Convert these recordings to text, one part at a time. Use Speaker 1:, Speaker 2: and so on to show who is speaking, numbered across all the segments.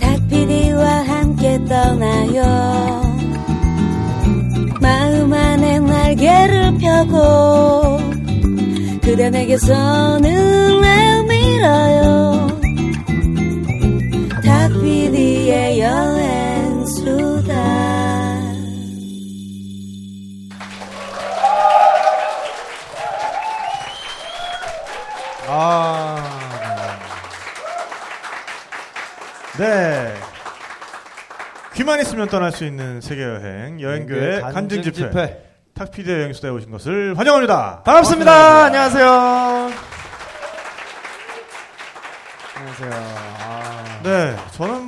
Speaker 1: 닭피디와 함께 떠나요. 마음 안에 날개를 펴고 그대 내게서 눈을 밀어요. 닭피디의 여행수다
Speaker 2: 네. 네. 귀만 있으면 떠날 수 있는 세계 여행 여행교회 간증 집회 탁피디 여행수다에 오신 것을 환영합니다.
Speaker 3: 반갑습니다. 안녕하세요. 안녕하세요. 아.
Speaker 2: 네, 저는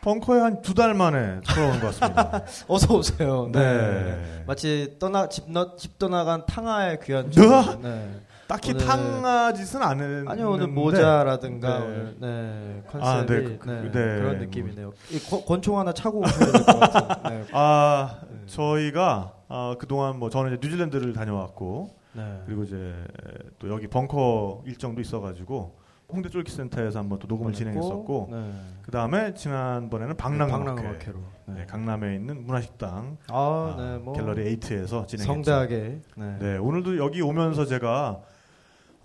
Speaker 2: 벙커에 한 두 달 만에 돌아온 것 같습니다.
Speaker 3: 어서 오세요. 네.
Speaker 2: 네.
Speaker 3: 마치 떠나 집, 너, 집 떠나간 탕하의 귀한! 주. 네.
Speaker 2: 딱히
Speaker 3: 오늘-
Speaker 2: 탕하짓은 않은.
Speaker 3: 아니요 오늘 모자라든가
Speaker 2: 네.
Speaker 3: 오늘 네
Speaker 2: 아, 네,
Speaker 3: 컨셉이
Speaker 2: 그-
Speaker 3: 네,
Speaker 2: 네.
Speaker 3: 그런 느낌이네요. 이 권- 권총 하나 차고 오셔야 될 것 같은. 네.
Speaker 2: 아,
Speaker 3: 네.
Speaker 2: 저희가 어, 그동안 뭐 저는 이제 뉴질랜드를 다녀왔고
Speaker 3: 네.
Speaker 2: 그리고 이제 또 여기 벙커 일정도 있어가지고 홍대 쫄기 센터에서 한번 또 녹음을 진행했었고
Speaker 3: 네.
Speaker 2: 그 다음에 지난번에는 방랑음악회
Speaker 3: 방랑음악회로. 네.
Speaker 2: 네, 강남에 있는 문화식당
Speaker 3: 아,
Speaker 2: 아,
Speaker 3: 네, 뭐
Speaker 2: 갤러리 에이트에서 진행했죠.
Speaker 3: 성대하게. 네.
Speaker 2: 네, 오늘도 여기 오면서 제가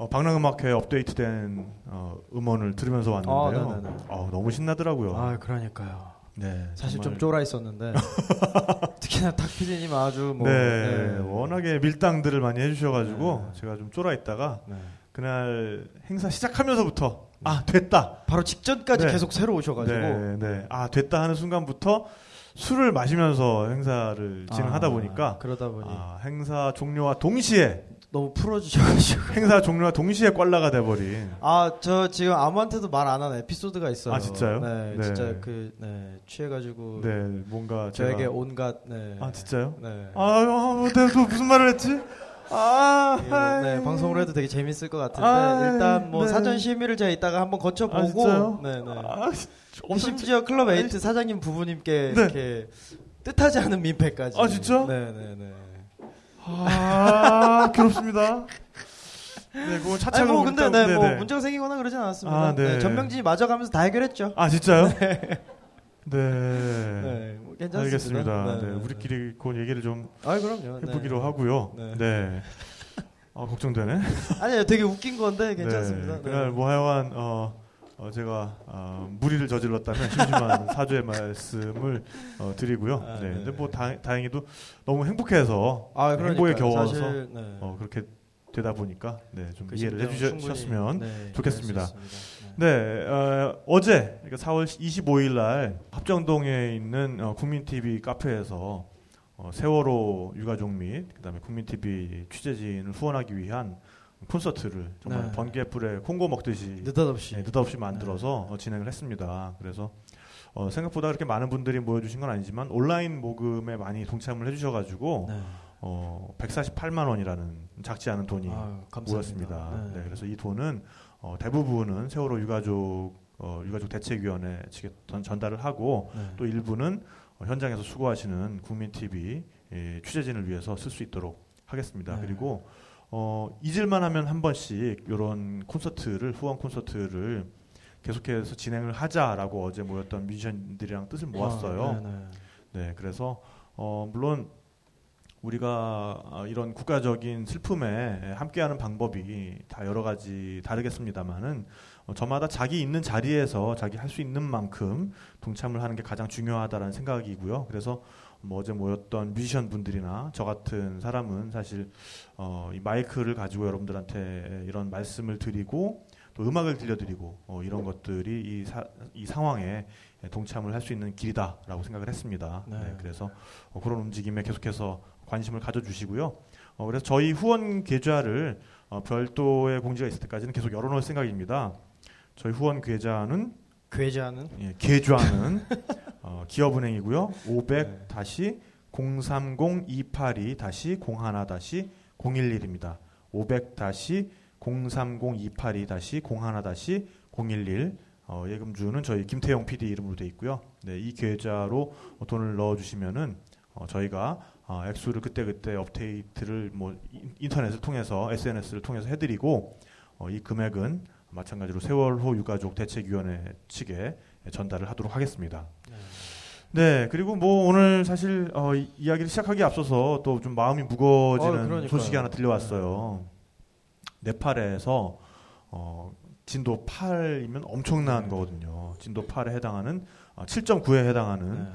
Speaker 2: 어, 방랑음악회 업데이트된 어, 음원을 들으면서 왔는데요.
Speaker 3: 아.
Speaker 2: 어, 너무 신나더라고요.
Speaker 3: 아, 그러니까요.
Speaker 2: 네,
Speaker 3: 사실
Speaker 2: 정말.
Speaker 3: 좀 쫄아 있었는데 특히나 탁 PD님 아주 뭐
Speaker 2: 네, 워낙에 밀당들을 많이 해주셔가지고
Speaker 3: 네.
Speaker 2: 제가 좀 쫄아 있다가
Speaker 3: 네.
Speaker 2: 그날 행사 시작하면서부터 아 됐다.
Speaker 3: 바로 직전까지
Speaker 2: 네.
Speaker 3: 계속 새로 오셔가지고
Speaker 2: 네, 네. 아 됐다 하는 순간부터 술을 마시면서 행사를 진행하다
Speaker 3: 아,
Speaker 2: 보니까
Speaker 3: 그러다 보니
Speaker 2: 아, 행사 종료와 동시에
Speaker 3: 너무 풀어주셔가지고
Speaker 2: 행사 종료와 동시에 꽐라가 돼버린.
Speaker 3: 아저 지금 아무한테도 말 안 하는 에피소드가 있어요.
Speaker 2: 아, 진짜요?
Speaker 3: 네,
Speaker 2: 네.
Speaker 3: 진짜 그 네, 취해가지고
Speaker 2: 네, 뭔가
Speaker 3: 저에게
Speaker 2: 제가
Speaker 3: 온갖 네.
Speaker 2: 아 진짜요?
Speaker 3: 네.
Speaker 2: 아, 아 뭐, 내가 또 무슨 말을 했지? 아,
Speaker 3: 이거, 네,
Speaker 2: 아이.
Speaker 3: 방송으로 해도 되게 재밌을 것 같은데
Speaker 2: 아이,
Speaker 3: 일단 뭐
Speaker 2: 네.
Speaker 3: 사전 심의를 제가 이따가 한번
Speaker 2: 아,
Speaker 3: 거쳐보고
Speaker 2: 진짜요?
Speaker 3: 네, 네.
Speaker 2: 아,
Speaker 3: 심지어 클럽 에이트 사장님 부부님께
Speaker 2: 네.
Speaker 3: 이렇게 뜻하지 않은 민폐까지.
Speaker 2: 아, 진짜?
Speaker 3: 네, 네, 네.
Speaker 2: 아, 괴롭습니다. 네,
Speaker 3: 아니
Speaker 2: 차차로
Speaker 3: 뭐 근데 네, 뭐. 문제가 생기거나 그러진 않았습니다.
Speaker 2: 아, 네.
Speaker 3: 네, 전명진이 맞아가면서 다 해결했죠.
Speaker 2: 아, 진짜요? 네.
Speaker 3: 네, 뭐 괜찮습니다.
Speaker 2: 알겠습니다.
Speaker 3: 네,
Speaker 2: 네,
Speaker 3: 네,
Speaker 2: 우리끼리 그 얘기를 좀
Speaker 3: 네. 아, 그럼요.
Speaker 2: 해보기로
Speaker 3: 네.
Speaker 2: 하고요.
Speaker 3: 네.
Speaker 2: 네. 아, 걱정되네.
Speaker 3: 아니요, 되게 웃긴 건데 괜찮습니다.
Speaker 2: 네,
Speaker 3: 네.
Speaker 2: 그날 뭐 하여간 어, 어, 제가 어, 무리를 저질렀다면 심심한 사죄의 말씀을 어, 드리고요.
Speaker 3: 아,
Speaker 2: 네.
Speaker 3: 네.
Speaker 2: 근데 뭐 다, 다행히도 너무 행복해서
Speaker 3: 아,
Speaker 2: 행복에. 겨워서
Speaker 3: 사실, 네.
Speaker 2: 어, 그렇게 되다 보니까 네, 좀
Speaker 3: 그
Speaker 2: 이해를 해주셨으면
Speaker 3: 네,
Speaker 2: 좋겠습니다.
Speaker 3: 있습니다.
Speaker 2: 네, 어, 어제 그러니까 4월 25일 날 합정동에 있는 어, 국민TV 카페에서 어, 세월호 유가족 및 그다음에 국민TV 취재진을 후원하기 위한 콘서트를 정말
Speaker 3: 네.
Speaker 2: 번개불에 콩고 먹듯이
Speaker 3: 느닷없이.
Speaker 2: 네, 느닷없이 만들어서 어, 진행을 했습니다. 그래서 어, 생각보다 그렇게 많은 분들이 모여주신 건 아니지만 온라인 모금에 많이 동참을 해주셔가지고
Speaker 3: 네.
Speaker 2: 어, 148만 원이라는 작지 않은 돈이
Speaker 3: 아유.
Speaker 2: 모였습니다.
Speaker 3: 네.
Speaker 2: 네, 그래서 이 돈은 어, 대부분은 세월호 유가족 어, 유가족 대책위원회 측에 전, 전달을 하고
Speaker 3: 네.
Speaker 2: 또 일부는 어, 현장에서 수고하시는 국민 TV 예, 취재진을 위해서 쓸 수 있도록 하겠습니다.
Speaker 3: 네.
Speaker 2: 그리고 어, 잊을만 하면 한 번씩 이런 콘서트를 후원 콘서트를 계속해서 진행을 하자라고 어제 모였던 뮤지션들이랑 뜻을 모았어요.
Speaker 3: 아, 네, 네.
Speaker 2: 네, 그래서 어, 물론 우리가 어, 이런 국가적인 슬픔에 함께하는 방법이 다 여러 가지 다르겠습니다만은 어, 저마다 자기 있는 자리에서 자기 할 수 있는 만큼 동참을 하는 게 가장 중요하다라는 생각이고요. 그래서 뭐 어제 모였던 뮤지션 분들이나 저 같은 사람은 사실 어, 이 마이크를 가지고 여러분들한테 이런 말씀을 드리고 또 음악을 들려드리고 어, 이런 것들이 이, 사, 이 상황에 동참을 할 수 있는 길이다라고 생각을 했습니다.
Speaker 3: 네.
Speaker 2: 네, 그래서 어, 그런 움직임에 계속해서 관심을 가져주시고요. 어, 그래서 저희 후원 계좌를 어, 별도의 공지가 있을 때까지는 계속 열어놓을 생각입니다. 저희 후원 계좌는
Speaker 3: 괴자는
Speaker 2: 예, 계좌는 어, 기업은행이고요. 500
Speaker 3: 네.
Speaker 2: 다시 030-282 다시 01 다시 011입니다. 500 다시 030-282 다시 01 다시 011 어, 예금주는 저희 김태용 PD 이름으로 돼 있고요. 네, 이 계좌로 어, 돈을 넣어 주시면은 어, 저희가 어, 액수를 그때 그때 업데이트를 뭐 인- 인터넷을 통해서 SNS를 통해서 해드리고 어, 이 금액은 마찬가지로 세월호 유가족 대책위원회 측에 전달을 하도록 하겠습니다. 네, 그리고 뭐 오늘 사실 어, 이, 이야기를 시작하기 앞서서 또 좀 마음이
Speaker 3: 어,
Speaker 2: 무거워지는
Speaker 3: 그러니까요.
Speaker 2: 소식이 하나 들려왔어요. 네팔에서 어, 진도 8이면 엄청난
Speaker 3: 네.
Speaker 2: 거거든요. 진도 8에 해당하는 어, 7.9에 해당하는
Speaker 3: 네.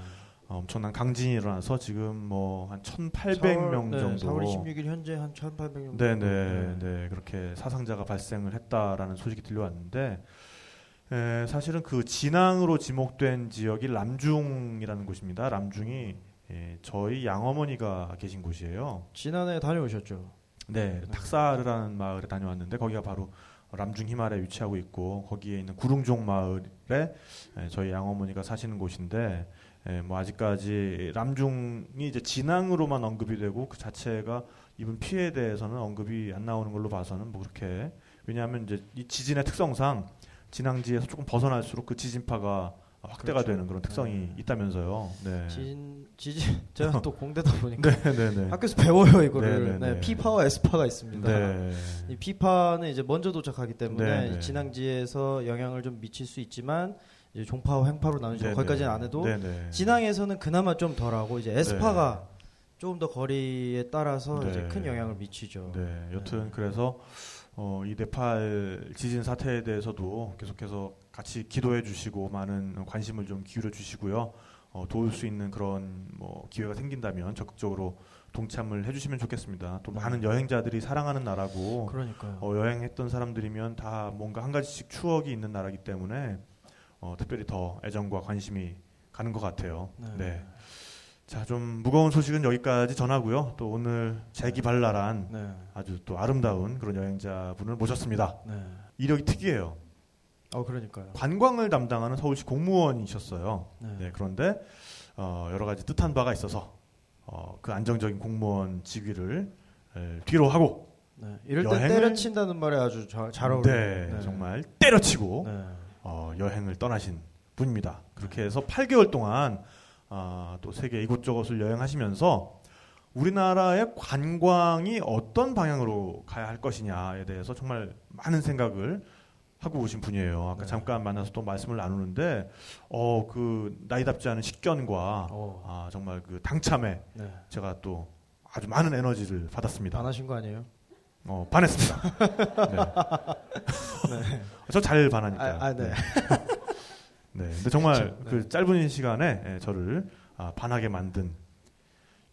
Speaker 2: 어, 엄청난 강진이 일어나서 지금 뭐 한 1,800명
Speaker 3: 네,
Speaker 2: 정도
Speaker 3: 4월 26일 현재 한 1,800명 정도.
Speaker 2: 네네 네 그렇게 사상자가 발생을 했다라는 소식이 들려왔는데 에, 사실은 그 진앙으로 지목된 지역이 람중이라는 곳입니다. 람중이 예, 저희 양어머니가 계신 곳이에요.
Speaker 3: 지난해 다녀오셨죠?
Speaker 2: 네, 탁사르라는 마을에 다녀왔는데 거기가 바로 람중 히말에 위치하고 있고 거기에 있는 구릉종 마을에 에, 저희 양어머니가 사시는 곳인데 에, 뭐 아직까지 람중이 이제 진앙으로만 언급이 되고 그 자체가 입은 피해에 대해서는 언급이 안 나오는 걸로 봐서는 뭐 그렇게 왜냐하면 이제 이 지진의 특성상 진앙지에서 조금 벗어날수록 그 지진파가 확대가
Speaker 3: 그렇죠.
Speaker 2: 되는 그런 특성이
Speaker 3: 네.
Speaker 2: 있다면서요. 네.
Speaker 3: 지진 지진 제가 또 공대다 보니까
Speaker 2: 네, 네, 네.
Speaker 3: 학교에서 배워요 이거를.
Speaker 2: 네, 네,
Speaker 3: 네,
Speaker 2: 네.
Speaker 3: P파와 S파가 있습니다.
Speaker 2: 네.
Speaker 3: 이 P파는 이제 먼저 도착하기 때문에 진앙지에서 영향을 좀 미칠 수 있지만 이제 종파와 횡파로 나누죠.
Speaker 2: 네,
Speaker 3: 거기까지는
Speaker 2: 네.
Speaker 3: 안 해도
Speaker 2: 네, 네.
Speaker 3: 진앙에서는 그나마 좀 덜하고 이제 S파가 조금 더 거리에 따라서
Speaker 2: 네.
Speaker 3: 이제 큰 영향을 미치죠.
Speaker 2: 네, 여튼 그래서 어, 이 네팔 지진 사태에 대해서도 계속해서 같이 기도해 주시고 많은 관심을 좀 기울여 주시고요. 어, 도울 수 있는 그런 뭐 기회가 생긴다면 적극적으로 동참을 해주시면 좋겠습니다. 또
Speaker 3: 네.
Speaker 2: 많은 여행자들이 사랑하는 나라고
Speaker 3: 그러니까요.
Speaker 2: 어, 여행했던 사람들이면 다 뭔가 한 가지씩 추억이 있는 나라이기 때문에 어, 특별히 더 애정과 관심이 가는 것 같아요.
Speaker 3: 네.
Speaker 2: 네. 자, 좀 무거운 소식은 여기까지 전하고요. 또 오늘 재기발랄한
Speaker 3: 네.
Speaker 2: 아주 또 아름다운 그런 여행자분을 모셨습니다.
Speaker 3: 네.
Speaker 2: 이력이 특이해요.
Speaker 3: 어 그러니까요.
Speaker 2: 관광을 담당하는 서울시 공무원이셨어요.
Speaker 3: 네.
Speaker 2: 네, 그런데 어, 여러 가지 뜻한 바가 있어서 어, 그 안정적인 공무원 직위를 에, 뒤로 하고
Speaker 3: 네. 이럴 때
Speaker 2: 여행을-
Speaker 3: 때려친다는 말에 아주 자- 잘 어울려요.
Speaker 2: 네, 정말 때려치고
Speaker 3: 네.
Speaker 2: 어, 여행을 떠나신 분입니다. 그렇게 해서 8개월 동안 아, 또 세계 이곳저곳을 여행하시면서 우리나라의 관광이 어떤 방향으로 가야 할 것이냐에 대해서 정말 많은 생각을 하고 오신 분이에요. 아까
Speaker 3: 네.
Speaker 2: 잠깐 만나서 또 말씀을 나누는데, 어, 그 나이답지 않은 식견과
Speaker 3: 어.
Speaker 2: 아, 정말 그 당참에
Speaker 3: 네.
Speaker 2: 제가 또 아주 많은 에너지를 받았습니다.
Speaker 3: 반하신 거 아니에요?
Speaker 2: 어, 반했습니다. 네. 저잘 반하니까요.
Speaker 3: 아, 아, 네.
Speaker 2: 네, 근데 정말.
Speaker 3: 네.
Speaker 2: 그 짧은 시간에 예, 저를 아, 반하게 만든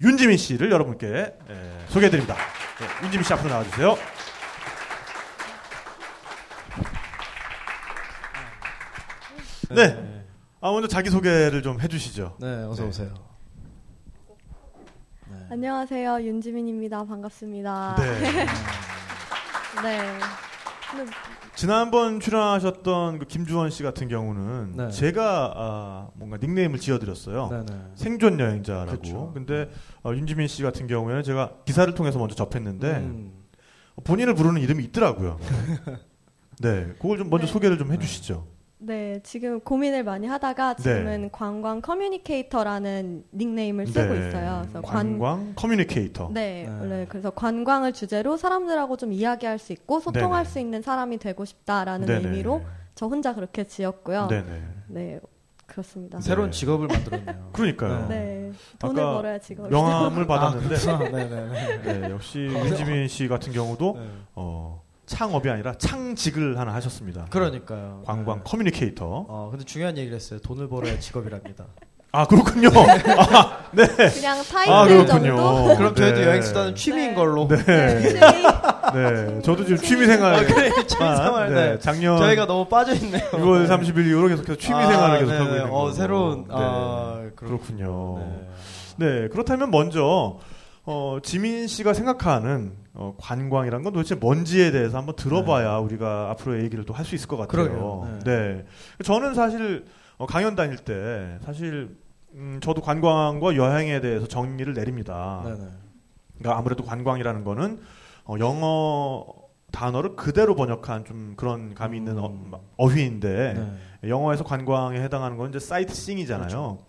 Speaker 2: 윤지민 씨를 여러분께 예, 소개해드립니다. 네, 윤지민 씨 앞으로 나와주세요. 네. 아, 먼저 자기 소개를 좀 해주시죠.
Speaker 3: 네, 어서
Speaker 2: 네.
Speaker 3: 오세요. 네.
Speaker 4: 안녕하세요. 윤지민입니다. 반갑습니다.
Speaker 2: 네.
Speaker 4: 네. 근데
Speaker 2: 지난번 출연하셨던 그 김주원 씨 같은 경우는
Speaker 3: 네.
Speaker 2: 제가 아, 뭔가 닉네임을 지어드렸어요.
Speaker 3: 네, 네.
Speaker 2: 생존 여행자라고.
Speaker 3: 그쵸.
Speaker 2: 근데 어, 윤지민 씨 같은 경우에는 제가 기사를 통해서 먼저 접했는데
Speaker 3: 음,
Speaker 2: 본인을 부르는 이름이 있더라고요. 네, 그걸 좀 먼저
Speaker 4: 네.
Speaker 2: 소개를 좀 해주시죠.
Speaker 4: 네, 지금 고민을 많이 하다가 지금은 관광 communicator라는 닉네임을 쓰고
Speaker 2: 네.
Speaker 4: 있어요. 그래서 관
Speaker 2: 관광 communicator.
Speaker 4: 네,
Speaker 3: 네.
Speaker 4: 원래 그래서 관광을 주제로 사람들하고 좀 이야기할 수 있고 소통할. 수 있는 사람이 되고 싶다라는. 의미로 저 혼자 그렇게 지었고요.
Speaker 2: 네네.
Speaker 4: 네, 그렇습니다.
Speaker 2: 네.
Speaker 3: 새로운 직업을 만들었네요.
Speaker 2: 그러니까요.
Speaker 4: 네, 돈을
Speaker 2: 아까
Speaker 4: 벌어야 직업.
Speaker 2: 명함을 받았는데
Speaker 3: 아, 네, 네, 네.
Speaker 2: 네, 역시 윤지민 씨 같은 경우도
Speaker 3: 네.
Speaker 2: 어, 창업이 아니라 창직을 하나 하셨습니다.
Speaker 3: 그러니까요.
Speaker 2: 관광
Speaker 3: 네.
Speaker 2: 커뮤니케이터.
Speaker 3: 어, 근데 중요한 얘기를 했어요. 돈을 벌어야 직업이랍니다.
Speaker 2: 아 그렇군요. 아, 네.
Speaker 4: 그냥 타이틀
Speaker 2: 아 그렇군요.
Speaker 4: 정도.
Speaker 3: 그럼 저희도
Speaker 2: 네.
Speaker 3: 여행 수단은 취미인
Speaker 4: 네.
Speaker 3: 걸로.
Speaker 2: 네.
Speaker 4: 네, 취미.
Speaker 2: 네. 저도 지금 취미 생활.
Speaker 3: 아, 그래, 취미 생활.
Speaker 2: 네.
Speaker 3: 네.
Speaker 2: 작년
Speaker 3: 저희가 너무 빠져 있네요.
Speaker 2: 6월 30일 이후로 계속해서 취미
Speaker 3: 아,
Speaker 2: 생활을 계속 하고. 있는
Speaker 3: 어. 새로운
Speaker 2: 네.
Speaker 3: 아, 그렇-
Speaker 2: 그렇군요.
Speaker 3: 네.
Speaker 2: 네, 그렇다면 먼저 어, 지민 씨가 생각하는 어, 관광이란 건 도대체 뭔지에 대해서 한번 들어봐야 우리가 앞으로 얘기를 또 할 수 있을 것 같아요.
Speaker 3: 네.
Speaker 2: 네. 저는 사실 어, 강연 다닐 때 사실 음, 저도 관광과 여행에 대해서 정리를 내립니다.
Speaker 3: 네네.
Speaker 2: 그러니까 아무래도 관광이라는 거는 어, 영어 단어를 그대로 번역한 좀 그런 감이 있는 어,
Speaker 3: 음.
Speaker 2: 어휘인데
Speaker 3: 네.
Speaker 2: 영어에서 관광에 해당하는 건 이제 사이트싱이잖아요.
Speaker 3: 그렇죠.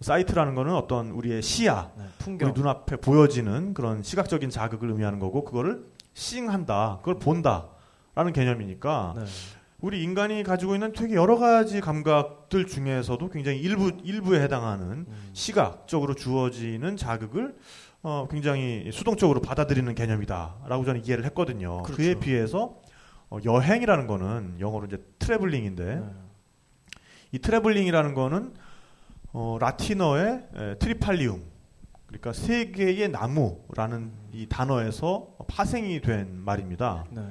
Speaker 2: 사이트라는 거는 어떤 우리의 시야,
Speaker 3: 네.
Speaker 2: 우리
Speaker 3: 풍경.
Speaker 2: 눈앞에 보여지는 그런 시각적인 자극을 의미하는 거고 그거를 싱한다, 그걸 본다라는 개념이니까
Speaker 3: 네.
Speaker 2: 우리 인간이 가지고 있는 되게 여러 가지 감각들 중에서도 굉장히 일부 일부에 해당하는
Speaker 3: 음.
Speaker 2: 시각적으로 주어지는 자극을 어, 굉장히 수동적으로 받아들이는 개념이다라고 저는 이해를 했거든요.
Speaker 3: 그렇죠.
Speaker 2: 그에 비해서 어, 여행이라는 거는 영어로 이제 traveling인데
Speaker 3: 네.
Speaker 2: 이 traveling이라는 거는 어, 라틴어의 에, tripalium 그러니까 세 개의 나무라는 이 단어에서 파생이 된 말입니다.
Speaker 3: 네.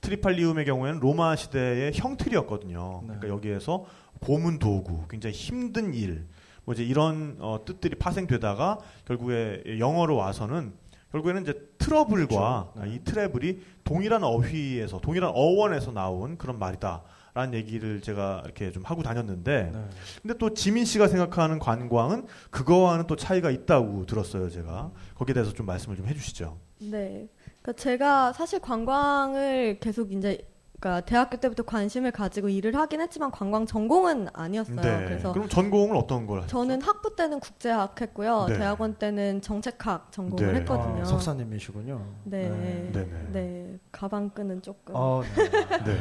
Speaker 2: tripalium의 경우에는 로마 시대의 형틀이었거든요.
Speaker 3: 네.
Speaker 2: 그러니까 여기에서 고문 도구, 굉장히 힘든 일, 뭐 이제 이런 어, 뜻들이 파생되다가 결국에 영어로 와서는 결국에는 이제 트러블과
Speaker 3: 그렇죠. 네.
Speaker 2: 이 트래블이 동일한 어휘에서 동일한 어원에서 나온 그런 말이다 라는 얘기를 제가 이렇게 좀 하고 다녔는데
Speaker 3: 네.
Speaker 2: 근데 또 지민 씨가 생각하는 관광은 그거와는 또 차이가 있다고 들었어요, 제가. 거기에 대해서 좀 말씀을 좀 해주시죠.
Speaker 4: 네. 그러니까 제가 사실 관광을 계속 이제 그러니까 대학교 때부터 관심을 가지고 일을 하긴 했지만 관광 전공은 아니었어요. 그래서
Speaker 2: 네. 그럼 전공을 어떤 걸 하셨죠?
Speaker 4: 저는 학부 때는 국제학 했고요.
Speaker 2: 네.
Speaker 4: 대학원 때는 정책학 전공을
Speaker 2: 네.
Speaker 4: 했거든요.
Speaker 3: 아, 석사님이시군요.
Speaker 4: 네.
Speaker 2: 네네.
Speaker 4: 네. 가방 끈은 조금.
Speaker 3: 어, 네.
Speaker 2: 네.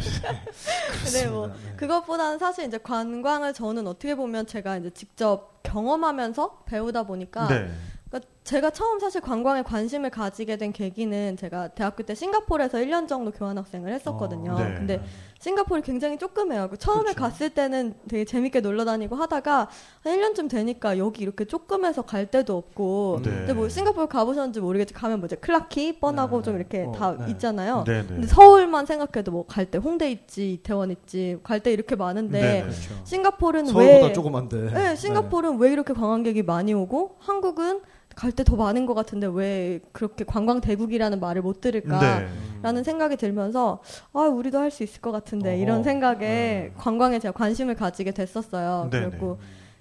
Speaker 4: 네, 뭐
Speaker 3: 네.
Speaker 4: 그것보다는 사실 이제 관광을 저는 어떻게 보면 제가 이제 직접 경험하면서 배우다 보니까
Speaker 2: 네.
Speaker 4: 그러니까 제가 처음 사실 관광에 관심을 가지게 된 계기는 제가 대학교 때 싱가포르에서 1년 정도 교환학생을 했었거든요.
Speaker 2: 어, 네.
Speaker 4: 근데 싱가포르 굉장히 조그매요. 그 처음에
Speaker 3: 그렇죠.
Speaker 4: 갔을 때는 되게 재밌게 놀러 다니고 하다가 한 1년쯤 되니까 여기 이렇게 조그매서 갈 데도 없고
Speaker 2: 네.
Speaker 4: 근데 뭐 싱가포르 가보셨는지 모르겠지 가면 뭐 이제 클라키 뻔하고
Speaker 3: 네.
Speaker 4: 좀 이렇게
Speaker 3: 어,
Speaker 4: 다
Speaker 3: 네.
Speaker 4: 있잖아요.
Speaker 2: 네, 네.
Speaker 4: 근데 서울만 생각해도 뭐 갈 때 홍대 있지, 이태원 있지, 갈 때 이렇게 많은데
Speaker 2: 네.
Speaker 3: 그렇죠.
Speaker 4: 싱가포르는
Speaker 3: 서울보다
Speaker 4: 왜
Speaker 3: 조그만데.
Speaker 4: 네, 싱가포르는 왜 이렇게 관광객이 많이 오고 한국은 갈 때 더 많은 것 같은데 왜 그렇게 관광 대국이라는 말을 못 들을까?
Speaker 2: 네.
Speaker 4: 라는 생각이 들면서 아 우리도 할 수 있을 것 같은데
Speaker 3: 어허.
Speaker 4: 이런 생각에
Speaker 3: 네.
Speaker 4: 관광에 제가 관심을 가지게 됐었어요. 그리고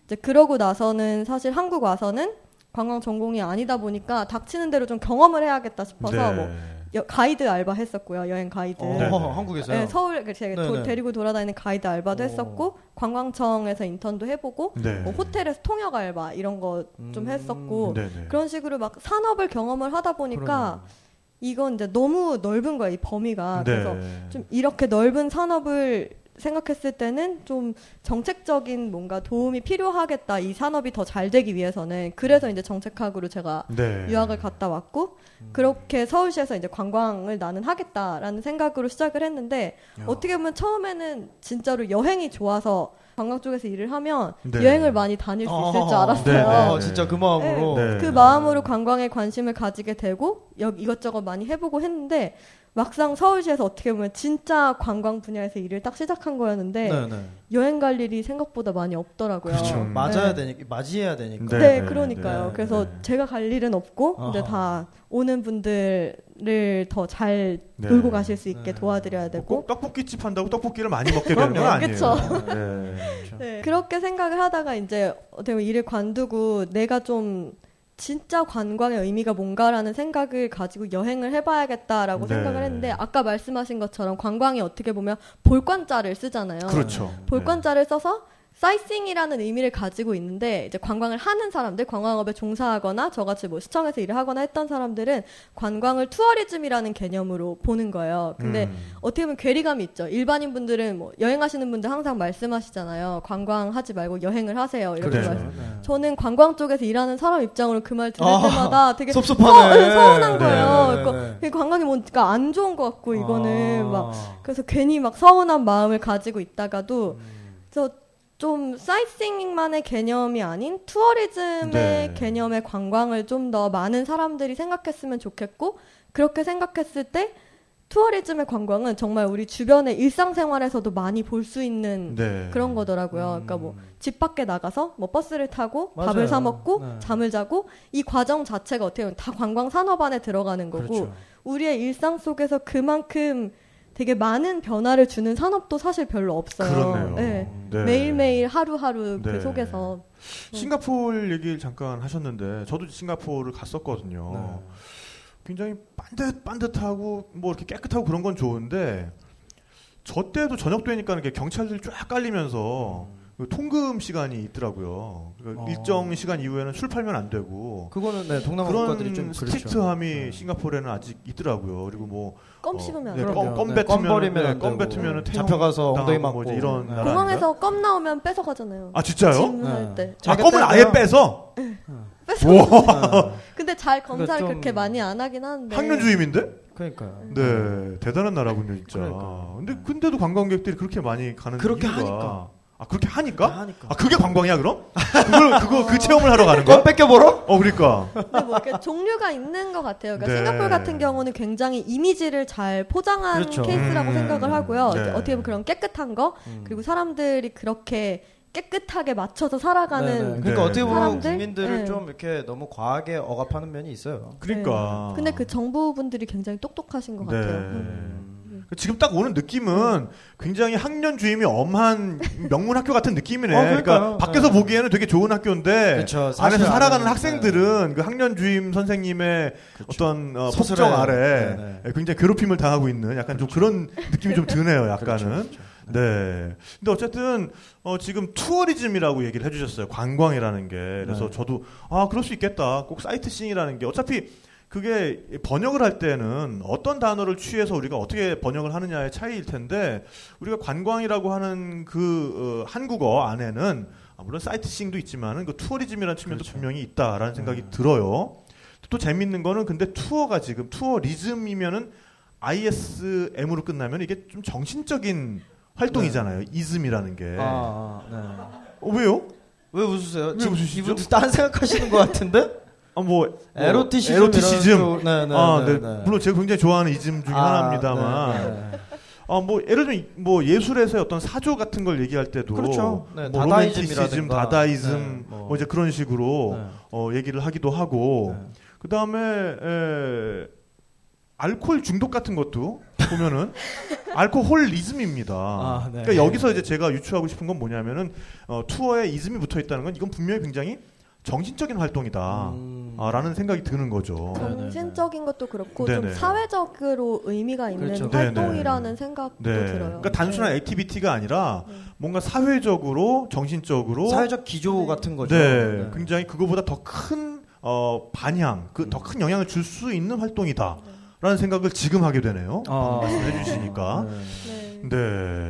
Speaker 4: 이제 그러고 나서는 사실 한국 와서는 관광 전공이 아니다 보니까 닥치는 대로 좀 경험을 해야겠다 싶어서
Speaker 2: 네.
Speaker 4: 뭐 여- 가이드 알바 했었고요 여행 가이드.
Speaker 3: 어,
Speaker 2: 네.
Speaker 3: 한국에서요.
Speaker 4: 네, 서울 그 제가
Speaker 3: 네네.
Speaker 4: 도- 데리고 돌아다니는 가이드 알바도
Speaker 3: 오.
Speaker 4: 했었고 관광청에서 인턴도 해보고
Speaker 2: 네.
Speaker 4: 뭐 호텔에서 통역 알바 이런 거좀
Speaker 3: 음.
Speaker 4: 했었고
Speaker 2: 네, 네.
Speaker 4: 그런 식으로 막 산업을 경험을 하다 보니까 이건 이제 너무 넓은 거야 이 범위가
Speaker 2: 네.
Speaker 4: 그래서 좀 이렇게 넓은 산업을 생각했을 때는 좀 정책적인 뭔가 도움이 필요하겠다 이 산업이 더 잘 되기 위해서는 그래서 이제 정책학으로 제가
Speaker 2: 네.
Speaker 4: 유학을 갔다 왔고
Speaker 3: 음.
Speaker 4: 그렇게 서울시에서 이제 관광을 나는 하겠다라는 생각으로 시작을 했는데
Speaker 3: 야.
Speaker 4: 어떻게 보면 처음에는 진짜로 여행이 좋아서 관광 쪽에서 일을 하면
Speaker 2: 네.
Speaker 4: 여행을 많이 다닐 수 있을 줄
Speaker 3: 아,
Speaker 4: 알았어요.
Speaker 2: 네, 네.
Speaker 3: 아, 진짜 그 마음으로.
Speaker 2: 네.
Speaker 4: 그 마음으로 관광에 관심을 가지게 되고 여- 이것저것 많이 해보고 했는데 막상 서울시에서 어떻게 보면 진짜 관광 분야에서 일을 딱 시작한 거였는데
Speaker 3: 네, 네.
Speaker 4: 여행 갈 일이 생각보다 많이 없더라고요.
Speaker 3: 그렇죠.
Speaker 2: 음.
Speaker 3: 맞아야
Speaker 4: 네.
Speaker 3: 되니까 맞이해야 되니까.
Speaker 2: 네.
Speaker 4: 네, 그러니까요.
Speaker 3: 네,
Speaker 4: 그래서
Speaker 2: 네.
Speaker 4: 제가 갈 일은 없고 이제. 다 오는 분들 을더잘
Speaker 2: 네.
Speaker 4: 놀고 가실 수 있게
Speaker 3: 네.
Speaker 4: 도와드려야
Speaker 2: 뭐
Speaker 4: 되고
Speaker 2: 꼭 떡볶이 집 한다고 떡볶이를 많이 먹게 되는 건. 아니에요. 네.
Speaker 4: 네, 그렇게 생각을 하다가 이제 어떻게 보면 일을 관두고 내가 좀 진짜 관광의 의미가 뭔가라는 생각을 가지고 여행을 해봐야겠다라고
Speaker 2: 네.
Speaker 4: 생각을 했는데 아까 말씀하신 것처럼 관광이 어떻게 보면 볼 관 자를 쓰잖아요.
Speaker 2: 그렇죠.
Speaker 4: 볼 관 자를 써서 sightseeing이라는 의미를 가지고 있는데 이제 관광을 하는 사람들, 관광업에 종사하거나 저같이 뭐 시청에서 일을 하거나 했던 사람들은 관광을 tourism이라는 개념으로 보는 거예요. 근데
Speaker 2: 음.
Speaker 4: 어떻게 보면 괴리감이 있죠. 일반인 분들은 뭐 여행하시는 분들 항상 말씀하시잖아요. 관광하지 말고 여행을 하세요. 이렇게
Speaker 2: 그렇죠.
Speaker 4: 말씀.
Speaker 3: 네.
Speaker 4: 저는 관광 쪽에서 일하는 사람 입장으로 그 말 들을
Speaker 3: 아,
Speaker 4: 때마다 되게
Speaker 3: 섭섭하네.
Speaker 4: 서, 서운한
Speaker 2: 네,
Speaker 4: 거예요.
Speaker 3: 네,
Speaker 4: 그러니까
Speaker 3: 네.
Speaker 4: 관광이 뭔가 안 좋은 것 같고 이거는
Speaker 3: 아.
Speaker 4: 막 그래서 괜히 막 서운한 마음을 가지고 있다가도 저 좀 sightseeing만의 개념이 아닌 tourism의
Speaker 2: 네.
Speaker 4: 개념의 관광을 좀 더 많은 사람들이 생각했으면 좋겠고 그렇게 생각했을 때 tourism의 관광은 정말 우리 주변의 일상생활에서도 많이 볼 수 있는
Speaker 2: 네.
Speaker 4: 그런 거더라고요. 그러니까 뭐 집 밖에 나가서 뭐 버스를 타고
Speaker 3: 맞아요.
Speaker 4: 밥을 사 먹고
Speaker 3: 네.
Speaker 4: 잠을 자고 이 과정 자체가 어떻게 보면 다 관광 산업 안에 들어가는 거고
Speaker 3: 그렇죠.
Speaker 4: 우리의 일상 속에서 그만큼 되게 많은 변화를 주는 산업도 사실 별로 없어요.
Speaker 2: 네.
Speaker 4: 네. 매일매일 하루하루
Speaker 2: 네.
Speaker 4: 그 속에서
Speaker 2: 싱가포르 얘기를 잠깐 하셨는데 저도 싱가포르를 갔었거든요.
Speaker 3: 네.
Speaker 2: 굉장히 반듯 반듯하고 뭐 이렇게 깨끗하고 그런 건 좋은데 저 때도 저녁 되니까 이렇게 경찰들이 쫙 깔리면서 그 통금 시간이 있더라고요. 그러니까
Speaker 3: 어.
Speaker 2: 일정 시간 이후에는 술 팔면 안 되고
Speaker 3: 그거는 네, 동남아 국가들이 좀 그렇죠.
Speaker 2: strict함이
Speaker 3: 네.
Speaker 2: 싱가포르에는 아직 있더라고요. 그리고 뭐
Speaker 4: 껌
Speaker 2: 어,
Speaker 4: 씹으면 안
Speaker 2: 네. 껌, 껌
Speaker 3: 네,
Speaker 2: 뱉으면
Speaker 3: 껌 버리면
Speaker 2: 네, 안껌
Speaker 3: 되고.
Speaker 2: 뱉으면
Speaker 3: 잡혀가서 엉덩이 맞고.
Speaker 2: 뭐지 이런
Speaker 3: 네.
Speaker 4: 공항에서 껌 나오면 뺏어 가잖아요.
Speaker 2: 아 진짜요?
Speaker 3: 네.
Speaker 4: 때.
Speaker 2: 아 껌을 아예. 빼서
Speaker 4: 뺏어.
Speaker 3: 네.
Speaker 4: 근데 잘 검사를
Speaker 3: 그러니까 좀-
Speaker 4: 그렇게 많이 안 하긴 하는데.
Speaker 2: 학년 주임인데?
Speaker 3: 그러니까요.
Speaker 2: 네, 대단한 나라군요, 진짜.
Speaker 3: 그러니까.
Speaker 2: 근데 근데도 관광객들이 그렇게 많이 가는
Speaker 3: 그렇게
Speaker 2: 이유가
Speaker 3: 하니까.
Speaker 2: 아 그렇게 하니까?
Speaker 3: 하니까.
Speaker 2: 아 그게 관광이야 그럼? 그걸 그거 그 체험을 하러 가는 거야?
Speaker 3: 껌 뺏겨 벌어?
Speaker 2: 어 그러니까.
Speaker 4: 근데 뭐 이렇게 종류가 있는 것 같아요. 그러니까
Speaker 2: 네.
Speaker 4: 싱가포르 같은 경우는 굉장히 이미지를 잘 포장한
Speaker 3: 그렇죠.
Speaker 4: 케이스라고
Speaker 2: 음.
Speaker 4: 생각을 하고요.
Speaker 2: 네.
Speaker 4: 어떻게 보면 그런 깨끗한 거
Speaker 3: 음.
Speaker 4: 그리고 사람들이 그렇게 깨끗하게 맞춰서 살아가는
Speaker 3: 네네. 그러니까
Speaker 2: 네.
Speaker 3: 어떻게 보면
Speaker 4: 사람들?
Speaker 3: 국민들을
Speaker 4: 네.
Speaker 3: 좀 이렇게 너무 과하게 억압하는 면이 있어요.
Speaker 2: 그러니까.
Speaker 4: 네. 근데 그 정부분들이 굉장히 똑똑하신 것
Speaker 2: 네.
Speaker 4: 같아요. 음.
Speaker 2: 지금 딱 오는 느낌은 굉장히 학년 주임이 엄한 명문 학교 같은 느낌이네.
Speaker 3: 어,
Speaker 2: 그러니까. 밖에서
Speaker 3: 네.
Speaker 2: 보기에는 되게 좋은 학교인데
Speaker 3: 그렇죠. 사실
Speaker 2: 안에서 살아가는
Speaker 3: 안에는-
Speaker 2: 학생들은 그 학년 주임 선생님의
Speaker 3: 그렇죠.
Speaker 2: 어떤 어. 폭정 아래
Speaker 3: 네,
Speaker 2: 굉장히 괴롭힘을 당하고 있는 약간 좀 그런 느낌이 좀 드네요. 약간은.
Speaker 3: 그렇죠, 그렇죠.
Speaker 2: 네. 근데 어쨌든 어, 지금 tourism이라고 얘기를 해주셨어요. 관광이라는 게. 그래서
Speaker 3: 네.
Speaker 2: 저도 아 그럴 수 있겠다. 꼭 sightseeing이라는 게 어차피 그게 번역을 할 때는 어떤 단어를 취해서 우리가 어떻게 번역을 하느냐의 차이일 텐데 우리가 관광이라고 하는 그 어, 한국어 안에는 아, 물론 sightseeing도 있지만은 그 tourism이라는 측면도
Speaker 3: 그렇죠.
Speaker 2: 분명히 있다라는 생각이
Speaker 3: 음.
Speaker 2: 들어요. 또 재밌는 거는 근데 투어가 지금 tourism이면은 ISM으로 끝나면 이게 좀 정신적인 활동이잖아요. 이즘이라는 게.
Speaker 3: 아, 아, 네.
Speaker 2: 어, 왜요?
Speaker 3: 왜 웃으세요?
Speaker 2: 왜
Speaker 3: 지금
Speaker 2: 웃으시죠?
Speaker 3: 이분들 딴 생각하시는 것 같은데?
Speaker 2: 아, 뭐
Speaker 3: 에로티시즘.
Speaker 2: 에로티시즘.
Speaker 3: 또- 네, 네,
Speaker 2: 아,
Speaker 3: 네,
Speaker 2: 네.
Speaker 3: 네.
Speaker 2: 물론 제가 굉장히 좋아하는 이즘 중에
Speaker 3: 아,
Speaker 2: 하나입니다만.
Speaker 3: 네, 네.
Speaker 2: 아, 뭐 예를 들면 뭐 예술에서의 어떤 사조 같은 걸 얘기할 때도
Speaker 3: 그렇죠. 네,
Speaker 2: 뭐. 로맨티시즘, 다다이즘
Speaker 3: 네,
Speaker 2: 뭐.
Speaker 3: 뭐.
Speaker 2: 이제 그런 식으로
Speaker 3: 네.
Speaker 2: 어, 얘기를 하기도 하고
Speaker 3: 네.
Speaker 2: 그다음에 에, 알코올 중독 같은 것도 보면은 alcoholism입니다.
Speaker 3: 아, 네.
Speaker 2: 그러니까 여기서 이제 제가 유추하고 싶은 건 뭐냐면은 어, 투어에 이즘이 붙어 있다는 건 이건 분명히 굉장히 정신적인 활동이다.
Speaker 3: 음.
Speaker 2: 아, 라는 생각이 드는 거죠.
Speaker 3: 네, 네,
Speaker 4: 정신적인 것도 그렇고
Speaker 2: 네네.
Speaker 4: 좀 사회적으로 의미가 있는
Speaker 3: 그렇죠.
Speaker 4: 활동이라는 생각도
Speaker 2: 네.
Speaker 4: 들어요.
Speaker 2: 그러니까 단순한
Speaker 4: 네.
Speaker 2: activity가 아니라
Speaker 4: 네.
Speaker 2: 뭔가 사회적으로 정신적으로
Speaker 3: 사회적 기조 같은 거죠.
Speaker 2: 네, 굉장히 그거보다 더큰 어, 반향, 그 더 큰 영향을 줄 수 있는 활동이다. 라는 생각을 지금 하게 되네요.
Speaker 3: 아.
Speaker 2: 말씀해 주시니까.
Speaker 3: 네.
Speaker 4: 네.
Speaker 2: 네.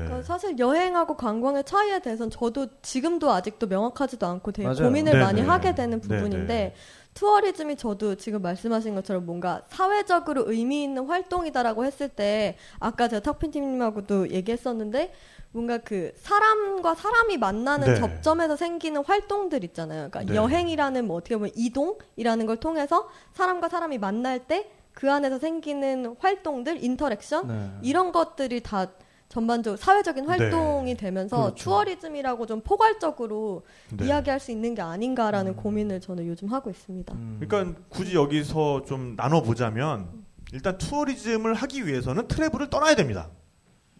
Speaker 4: 그러니까 사실 여행하고 관광의 차이에 대해서는 저도 지금도 아직도 명확하지도 않고 되게
Speaker 3: 맞아요.
Speaker 4: 고민을
Speaker 2: 네네.
Speaker 4: 많이 하게 되는 부분인데
Speaker 2: 네네.
Speaker 4: tourism이 저도 지금 말씀하신 것처럼 뭔가 사회적으로 의미 있는 활동이다라고 했을 때 아까 제가 탁피디님하고도 얘기했었는데 뭔가 그 사람과 사람이 만나는
Speaker 2: 네.
Speaker 4: 접점에서 생기는 활동들 있잖아요. 그러니까
Speaker 2: 네.
Speaker 4: 여행이라는 뭐 어떻게 보면 이동이라는 걸 통해서 사람과 사람이 만날 때 그 안에서 생기는 활동들, interaction
Speaker 3: 네.
Speaker 4: 이런 것들이 다 전반적으로 사회적인 활동이 되면서
Speaker 3: 그렇죠.
Speaker 4: tourism이라고 좀 포괄적으로
Speaker 2: 네.
Speaker 4: 이야기할 수 있는 게 아닌가라는 고민을 저는 요즘 하고 있습니다.
Speaker 3: 음.
Speaker 2: 그러니까 굳이 여기서 좀 나눠 보자면 일단 tourism을 하기 위해서는 travel을 떠나야 됩니다.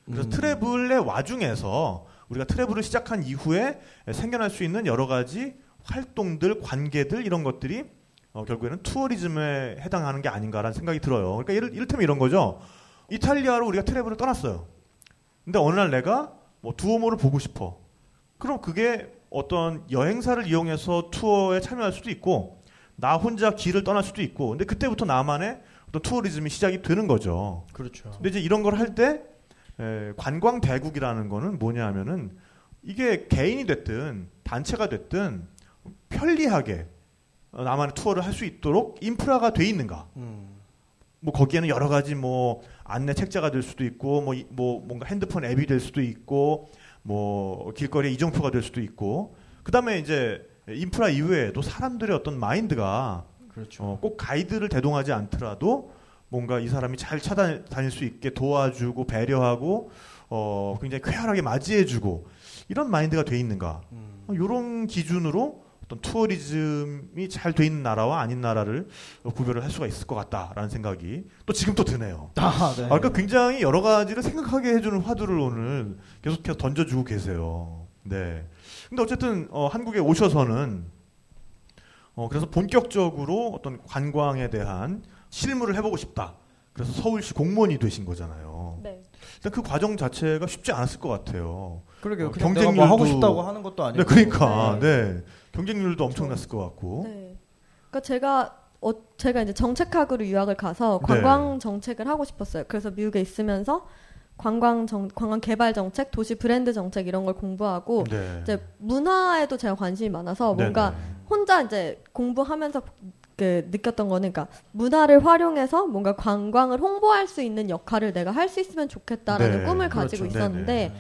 Speaker 2: 그래서
Speaker 3: 음.
Speaker 2: travel의 와중에서 우리가 travel을 시작한 이후에 생겨날 수 있는 여러 가지 활동들, 관계들 이런 것들이 어, 결국에는 tourism에 해당하는 게 아닌가라는 생각이 들어요. 그러니까 이를, 이를테면 이런 거죠. 이탈리아로 우리가 travel을 떠났어요. 근데 어느 날 내가 뭐 두오모를 보고 싶어. 그럼 그게 어떤 여행사를 이용해서 투어에 참여할 수도 있고 나 혼자 길을 떠날 수도 있고 근데 그때부터 나만의 어떤 tourism이 시작이 되는 거죠.
Speaker 3: 그렇죠.
Speaker 2: 근데 이제 이런 걸 할 때 관광 대국이라는 거는 뭐냐 하면은 이게 개인이 됐든 단체가 됐든 편리하게 어, 나만의 투어를 할 수 있도록 인프라가 돼 있는가?
Speaker 3: 음.
Speaker 2: 뭐 거기에는 여러 가지 뭐 안내 책자가 될 수도 있고 뭐, 이- 뭐 뭔가 핸드폰 앱이 될 수도 있고 뭐 길거리에 이정표가 될 수도 있고 그다음에 이제 인프라 이외에도 사람들의 어떤 마인드가
Speaker 3: 그렇죠.
Speaker 2: 어, 꼭 가이드를 대동하지 않더라도 뭔가 이 사람이 잘 찾아다닐 수 있게 도와주고 배려하고 어, 굉장히 쾌활하게 맞이해주고 이런 마인드가 돼 있는가
Speaker 3: 음.
Speaker 2: 이런 기준으로 어떤 투어리즘이 잘 돼 있는 나라와 아닌 나라를 구별을 할 수가 있을 것 같다라는 생각이 또 지금 또 드네요.
Speaker 3: 아, 네.
Speaker 2: 아, 그러니까 굉장히 여러 가지를 생각하게 해주는 화두를 오늘 계속해서 던져주고 계세요. 네. 근데 어쨌든 어, 한국에 오셔서는 어, 그래서 본격적으로 어떤 관광에 대한 실무를 해보고 싶다. 그래서 서울시 공무원이 되신 거잖아요.
Speaker 4: 네.
Speaker 2: 일단 그 과정 자체가 쉽지 않았을 것 같아요.
Speaker 3: 그러게요.
Speaker 2: 어,
Speaker 3: 내가 뭐
Speaker 2: 경쟁률도-
Speaker 3: 하고 싶다고 하는 것도 아니고.
Speaker 2: 네, 그러니까
Speaker 4: 네.
Speaker 2: 네. 경쟁률도 엄청났을 것 같고.
Speaker 4: 네. 그러니까 제가 어, 제가 이제 정책학으로 유학을 가서
Speaker 2: 네.
Speaker 4: 관광 정책을 하고 싶었어요. 그래서 미국에 있으면서 관광 정 관광 개발 정책, 도시 브랜드 정책 이런 걸 공부하고
Speaker 2: 네.
Speaker 4: 이제 문화에도 제가 관심이 많아서 뭔가
Speaker 2: 네네.
Speaker 4: 혼자 이제 공부하면서 그 느꼈던 거는 그러니까 문화를 활용해서 뭔가 관광을 홍보할 수 있는 역할을 내가 할 수 있으면 좋겠다라는
Speaker 2: 네,
Speaker 4: 꿈을 가지고
Speaker 2: 그렇죠.
Speaker 4: 있었는데
Speaker 2: 네네.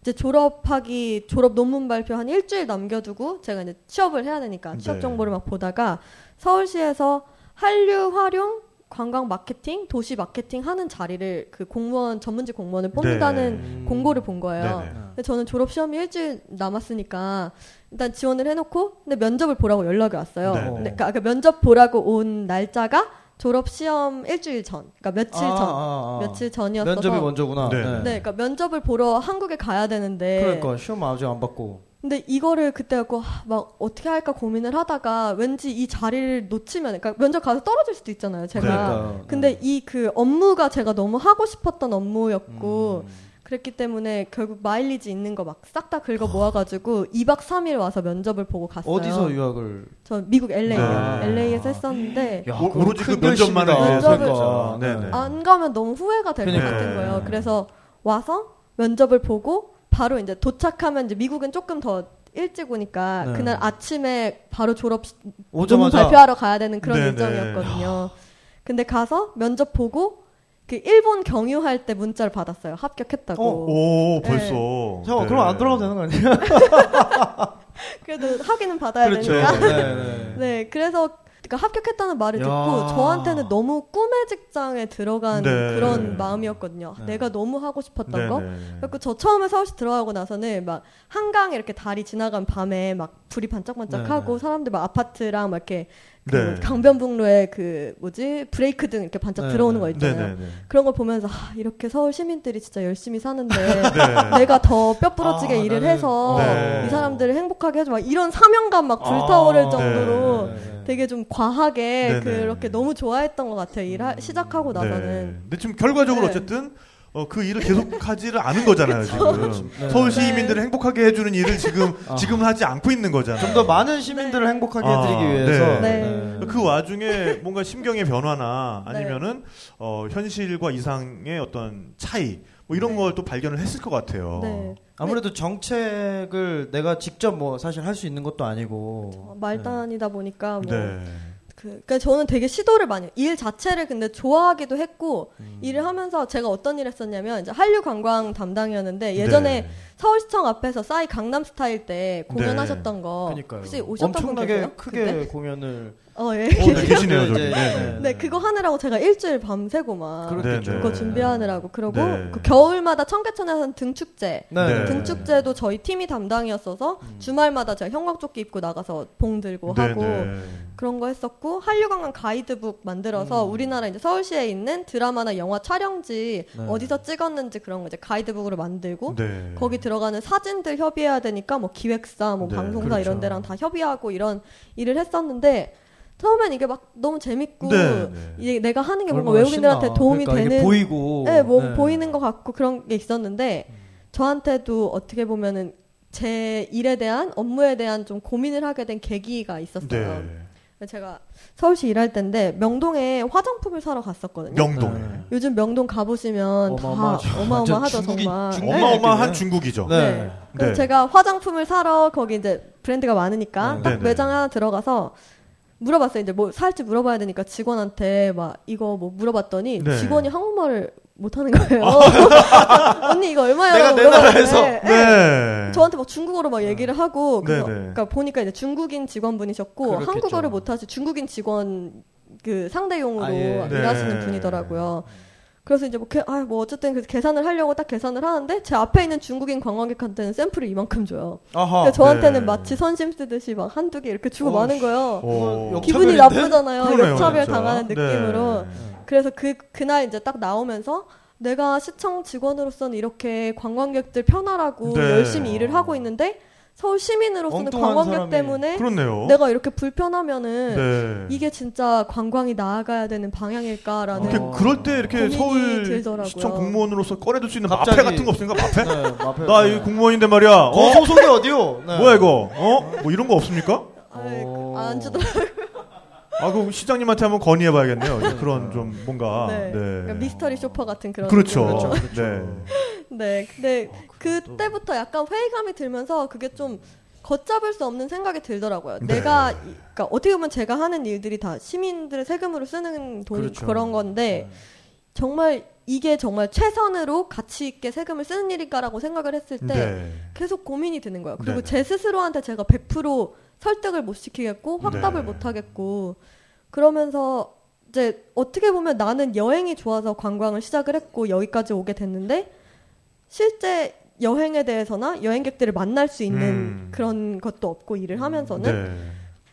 Speaker 4: 이제 졸업하기 졸업 논문 발표 한 일주일 남겨두고 제가 이제 취업을 해야 되니까 취업
Speaker 2: 네.
Speaker 4: 정보를 막 보다가 서울시에서 한류 활용 관광 마케팅 도시 마케팅 하는 자리를 그 공무원 전문직 공무원을 뽑는다는
Speaker 3: 음.
Speaker 4: 공고를 본 거예요.
Speaker 2: 네네.
Speaker 4: 근데 저는 졸업 시험이 일주일 남았으니까 일단 지원을 해놓고 근데 면접을 보라고 연락이 왔어요.
Speaker 2: 네.
Speaker 4: 근데 그러니까 그 면접 보라고 온 날짜가 졸업 시험 일주일 전, 그러니까 며칠
Speaker 3: 아,
Speaker 4: 전,
Speaker 3: 아, 아.
Speaker 4: 며칠 전이었어서
Speaker 3: 면접이 먼저구나.
Speaker 2: 네.
Speaker 4: 네, 그러니까 면접을 보러 한국에 가야 되는데
Speaker 3: 그러니까 시험 아직 안 받고.
Speaker 4: 근데 이거를 그때 갖고 하, 막 어떻게 할까 고민을 하다가 왠지 이 자리를 놓치면 그러니까 면접 가서 떨어질 수도 있잖아요 제가
Speaker 3: 그러니까요.
Speaker 4: 근데 이그 업무가 제가 너무 하고 싶었던 업무였고
Speaker 3: 음.
Speaker 4: 그랬기 때문에 결국 마일리지 있는 거 막 싹 다 긁어 모아가지고 2박 3일 와서 면접을 보고 갔어요
Speaker 3: 어디서 유학을?
Speaker 4: 저 미국 LA요
Speaker 2: 네.
Speaker 4: LA에서 했었는데
Speaker 3: 야,
Speaker 2: 오-
Speaker 3: 그거
Speaker 2: 오로지
Speaker 3: 그큰
Speaker 2: 면접만
Speaker 3: 결심이다.
Speaker 2: 위해서
Speaker 4: 면접을-
Speaker 2: 그러니까. 네네.
Speaker 4: 안 가면 너무 후회가 될것
Speaker 3: 그러니까.
Speaker 4: 같은 거예요
Speaker 2: 네.
Speaker 4: 그래서 와서 면접을 보고 바로 이제 도착하면 이제 미국은 조금 더 일찍 오니까
Speaker 3: 네.
Speaker 4: 그날 아침에 바로 졸업
Speaker 3: 오자마자
Speaker 4: 발표하러 가야 되는 그런
Speaker 2: 네네.
Speaker 4: 일정이었거든요. 근데 가서 면접 보고 그 일본 경유할 때 문자를 받았어요. 합격했다고.
Speaker 2: 오, 벌써.
Speaker 3: 잠깐
Speaker 2: 네.
Speaker 3: 그럼 안 들어가도 되는 거 아니에요?
Speaker 4: 그래도 확인은 받아야
Speaker 3: 그렇죠.
Speaker 4: 되니까.
Speaker 3: 네, 네.
Speaker 4: 네, 그래서 그러니까 합격했다는 말을
Speaker 3: 야.
Speaker 4: 듣고 저한테는 너무 꿈의 직장에 들어간
Speaker 2: 네.
Speaker 4: 그런 마음이었거든요.
Speaker 3: 네.
Speaker 4: 내가 너무 하고 싶었던
Speaker 2: 네네.
Speaker 4: 거. 그래서 저 처음에 서울시 들어가고 나서는 막 한강에 이렇게 다리 지나간 밤에 막 불이 반짝반짝하고
Speaker 3: 네.
Speaker 4: 사람들 막 아파트랑 막 이렇게 그
Speaker 2: 네.
Speaker 4: 강변북로에 그 뭐지 브레이크 등 이렇게 반짝
Speaker 3: 네,
Speaker 4: 들어오는
Speaker 3: 네.
Speaker 4: 거 있잖아요.
Speaker 2: 네네네.
Speaker 4: 그런 걸 보면서 아, 이렇게 서울 시민들이 진짜 열심히 사는데
Speaker 2: 네.
Speaker 4: 내가 더 뼈부러지게
Speaker 3: 아,
Speaker 4: 일을
Speaker 3: 나는-
Speaker 4: 해서
Speaker 2: 네.
Speaker 4: 이 사람들을 행복하게 해줘 막 이런 사명감 막 불타오를
Speaker 3: 아,
Speaker 4: 정도로
Speaker 3: 네, 네, 네.
Speaker 4: 되게 좀 과하게. 그렇게 너무 좋아했던 것 같아요. 일 하, 시작하고
Speaker 2: 네.
Speaker 4: 나서는.
Speaker 2: 근데 지금 결과적으로
Speaker 4: 네.
Speaker 2: 어쨌든 어, 그 일을 계속하지를 않은 거잖아요, 지금.
Speaker 3: 네.
Speaker 2: 서울 시민들을 행복하게 해주는 일을 지금,
Speaker 3: 아.
Speaker 2: 지금 하지 않고 있는 거잖아요.
Speaker 3: 좀 더 많은 시민들을 행복하게
Speaker 2: 아,
Speaker 3: 해드리기 위해서.
Speaker 4: 네.
Speaker 2: 그 와중에 뭔가 심경의 변화나
Speaker 4: 네.
Speaker 2: 아니면은 어, 현실과 이상의 어떤 차이 뭐 이런
Speaker 4: 네.
Speaker 2: 걸또 발견을 했을 것 같아요.
Speaker 4: 네.
Speaker 3: 아무래도 정책을 내가 직접 뭐 사실 할 수 있는 것도 아니고.
Speaker 4: 어, 말단이다 보니까 뭐
Speaker 2: 네.
Speaker 4: 그, 그러니까 저는 되게 시도를 많이 해요. 일 자체를 근데 좋아하기도 했고
Speaker 3: 음.
Speaker 4: 일을 하면서 제가 어떤 일을 했었냐면 이제 한류 관광 담당이었는데 예전에
Speaker 2: 네.
Speaker 4: 서울시청 앞에서 싸이 강남 스타일 때 공연하셨던 거
Speaker 3: 그러니까요.
Speaker 4: 혹시 오셨던 분
Speaker 3: 엄청나게? 크게
Speaker 4: 그때?
Speaker 3: 공연을.
Speaker 4: 어 예.
Speaker 2: 어, 네, 계시네요, 저기.
Speaker 3: 이제,
Speaker 2: 네.
Speaker 4: 네 그거 하느라고 제가 일주일 밤새고 막
Speaker 3: 그렇겠죠.
Speaker 2: 네, 네.
Speaker 4: 그거 준비하느라고 그러고
Speaker 2: 네.
Speaker 4: 그 겨울마다 청계천에서는 등축제
Speaker 3: 네.
Speaker 2: 네.
Speaker 4: 등축제도 저희 팀이 담당이었어서
Speaker 3: 음.
Speaker 4: 주말마다 제가 형광조끼 입고 나가서 봉 들고
Speaker 2: 네,
Speaker 4: 하고
Speaker 2: 네.
Speaker 4: 그런 거 했었고 한류관광 가이드북 만들어서
Speaker 3: 음.
Speaker 4: 우리나라 이제 서울시에 있는 드라마나 영화 촬영지
Speaker 3: 네.
Speaker 4: 어디서 찍었는지 그런 거 이제 가이드북으로 만들고
Speaker 2: 네.
Speaker 4: 거기 들어가는 사진들 협의해야 되니까 뭐 기획사 뭐
Speaker 2: 네,
Speaker 4: 방송사
Speaker 3: 그렇죠.
Speaker 4: 이런 데랑 다 협의하고 이런 일을 했었는데 처음엔 이게 막 너무 재밌고
Speaker 2: 네, 네.
Speaker 4: 이게 내가 하는 게 뭔가 외국인들한테. 도움이
Speaker 3: 그러니까
Speaker 4: 되는
Speaker 3: 보이고.
Speaker 4: 네, 뭐
Speaker 3: 네.
Speaker 4: 보이는 것 같고 그런 게 있었는데 저한테도 어떻게 보면은 제 일에 대한 업무에 대한 좀 고민을 하게 된 계기가 있었어요.
Speaker 2: 네.
Speaker 4: 제가 서울시 일할 때인데 명동에 화장품을 사러 갔었거든요.
Speaker 2: 명동.
Speaker 3: 네.
Speaker 4: 요즘 명동 가보시면
Speaker 3: 어마어마하죠.
Speaker 4: 다 어마어마하죠
Speaker 3: 중국인,
Speaker 4: 정말.
Speaker 3: 중국-
Speaker 4: 네.
Speaker 2: 어마어마한. 중국이죠.
Speaker 3: 네.
Speaker 4: 네. 그래서
Speaker 2: 네.
Speaker 4: 제가 화장품을 사러 거기 이제 브랜드가 많으니까
Speaker 3: 네.
Speaker 4: 딱
Speaker 2: 네네.
Speaker 4: 매장 하나 들어가서 물어봤어요. 이제 뭐 살지 물어봐야 되니까 직원한테 막 이거 뭐 물어봤더니
Speaker 2: 네.
Speaker 4: 직원이 한국말을 못하는 거예요. 언니 이거 얼마야?
Speaker 3: 내가 내 나라에서.
Speaker 2: 네.
Speaker 4: 저한테 막 중국어로 막 얘기를 하고 그래서
Speaker 2: 네네.
Speaker 4: 그러니까 보니까 이제 중국인 직원분이셨고
Speaker 3: 그렇겠죠.
Speaker 4: 한국어를 못하시 중국인 직원 그 상대용으로
Speaker 3: 아, 예.
Speaker 4: 일하시는
Speaker 2: 네.
Speaker 4: 분이더라고요. 그래서 이제 뭐, 개, 아, 뭐 어쨌든 그 계산을 하려고 딱 계산을 하는데 제 앞에 있는 중국인 관광객한테는 샘플을 이만큼 줘요.
Speaker 3: 아하.
Speaker 4: 저한테는
Speaker 2: 네.
Speaker 4: 마치 선심 쓰듯이 막 한두 개 이렇게 주고
Speaker 3: 어,
Speaker 4: 마는 거예요.
Speaker 2: 오.
Speaker 3: 역-
Speaker 4: 기분이? 나쁘잖아요.
Speaker 2: 그러네요,
Speaker 4: 역차별
Speaker 2: 진짜.
Speaker 4: 당하는
Speaker 2: 네.
Speaker 4: 느낌으로. 그래서 그 그날 이제 딱 나오면서 내가 시청 직원으로서는 이렇게 관광객들 편하라고
Speaker 2: 네.
Speaker 4: 열심히 일을 하고 있는데 서울 시민으로서는 관광객
Speaker 3: 사람이-
Speaker 4: 때문에
Speaker 2: 그렇네요.
Speaker 4: 내가 이렇게 불편하면은
Speaker 2: 네.
Speaker 4: 이게 진짜 관광이 나아가야 되는 방향일까라는
Speaker 2: 이렇게
Speaker 3: 어.
Speaker 2: 그럴 때 이렇게 서울
Speaker 4: 들더라고요.
Speaker 2: 시청 공무원으로서 꺼내들 수 있는
Speaker 3: 갑자기-
Speaker 2: 마페 같은 거 없습니까? 마페?
Speaker 3: 네, 마페.
Speaker 2: 나이
Speaker 3: 네.
Speaker 2: 공무원인데 말이야. 어?
Speaker 3: 어, 소속이 어디요? 네.
Speaker 2: 뭐야 이거? 어? 뭐 이런 거 없습니까?
Speaker 4: 아이,
Speaker 3: 오.
Speaker 4: 안 주더라고요.
Speaker 2: 아, 그 시장님한테 한번 건의해봐야겠네요. 그런 좀 뭔가.
Speaker 4: 네.
Speaker 2: 네.
Speaker 4: 그러니까 미스터리 쇼퍼 같은 그런
Speaker 2: 그렇죠.
Speaker 3: 그렇죠, 그렇죠.
Speaker 2: 네.
Speaker 4: 네, 근데
Speaker 3: 어,
Speaker 4: 그때부터 약간 회의감이 들면서 그게 좀 걷잡을 수 없는 생각이 들더라고요.
Speaker 2: 네.
Speaker 4: 내가 이- 그러니까 어떻게 보면 제가 하는 일들이 다 시민들의 세금으로 쓰는 돈
Speaker 3: 그렇죠.
Speaker 4: 그런 건데
Speaker 3: 네.
Speaker 4: 정말 이게 정말 최선으로 가치 있게 세금을 쓰는 일일까라고 생각을 했을 때
Speaker 2: 네.
Speaker 4: 계속 고민이 드는 거예요. 그리고
Speaker 2: 네네.
Speaker 4: 제 스스로한테 제가 100% 설득을 못 시키겠고 확답을
Speaker 2: 네.
Speaker 4: 못 하겠고 그러면서 이제 어떻게 보면 나는 여행이 좋아서 관광을 시작을 했고 여기까지 오게 됐는데 실제 여행에 대해서나 여행객들을 만날 수 있는
Speaker 2: 음.
Speaker 4: 그런 것도 없고 일을 하면서는
Speaker 2: 네.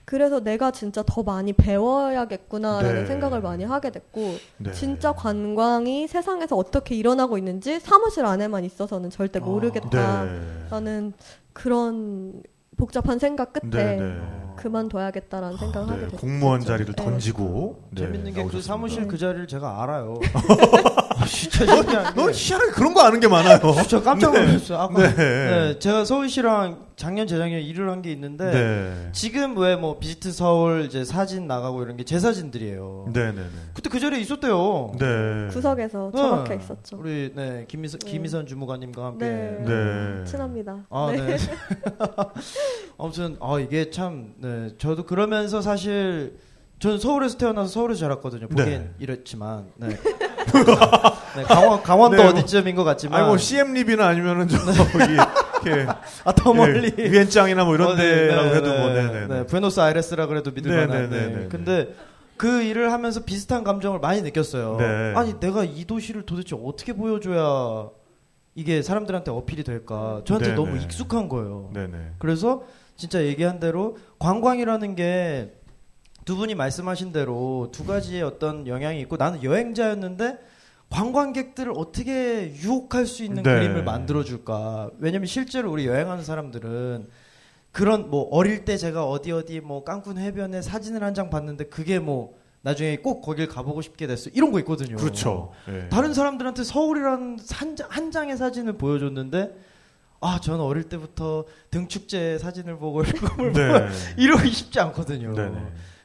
Speaker 4: 그래서 내가 진짜 더 많이 배워야겠구나라는
Speaker 2: 네.
Speaker 4: 생각을 많이 하게 됐고
Speaker 2: 네.
Speaker 4: 진짜 관광이 세상에서 어떻게 일어나고 있는지 사무실 안에만 있어서는 절대 모르겠다라는
Speaker 2: 네.
Speaker 4: 그런 복잡한 생각 끝에
Speaker 2: 네. 네.
Speaker 4: 그만둬야겠다라는 생각을 하게
Speaker 2: 네.
Speaker 4: 됐죠.
Speaker 2: 공무원 자리를
Speaker 4: 네.
Speaker 2: 던지고 네,
Speaker 3: 재밌는 게 그. 사무실
Speaker 4: 네.
Speaker 3: 그 자리를 제가 알아요. 진짜 신기한
Speaker 2: 너
Speaker 3: 게.
Speaker 2: 희한하게 그런 거 아는 게 많아요.
Speaker 3: 저 깜짝 놀랐어요. 아까
Speaker 2: 네.
Speaker 3: 네, 제가 서울시랑 작년 재작년에 일을 한 게 있는데
Speaker 2: 네.
Speaker 3: 지금 왜 뭐 비지트 서울 이제 사진 나가고 이런 게 제 사진들이에요.
Speaker 2: 네, 네,
Speaker 3: 그때 그 자리에 있었대요.
Speaker 2: 네. 네.
Speaker 4: 구석에서
Speaker 3: 네.
Speaker 4: 처박혀 있었죠.
Speaker 3: 우리 네 김희선,
Speaker 4: 네.
Speaker 3: 김희선 주무관님과 함께.
Speaker 4: 네.
Speaker 2: 네.
Speaker 4: 친합니다.
Speaker 3: 아,
Speaker 4: 네.
Speaker 3: 네. 아무튼 아 이게 참 네. 저도 그러면서 사실 저는 서울에서 태어나서 서울에서 자랐거든요. 보기엔
Speaker 2: 네.
Speaker 3: 이렇지만. 네. 네, 강원 강원도
Speaker 2: 네, 뭐-
Speaker 3: 어디쯤인 것 같지만.
Speaker 2: 아니 뭐 CM 립이나 아니면은 저기 이렇게
Speaker 3: 아, 더 멀리.
Speaker 2: 예, 위엔짱이나 뭐 이런
Speaker 3: 어, 네,
Speaker 2: 데라고
Speaker 3: 네,
Speaker 2: 해도
Speaker 3: 네,
Speaker 2: 뭐
Speaker 3: 네,
Speaker 2: 네네.
Speaker 3: 네, 부에노스 아이레스라 그래도 믿을
Speaker 2: 네,
Speaker 3: 만한.
Speaker 2: 네,
Speaker 3: 네,
Speaker 2: 네, 네,
Speaker 3: 근데 그 일을 하면서 비슷한 감정을 많이 느꼈어요.
Speaker 2: 네.
Speaker 3: 아니 내가 이 도시를 도대체 어떻게 보여줘야 이게 사람들한테 어필이 될까? 저한테
Speaker 2: 네,
Speaker 3: 너무
Speaker 2: 네.
Speaker 3: 익숙한 거예요. 그래서 진짜 얘기한 대로 관광이라는 게 두 분이 말씀하신 대로 두 가지의 어떤 영향이 있고 나는 여행자였는데 관광객들을 어떻게 유혹할 수 있는
Speaker 2: 네.
Speaker 3: 그림을 만들어줄까? 왜냐면 실제로 우리 여행하는 사람들은 그런 뭐 어릴 때 제가 어디 어디 뭐 깡쿤 해변에 사진을 한 장 봤는데 그게 뭐 나중에 꼭 거길 가보고 싶게 됐어 이런 거 있거든요.
Speaker 2: 그렇죠. 예.
Speaker 3: 다른 사람들한테 서울이라는 한, 장- 한 장의 사진을 보여줬는데 아 저는 어릴 때부터 등축제 사진을 보고 이걸
Speaker 2: 네.
Speaker 3: 이러기 쉽지 않거든요.
Speaker 2: 네네.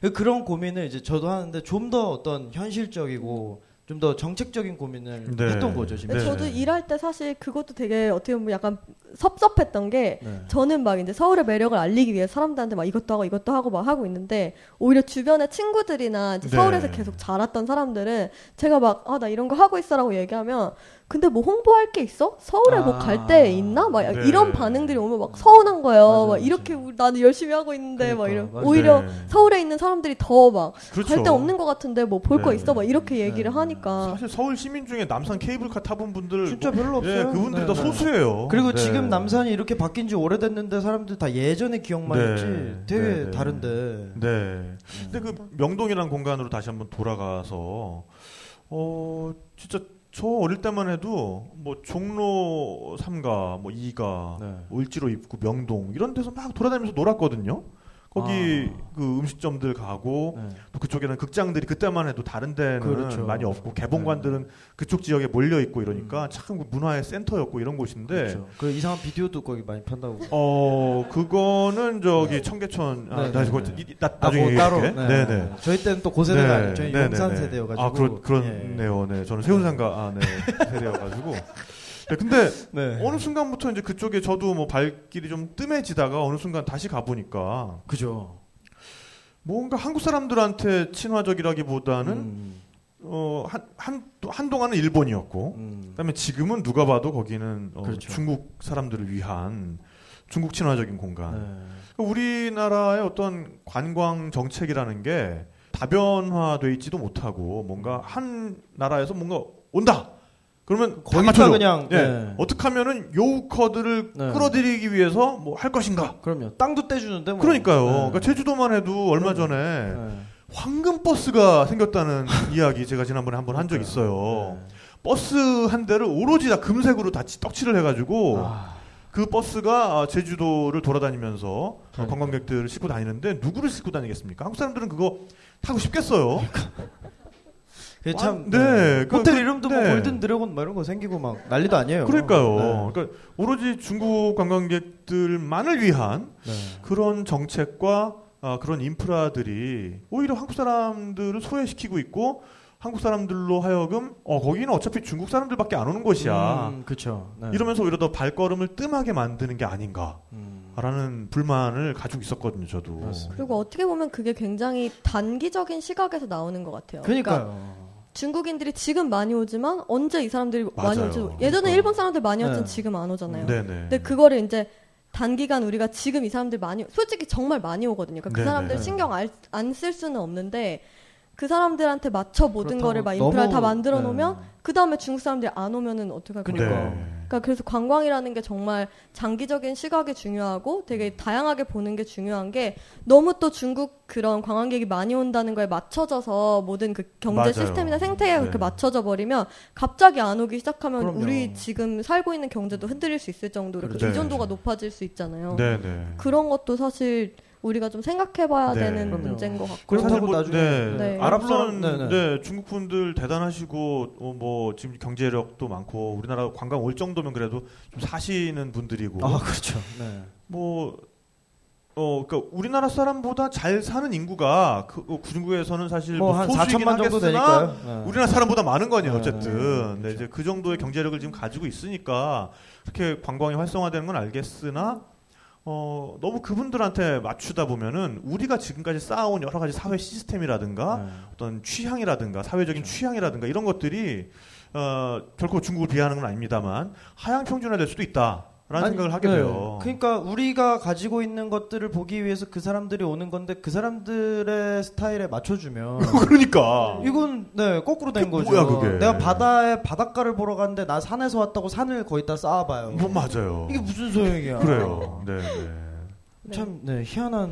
Speaker 3: 그런 고민을 이제 저도 하는데 좀 더 어떤 현실적이고 좀 더 정책적인 고민을
Speaker 2: 네.
Speaker 3: 했던 거죠 지금.
Speaker 2: 네.
Speaker 4: 저도 일할 때 사실 그것도 되게 어떻게 보면 약간 섭섭했던 게
Speaker 3: 네.
Speaker 4: 저는 막 이제 서울의 매력을 알리기 위해 사람들한테 막 이것도 하고 이것도 하고 막 하고 있는데 오히려 주변의 친구들이나 이제
Speaker 2: 네.
Speaker 4: 서울에서 계속 자랐던 사람들은 제가 막 아 나 이런 거 하고 있어라고 얘기하면 근데 뭐 홍보할 게 있어? 서울에 뭐
Speaker 3: 아.
Speaker 4: 갈데 있나? 막
Speaker 2: 네.
Speaker 4: 이런 반응들이 오면 막 서운한 거예요.
Speaker 3: 맞아요,
Speaker 4: 막. 이렇게 나는 열심히 하고 있는데 막
Speaker 3: 그러니까,
Speaker 4: 이런
Speaker 3: 맞아요.
Speaker 4: 오히려
Speaker 2: 네.
Speaker 4: 서울에 있는 사람들이 더 막 갈데
Speaker 2: 그렇죠.
Speaker 4: 없는 것 같은데 뭐 볼거
Speaker 2: 네.
Speaker 4: 있어? 막 이렇게 얘기를
Speaker 3: 네.
Speaker 4: 하니까
Speaker 2: 사실 서울 시민 중에 남산 케이블카 타본 분들
Speaker 3: 진짜
Speaker 2: 뭐-
Speaker 3: 별로 없어요.
Speaker 2: 예, 그분들이
Speaker 3: 네,
Speaker 2: 더
Speaker 3: 네.
Speaker 2: 소수예요.
Speaker 3: 그리고
Speaker 2: 네.
Speaker 3: 지금 남산이 이렇게 바뀐 지 오래됐는데 사람들 다 예전의 기억만
Speaker 2: 네.
Speaker 3: 있지 되게. 다른데.
Speaker 2: 네. 근데 그 명동이라는 공간으로 다시 한번 돌아가서 어 진짜 저 어릴 때만 해도 뭐 종로 3가 뭐 2가
Speaker 3: 네.
Speaker 2: 을지로 입구 명동 이런 데서 막 돌아다니면서 놀았거든요. 거기
Speaker 3: 아.
Speaker 2: 그 음식점들 가고
Speaker 3: 네.
Speaker 2: 또 그쪽에는 극장들이 그때만 해도 다른 데는
Speaker 3: 그렇죠.
Speaker 2: 많이 없고 개봉관들은 그쪽 지역에 몰려 있고 이러니까 참 문화의 센터였고 이런 곳인데
Speaker 3: 그렇죠. 그 이상한 비디오도 거기 많이 판다고.
Speaker 2: 어 그거는 저기 청계천 아,
Speaker 3: 네,
Speaker 2: 나
Speaker 3: 네,
Speaker 2: 이거
Speaker 3: 네.
Speaker 2: 이- 나,
Speaker 3: 아,
Speaker 2: 나중에
Speaker 3: 그거 따로.
Speaker 2: 얘기할게.
Speaker 3: 네.
Speaker 2: 네네.
Speaker 3: 저희 때는 또 고세대가 아니에요. 저희
Speaker 2: 네,
Speaker 3: 용산
Speaker 2: 네, 네.
Speaker 3: 세대여가지고.
Speaker 2: 아 그렇
Speaker 3: 예.
Speaker 2: 그렇네요. 네 저는 세운상가 아, 네 세대여가지고. 네, 근데
Speaker 3: 네.
Speaker 2: 어느 순간부터 이제 그쪽에 저도 뭐 발길이 좀 뜸해지다가 어느 순간 다시 가보니까
Speaker 3: 그죠.
Speaker 2: 뭔가 한국 사람들한테 친화적이라기보다는
Speaker 3: 음,
Speaker 2: 어 한 한 한동안은 일본이었고
Speaker 3: 음.
Speaker 2: 그 다음에 지금은 누가 봐도 거기는 어,
Speaker 3: 그렇죠.
Speaker 2: 중국 사람들을 위한 중국 친화적인 공간.
Speaker 3: 네.
Speaker 2: 그러니까 우리나라의 어떤 관광 정책이라는 게 다변화돼 있지도 못하고 뭔가 한 나라에서 뭔가 온다. 그러면 다
Speaker 3: 거기다. 그냥,
Speaker 2: 예.
Speaker 3: 네.
Speaker 2: 어떻게 하면은 요우커들을
Speaker 3: 네.
Speaker 2: 끌어들이기 위해서 뭐 할 것인가?
Speaker 3: 그럼요. 땅도 떼주는데 뭐.
Speaker 2: 그러니까요.
Speaker 3: 네.
Speaker 2: 그러니까 제주도만 해도 얼마 전에
Speaker 3: 네.
Speaker 2: 황금 버스가 생겼다는 이야기 제가 지난번에 한번 한 적 있어요.
Speaker 3: 네.
Speaker 2: 버스 한 대를 오로지 다 금색으로 다 치- 떡칠을 해가지고
Speaker 3: 아,
Speaker 2: 그 버스가 아, 제주도를 돌아다니면서 어,
Speaker 3: 네.
Speaker 2: 관광객들을 싣고 다니는데 누구를 싣고 다니겠습니까? 한국 사람들은 그거 타고 싶겠어요.
Speaker 3: 그게 참
Speaker 2: 아, 네. 그-
Speaker 3: 호텔
Speaker 2: 그-
Speaker 3: 이름도
Speaker 2: 네.
Speaker 3: 뭐 골든 드래곤 뭐 이런 거 생기고 막 난리도 아니에요.
Speaker 2: 그러니까요.
Speaker 3: 네.
Speaker 2: 그러니까 오로지 중국 관광객들만을 위한
Speaker 3: 네.
Speaker 2: 그런 정책과 아, 그런 인프라들이 오히려 한국 사람들을 소외시키고 있고 한국 사람들로 하여금 어 거기는 어차피 중국 사람들밖에 안 오는 곳이야.
Speaker 3: 음, 그렇죠. 네.
Speaker 2: 이러면서 오히려 더 발걸음을 뜸하게 만드는 게 아닌가 라는
Speaker 3: 음.
Speaker 2: 불만을 가지고 있었거든요, 저도.
Speaker 3: 맞습니다.
Speaker 4: 그리고 어떻게 보면 그게 굉장히 단기적인 시각에서 나오는 것 같아요. 그러니까
Speaker 3: 그러니까요.
Speaker 4: 중국인들이 지금 많이 오지만 언제 이 사람들이 많이
Speaker 2: 맞아요.
Speaker 4: 올지 예전에
Speaker 2: 그러니까.
Speaker 4: 일본 사람들 많이 왔지만
Speaker 3: 네.
Speaker 4: 지금 안 오잖아요.
Speaker 2: 네네.
Speaker 4: 근데 그거를 이제 단기간 우리가 지금 이 사람들 많이 솔직히 정말 많이 오거든요. 그러니까 그. 사람들 신경 안 쓸 수는 없는데 그 사람들한테 맞춰 모든 거를 막 인프라를
Speaker 3: 너무-
Speaker 4: 다 만들어 놓으면
Speaker 3: 네.
Speaker 4: 그 다음에 중국 사람들이 안 오면은 어떡할
Speaker 3: 그러니까.
Speaker 4: 거예요.
Speaker 2: 네.
Speaker 4: 그러니까 그래서 관광이라는 게 정말 장기적인 시각이 중요하고 되게 다양하게 보는 게 중요한 게 너무 또 중국 그런 관광객이 많이 온다는 거에 맞춰져서 모든 그 경제
Speaker 2: 맞아요.
Speaker 4: 시스템이나 생태계가
Speaker 2: 네.
Speaker 4: 그렇게 맞춰져 버리면 갑자기 안 오기 시작하면
Speaker 3: 그럼요.
Speaker 4: 우리 지금 살고 있는 경제도 흔들릴 수 있을 정도로 그
Speaker 2: 그렇죠.
Speaker 4: 의존도가 높아질 수 있잖아요.
Speaker 2: 네네.
Speaker 4: 그런 것도 사실 우리가 좀 생각해봐야
Speaker 2: 네.
Speaker 4: 되는
Speaker 2: 그럼요.
Speaker 4: 문제인 것 같고.
Speaker 3: 그렇다고
Speaker 2: 뭐,
Speaker 3: 나중에
Speaker 2: 네.
Speaker 4: 네.
Speaker 2: 아랍 사람,
Speaker 3: 네네.
Speaker 2: 네, 중국 분들 대단하시고 어, 뭐 지금 경제력도 많고 우리나라 관광 올 정도면 그래도 좀 사시는 분들이고
Speaker 3: 아 그렇죠. 네.
Speaker 2: 뭐 어, 그러니까 우리나라 사람보다 잘 사는 인구가 그, 어, 중국에서는 사실 뭐
Speaker 3: 뭐한
Speaker 2: 소수이긴
Speaker 3: 4천만 정도
Speaker 2: 하겠으나
Speaker 3: 되니까요. 네.
Speaker 2: 우리나라 사람보다 많은 거네요,
Speaker 3: 네,
Speaker 2: 어쨌든. 네, 이제 그 정도의 경제력을 지금 가지고 있으니까 그렇게 관광이 활성화되는 건 알겠으나 어, 너무 그분들한테 맞추다 보면은 우리가 지금까지 쌓아온 여러 가지 사회 시스템이라든가
Speaker 3: 네.
Speaker 2: 어떤 취향이라든가 사회적인 취향이라든가 이런 것들이 어, 결코 중국을 비하하는 건 아닙니다만 하향 평준화될 수도 있다 라는
Speaker 3: 아니,
Speaker 2: 생각을 하게
Speaker 3: 네.
Speaker 2: 돼요.
Speaker 3: 그러니까 우리가 가지고 있는 것들을 보기 위해서 그 사람들이 오는 건데 그 사람들의 스타일에 맞춰주면
Speaker 2: 그러니까
Speaker 3: 이건 네 거꾸로 된 거죠.
Speaker 2: 뭐야, 그게.
Speaker 3: 내가 바다에 바닷가를 보러 갔는데 나 산에서 왔다고 산을 거기다 쌓아봐요.
Speaker 2: 뭐 맞아요.
Speaker 3: 이게 무슨 소용이야?
Speaker 2: 그래요. 네, 네.
Speaker 4: 네.
Speaker 3: 참 네, 희한한.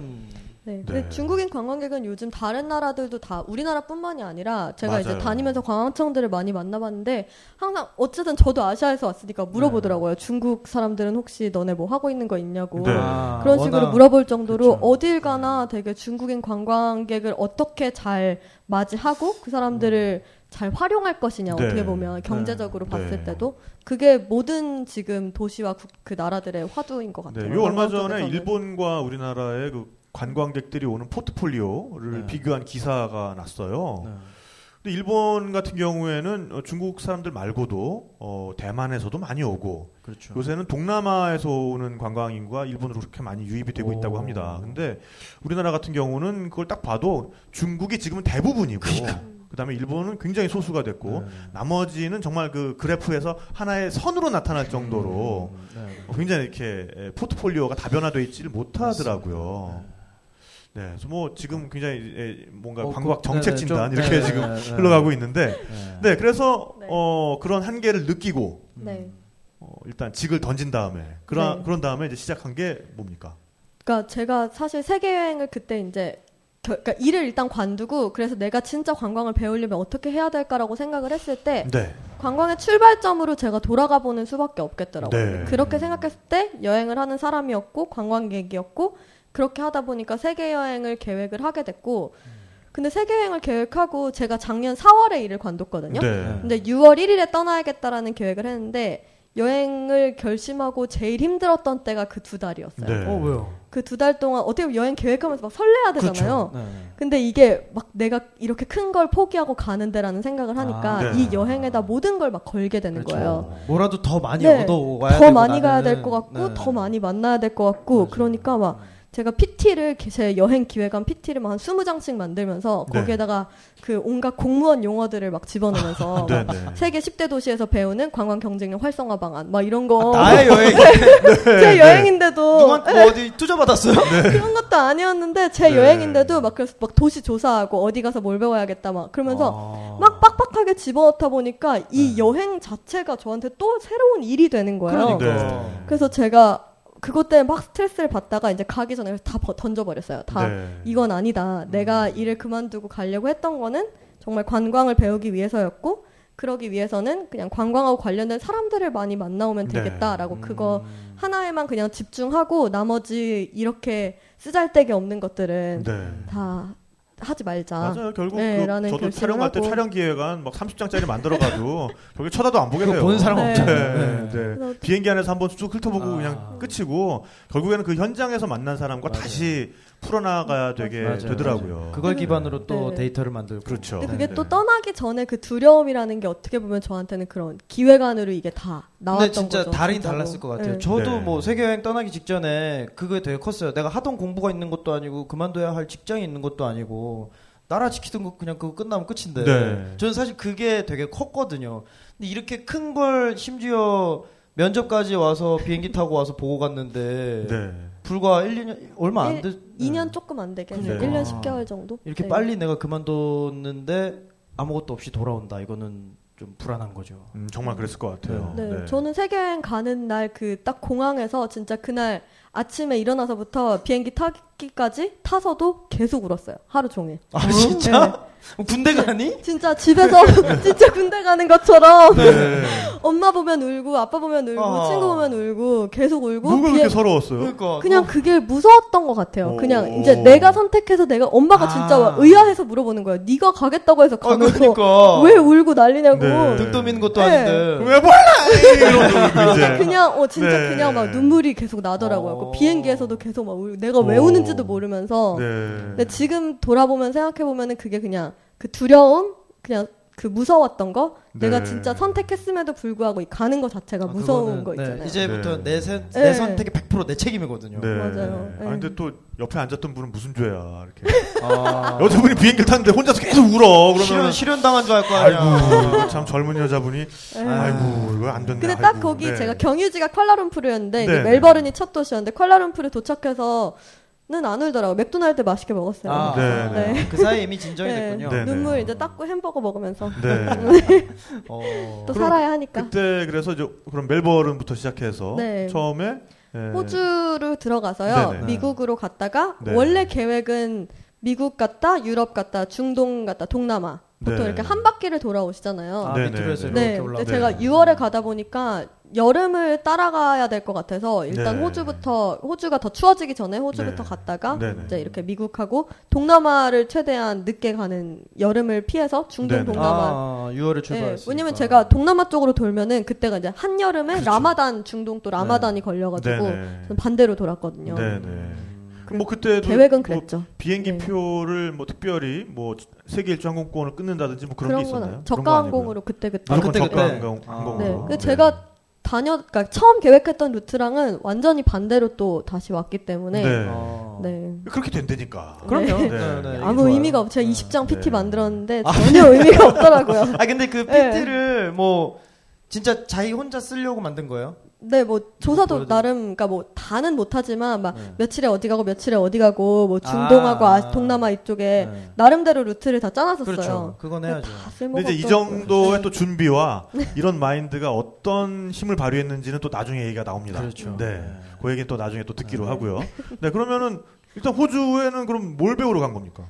Speaker 4: 네.
Speaker 2: 네.
Speaker 4: 근데 중국인 관광객은 요즘 다른 나라들도 다 우리나라뿐만이 아니라 제가 이제
Speaker 2: 맞아요.
Speaker 4: 다니면서 관광청들을 많이 만나봤는데 항상 어쨌든 저도 아시아에서 왔으니까 물어보더라고요. 중국 사람들은 혹시 너네 뭐 하고 있는 거 있냐고.
Speaker 2: 네.
Speaker 3: 아,
Speaker 4: 그런 식으로
Speaker 3: 워낙-
Speaker 4: 물어볼 정도로
Speaker 3: 그렇죠.
Speaker 4: 어딜 가나 되게 중국인 관광객을 어떻게 잘 맞이하고 그 사람들을 잘 활용할 것이냐
Speaker 2: 네.
Speaker 4: 어떻게 보면 경제적으로
Speaker 2: 네.
Speaker 4: 봤을
Speaker 2: 네.
Speaker 4: 때도 그게 모든 지금 도시와 국- 그 나라들의 화두인 것 같아요.
Speaker 2: 네, 요 얼마 전에. 일본과 우리나라의 그 관광객들이 오는 포트폴리오를
Speaker 3: 네.
Speaker 2: 비교한 기사가 났어요.
Speaker 3: 네.
Speaker 2: 근데 일본 같은 경우에는 어, 중국 사람들 말고도 어, 대만에서도 많이 오고
Speaker 3: 그렇죠.
Speaker 2: 요새는 동남아에서 오는 관광 인구가 일본으로 그렇게 많이 유입이 되고
Speaker 3: 오.
Speaker 2: 있다고 합니다. 근데 우리나라 같은 경우는 그걸 딱 봐도 중국이 지금은 대부분이고 그다음에 일본은 굉장히 소수가 됐고
Speaker 3: 네.
Speaker 2: 나머지는 정말 그 그래프에서 하나의 선으로 나타날 정도로
Speaker 3: 음, 네.
Speaker 2: 어, 굉장히 이렇게 에, 포트폴리오가 다변화되어 있지를 못하더라고요. 네, 그래서 뭐 지금 굉장히 에, 뭔가
Speaker 3: 어,
Speaker 2: 광고학
Speaker 3: 그-
Speaker 2: 정책
Speaker 3: 네네,
Speaker 2: 진단
Speaker 3: 좀-
Speaker 2: 이렇게
Speaker 3: 네네,
Speaker 2: 지금
Speaker 3: 네네.
Speaker 2: 흘러가고 있는데,
Speaker 3: 네.
Speaker 2: 네, 그래서
Speaker 4: 네.
Speaker 2: 어 그런 한계를 느끼고
Speaker 4: 네.
Speaker 2: 어, 일단 직을 던진 다음에 그런
Speaker 4: 네.
Speaker 2: 그런 다음에 이제 시작한 게 뭡니까?
Speaker 4: 그러니까 제가 사실 세계 여행을 그때 이제 겨- 그러니까 일을 일단 관두고 그래서 내가 진짜 관광을 배우려면 어떻게 해야 될까라고 생각을 했을 때
Speaker 2: 네,
Speaker 4: 관광의 출발점으로 제가 돌아가 보는 수밖에 없겠더라고요.
Speaker 2: 네.
Speaker 4: 그렇게 생각했을 때 여행을 하는 사람이었고 관광객이었고 그렇게 하다 보니까 세계 여행을 계획을 하게 됐고 근데 세계 여행을 계획하고 제가 작년 4월에 일을 관뒀거든요.
Speaker 2: 네,
Speaker 4: 근데 6월 1일에 떠나야겠다라는 계획을 했는데 여행을 결심하고 제일 힘들었던 때가 그 두 달이었어요.
Speaker 2: 네.
Speaker 3: 어 왜요?
Speaker 4: 그 두 달 동안 어떻게 보면 여행 계획하면서 막 설레야 되잖아요.
Speaker 3: 그렇죠. 네.
Speaker 4: 근데 이게 막 내가 이렇게 큰 걸 포기하고 가는데라는 생각을 하니까
Speaker 2: 아, 네.
Speaker 4: 이 여행에다 모든 걸 막 걸게 되는
Speaker 3: 그렇죠.
Speaker 4: 거예요.
Speaker 3: 뭐라도 더 많이
Speaker 4: 네.
Speaker 3: 얻어와야
Speaker 4: 더
Speaker 3: 되고
Speaker 4: 많이 가야
Speaker 3: 나는-
Speaker 4: 될것 같고
Speaker 3: 네.
Speaker 4: 더 많이 만나야 될 것 같고
Speaker 3: 맞아요.
Speaker 4: 그러니까 막 제가 PT를 제 여행 기획안 PT를 막한 20장씩 만들면서
Speaker 2: 네.
Speaker 4: 거기에다가 그 온갖 공무원 용어들을 막 집어넣으면서
Speaker 2: 네,
Speaker 4: 막
Speaker 2: 네.
Speaker 4: 세계 10대 도시에서 배우는 관광 경쟁력 활성화 방안 막 이런 거
Speaker 3: 나의 여행
Speaker 4: 제 여행인데도
Speaker 3: 누구한테 뭐 어디 투자 받았어요?
Speaker 4: 그런 것도 아니었는데 제
Speaker 2: 네.
Speaker 4: 여행인데도 막 그래서 막 도시 조사하고 어디 가서 뭘 배워야겠다 막 그러면서
Speaker 3: 아.
Speaker 4: 막 빡빡하게 집어넣다 보니까 이 여행 자체가 저한테 또 새로운 일이 되는 거예요.
Speaker 3: 그러니까.
Speaker 2: 네.
Speaker 4: 그래서 제가 그것 때문에 막 스트레스를 받다가 이제 가기 전에 다 버- 던져버렸어요. 다
Speaker 2: 네.
Speaker 4: 이건 아니다. 내가 일을 그만두고 가려고 했던 거는 정말 관광을 배우기 위해서였고 그러기 위해서는 그냥 관광하고 관련된 사람들을 많이 만나오면
Speaker 2: 네.
Speaker 4: 되겠다라고
Speaker 3: 음.
Speaker 4: 그거 하나에만 그냥 집중하고 나머지 이렇게 쓰잘데기 없는 것들은
Speaker 2: 네.
Speaker 4: 다 하지 말자.
Speaker 2: 맞아요. 결국
Speaker 4: 네,
Speaker 2: 그 저도 촬영할 때
Speaker 4: 하고.
Speaker 2: 촬영 기획안 막 30장짜리 만들어가지고 결국 쳐다도 안 보게 돼요.
Speaker 3: 보는 사람
Speaker 4: 네.
Speaker 3: 없잖아요.
Speaker 2: 네,
Speaker 3: 네.
Speaker 2: 네. 비행기 안에서 한번 쭉 훑어보고
Speaker 3: 아.
Speaker 2: 그냥 끝이고 결국에는 그 현장에서 만난 사람과
Speaker 3: 맞아요.
Speaker 2: 다시 풀어나가야 되게
Speaker 3: 맞아요.
Speaker 2: 되더라고요.
Speaker 3: 그걸 기반으로 또
Speaker 4: 네.
Speaker 3: 데이터를 만들고.
Speaker 2: 그렇죠.
Speaker 4: 근데 그게
Speaker 2: 네,
Speaker 4: 또
Speaker 2: 네.
Speaker 4: 떠나기 전에 그 두려움이라는 게 어떻게 보면 저한테는 그런 기획안으로 이게 다 나왔던
Speaker 3: 근데 진짜
Speaker 4: 거죠. 진짜로.
Speaker 3: 달랐을 것 같아요.
Speaker 4: 네.
Speaker 3: 저도
Speaker 2: 네.
Speaker 3: 뭐 세계 여행 떠나기 직전에 그게 되게 컸어요. 내가 하던 공부가 있는 것도 아니고 그만둬야 할 직장이 있는 것도 아니고 나라 지키던 거 그냥 그거 끝나면 끝인데.
Speaker 2: 네.
Speaker 3: 저는 사실 그게 되게 컸거든요. 근데 이렇게 큰 걸 심지어 면접까지 와서 비행기 타고 와서 보고 갔는데
Speaker 2: 네.
Speaker 3: 불과 1, 2년 얼마 안
Speaker 4: 일-
Speaker 3: 됐.
Speaker 4: 2년 조금 안 되게
Speaker 2: 네.
Speaker 4: 1년
Speaker 3: 아.
Speaker 4: 10개월 정도?
Speaker 3: 이렇게
Speaker 4: 네.
Speaker 3: 빨리 내가 그만뒀는데 아무것도 없이 돌아온다. 이거는 좀 불안한 거죠.
Speaker 2: 음, 정말 그랬을 것 같아요.
Speaker 4: 네, 저는 세계 여행 가는 날 그 딱 공항에서 진짜 그날 아침에 일어나서부터 비행기 타기까지 타서도 계속 울었어요. 하루 종일.
Speaker 3: 아 진짜?
Speaker 4: 네.
Speaker 3: 군대 가니?
Speaker 4: 진짜 집에서 진짜 군대 가는 것처럼
Speaker 2: 네.
Speaker 4: 엄마 보면 울고 아빠 보면 울고
Speaker 3: 아.
Speaker 4: 친구 보면 울고 계속 울고
Speaker 2: 누가 그렇게 서러웠어요?
Speaker 3: 그러니까
Speaker 4: 그냥 그게 무서웠던 것 같아요.
Speaker 2: 오.
Speaker 4: 그냥 이제 내가 선택해서 내가 엄마가
Speaker 3: 아.
Speaker 4: 진짜 의아해서 물어보는 거예요. 네가 가겠다고 해서
Speaker 3: 아,
Speaker 4: 가면서
Speaker 3: 그러니까
Speaker 4: 왜 울고 난리냐고.
Speaker 2: 네.
Speaker 3: 등 떠미는 것도
Speaker 4: 네.
Speaker 3: 아닌데.
Speaker 2: 왜 몰라?
Speaker 4: 그냥 어 진짜
Speaker 2: 네.
Speaker 4: 그냥 막 눈물이 계속 나더라고요.
Speaker 3: 어.
Speaker 4: 그 비행기에서도 계속 막 울, 내가 왜
Speaker 2: 오.
Speaker 4: 우는지도 모르면서.
Speaker 2: 네.
Speaker 4: 근데 지금 돌아보면 생각해 보면은 그게 그냥 그 두려움, 그냥 그 무서웠던 거, 내가
Speaker 2: 네.
Speaker 4: 진짜 선택했음에도 불구하고 이 가는 것 자체가
Speaker 3: 아,
Speaker 4: 무서운
Speaker 3: 그거는,
Speaker 4: 거
Speaker 3: 네,
Speaker 4: 있잖아요.
Speaker 3: 이제부터
Speaker 2: 네.
Speaker 3: 내, 선-
Speaker 4: 네.
Speaker 3: 내 선택이 100%내 책임이거든요.
Speaker 2: 네.
Speaker 4: 맞아요.
Speaker 2: 아
Speaker 4: 네.
Speaker 2: 근데 또 옆에 앉았던 분은 무슨 죄야 이렇게.
Speaker 3: 아,
Speaker 2: 여자분이 비행기를 탔는데 혼자서 계속 울어. 그러면
Speaker 3: 실현, 실현 당한 줄 알 거 아니야.
Speaker 2: 아이고 참 젊은 여자분이
Speaker 4: 네.
Speaker 2: 아이고 이거 안 됐네.
Speaker 4: 근데 딱
Speaker 2: 아이고.
Speaker 4: 거기
Speaker 2: 네.
Speaker 4: 제가 경유지가
Speaker 2: 네,
Speaker 4: 멜버른이 첫 도시였는데 퀄라룸푸르 도착해서 는안 울더라고. 맥도날드 맛있게 먹었어요.
Speaker 3: 아,
Speaker 2: 네,
Speaker 4: 네.
Speaker 3: 그 사이에 이미 진정이
Speaker 4: 네.
Speaker 3: 됐군요.
Speaker 2: 네.
Speaker 4: 눈물 이제 닦고 햄버거 먹으면서
Speaker 2: 네.
Speaker 3: 어.
Speaker 4: 또 살아야 하니까.
Speaker 2: 그때 그래서 이제 그럼 멜버른부터 시작해서
Speaker 4: 네.
Speaker 2: 처음에 예.
Speaker 4: 호주로 들어가서요.
Speaker 2: 네네.
Speaker 4: 미국으로 갔다가
Speaker 2: 네.
Speaker 4: 원래 계획은 미국 갔다 유럽 갔다 중동 갔다 동남아 보통
Speaker 2: 네.
Speaker 4: 이렇게 한 바퀴를 돌아오시잖아요.
Speaker 3: 아,
Speaker 2: 네,
Speaker 3: 밑으로 해서
Speaker 2: 네,
Speaker 3: 이렇게
Speaker 4: 네, 제가 6월에 가다 보니까 여름을 따라가야 될 것 같아서 일단
Speaker 2: 네.
Speaker 4: 호주부터 호주가 더 추워지기 전에 호주부터
Speaker 2: 네.
Speaker 4: 갔다가
Speaker 2: 네네.
Speaker 4: 이제 이렇게 미국하고 동남아를 최대한 늦게 가는 여름을 피해서 중동
Speaker 2: 네네.
Speaker 4: 동남아.
Speaker 3: 아, 6월에
Speaker 4: 네,
Speaker 3: 출발했으니까.
Speaker 4: 왜냐면 제가 동남아 쪽으로 돌면은 그때가 이제 한 여름에
Speaker 2: 그렇죠.
Speaker 4: 라마단 중동 또 라마단이 걸려가지고 반대로 돌았거든요.
Speaker 2: 네네. 뭐 그때도
Speaker 4: 계획은
Speaker 2: 뭐
Speaker 4: 그랬죠.
Speaker 2: 비행기
Speaker 4: 네.
Speaker 2: 표를 뭐 특별히 뭐 세계 일주 항공권을 끊는다든지 뭐 그런,
Speaker 4: 그런 게건
Speaker 2: 있었나요?
Speaker 4: 저가 항공으로 그때 그때.
Speaker 3: 아, 그때,
Speaker 2: 저가
Speaker 3: 그때.
Speaker 2: 항공,
Speaker 3: 아.
Speaker 2: 항공으로.
Speaker 4: 네. 근데 제가 다녀 그러니까 처음 계획했던 루트랑은 완전히 반대로 또 다시 왔기 때문에
Speaker 2: 네.
Speaker 3: 어.
Speaker 4: 네.
Speaker 2: 그렇게 된다니까.
Speaker 3: 그럼요.
Speaker 2: 네.
Speaker 3: 네, 네,
Speaker 4: 아무
Speaker 3: 좋아요.
Speaker 4: 의미가 없. 제가
Speaker 3: 네.
Speaker 4: 20장 PT
Speaker 2: 네.
Speaker 4: 만들었는데 전혀 의미가 없더라고요.
Speaker 3: 아 근데 그
Speaker 4: 네.
Speaker 3: PT를 뭐 진짜 자기 혼자 쓰려고 만든 거예요?
Speaker 4: 네, 뭐 조사도
Speaker 3: 보여드리-
Speaker 4: 나름 그러니까 뭐 다는 못하지만 막
Speaker 3: 네.
Speaker 4: 며칠에 어디 가고 며칠에 어디 가고 뭐 중동하고
Speaker 3: 아.
Speaker 4: 아, 동남아 이쪽에
Speaker 3: 네.
Speaker 4: 나름대로 루트를 다 짜놨었어요.
Speaker 3: 그렇죠. 그건 해야죠.
Speaker 2: 근데 이제 이. 정도의
Speaker 4: 네.
Speaker 2: 또 준비와 이런 마인드가 어떤 힘을 발휘했는지는 또 나중에 얘기가 나옵니다.
Speaker 3: 그렇죠.
Speaker 2: 네. 그 얘기는 또 나중에 또 듣기로 하고요. 네, 그러면은 일단 호주에는 그럼 뭘 배우러 간 겁니까?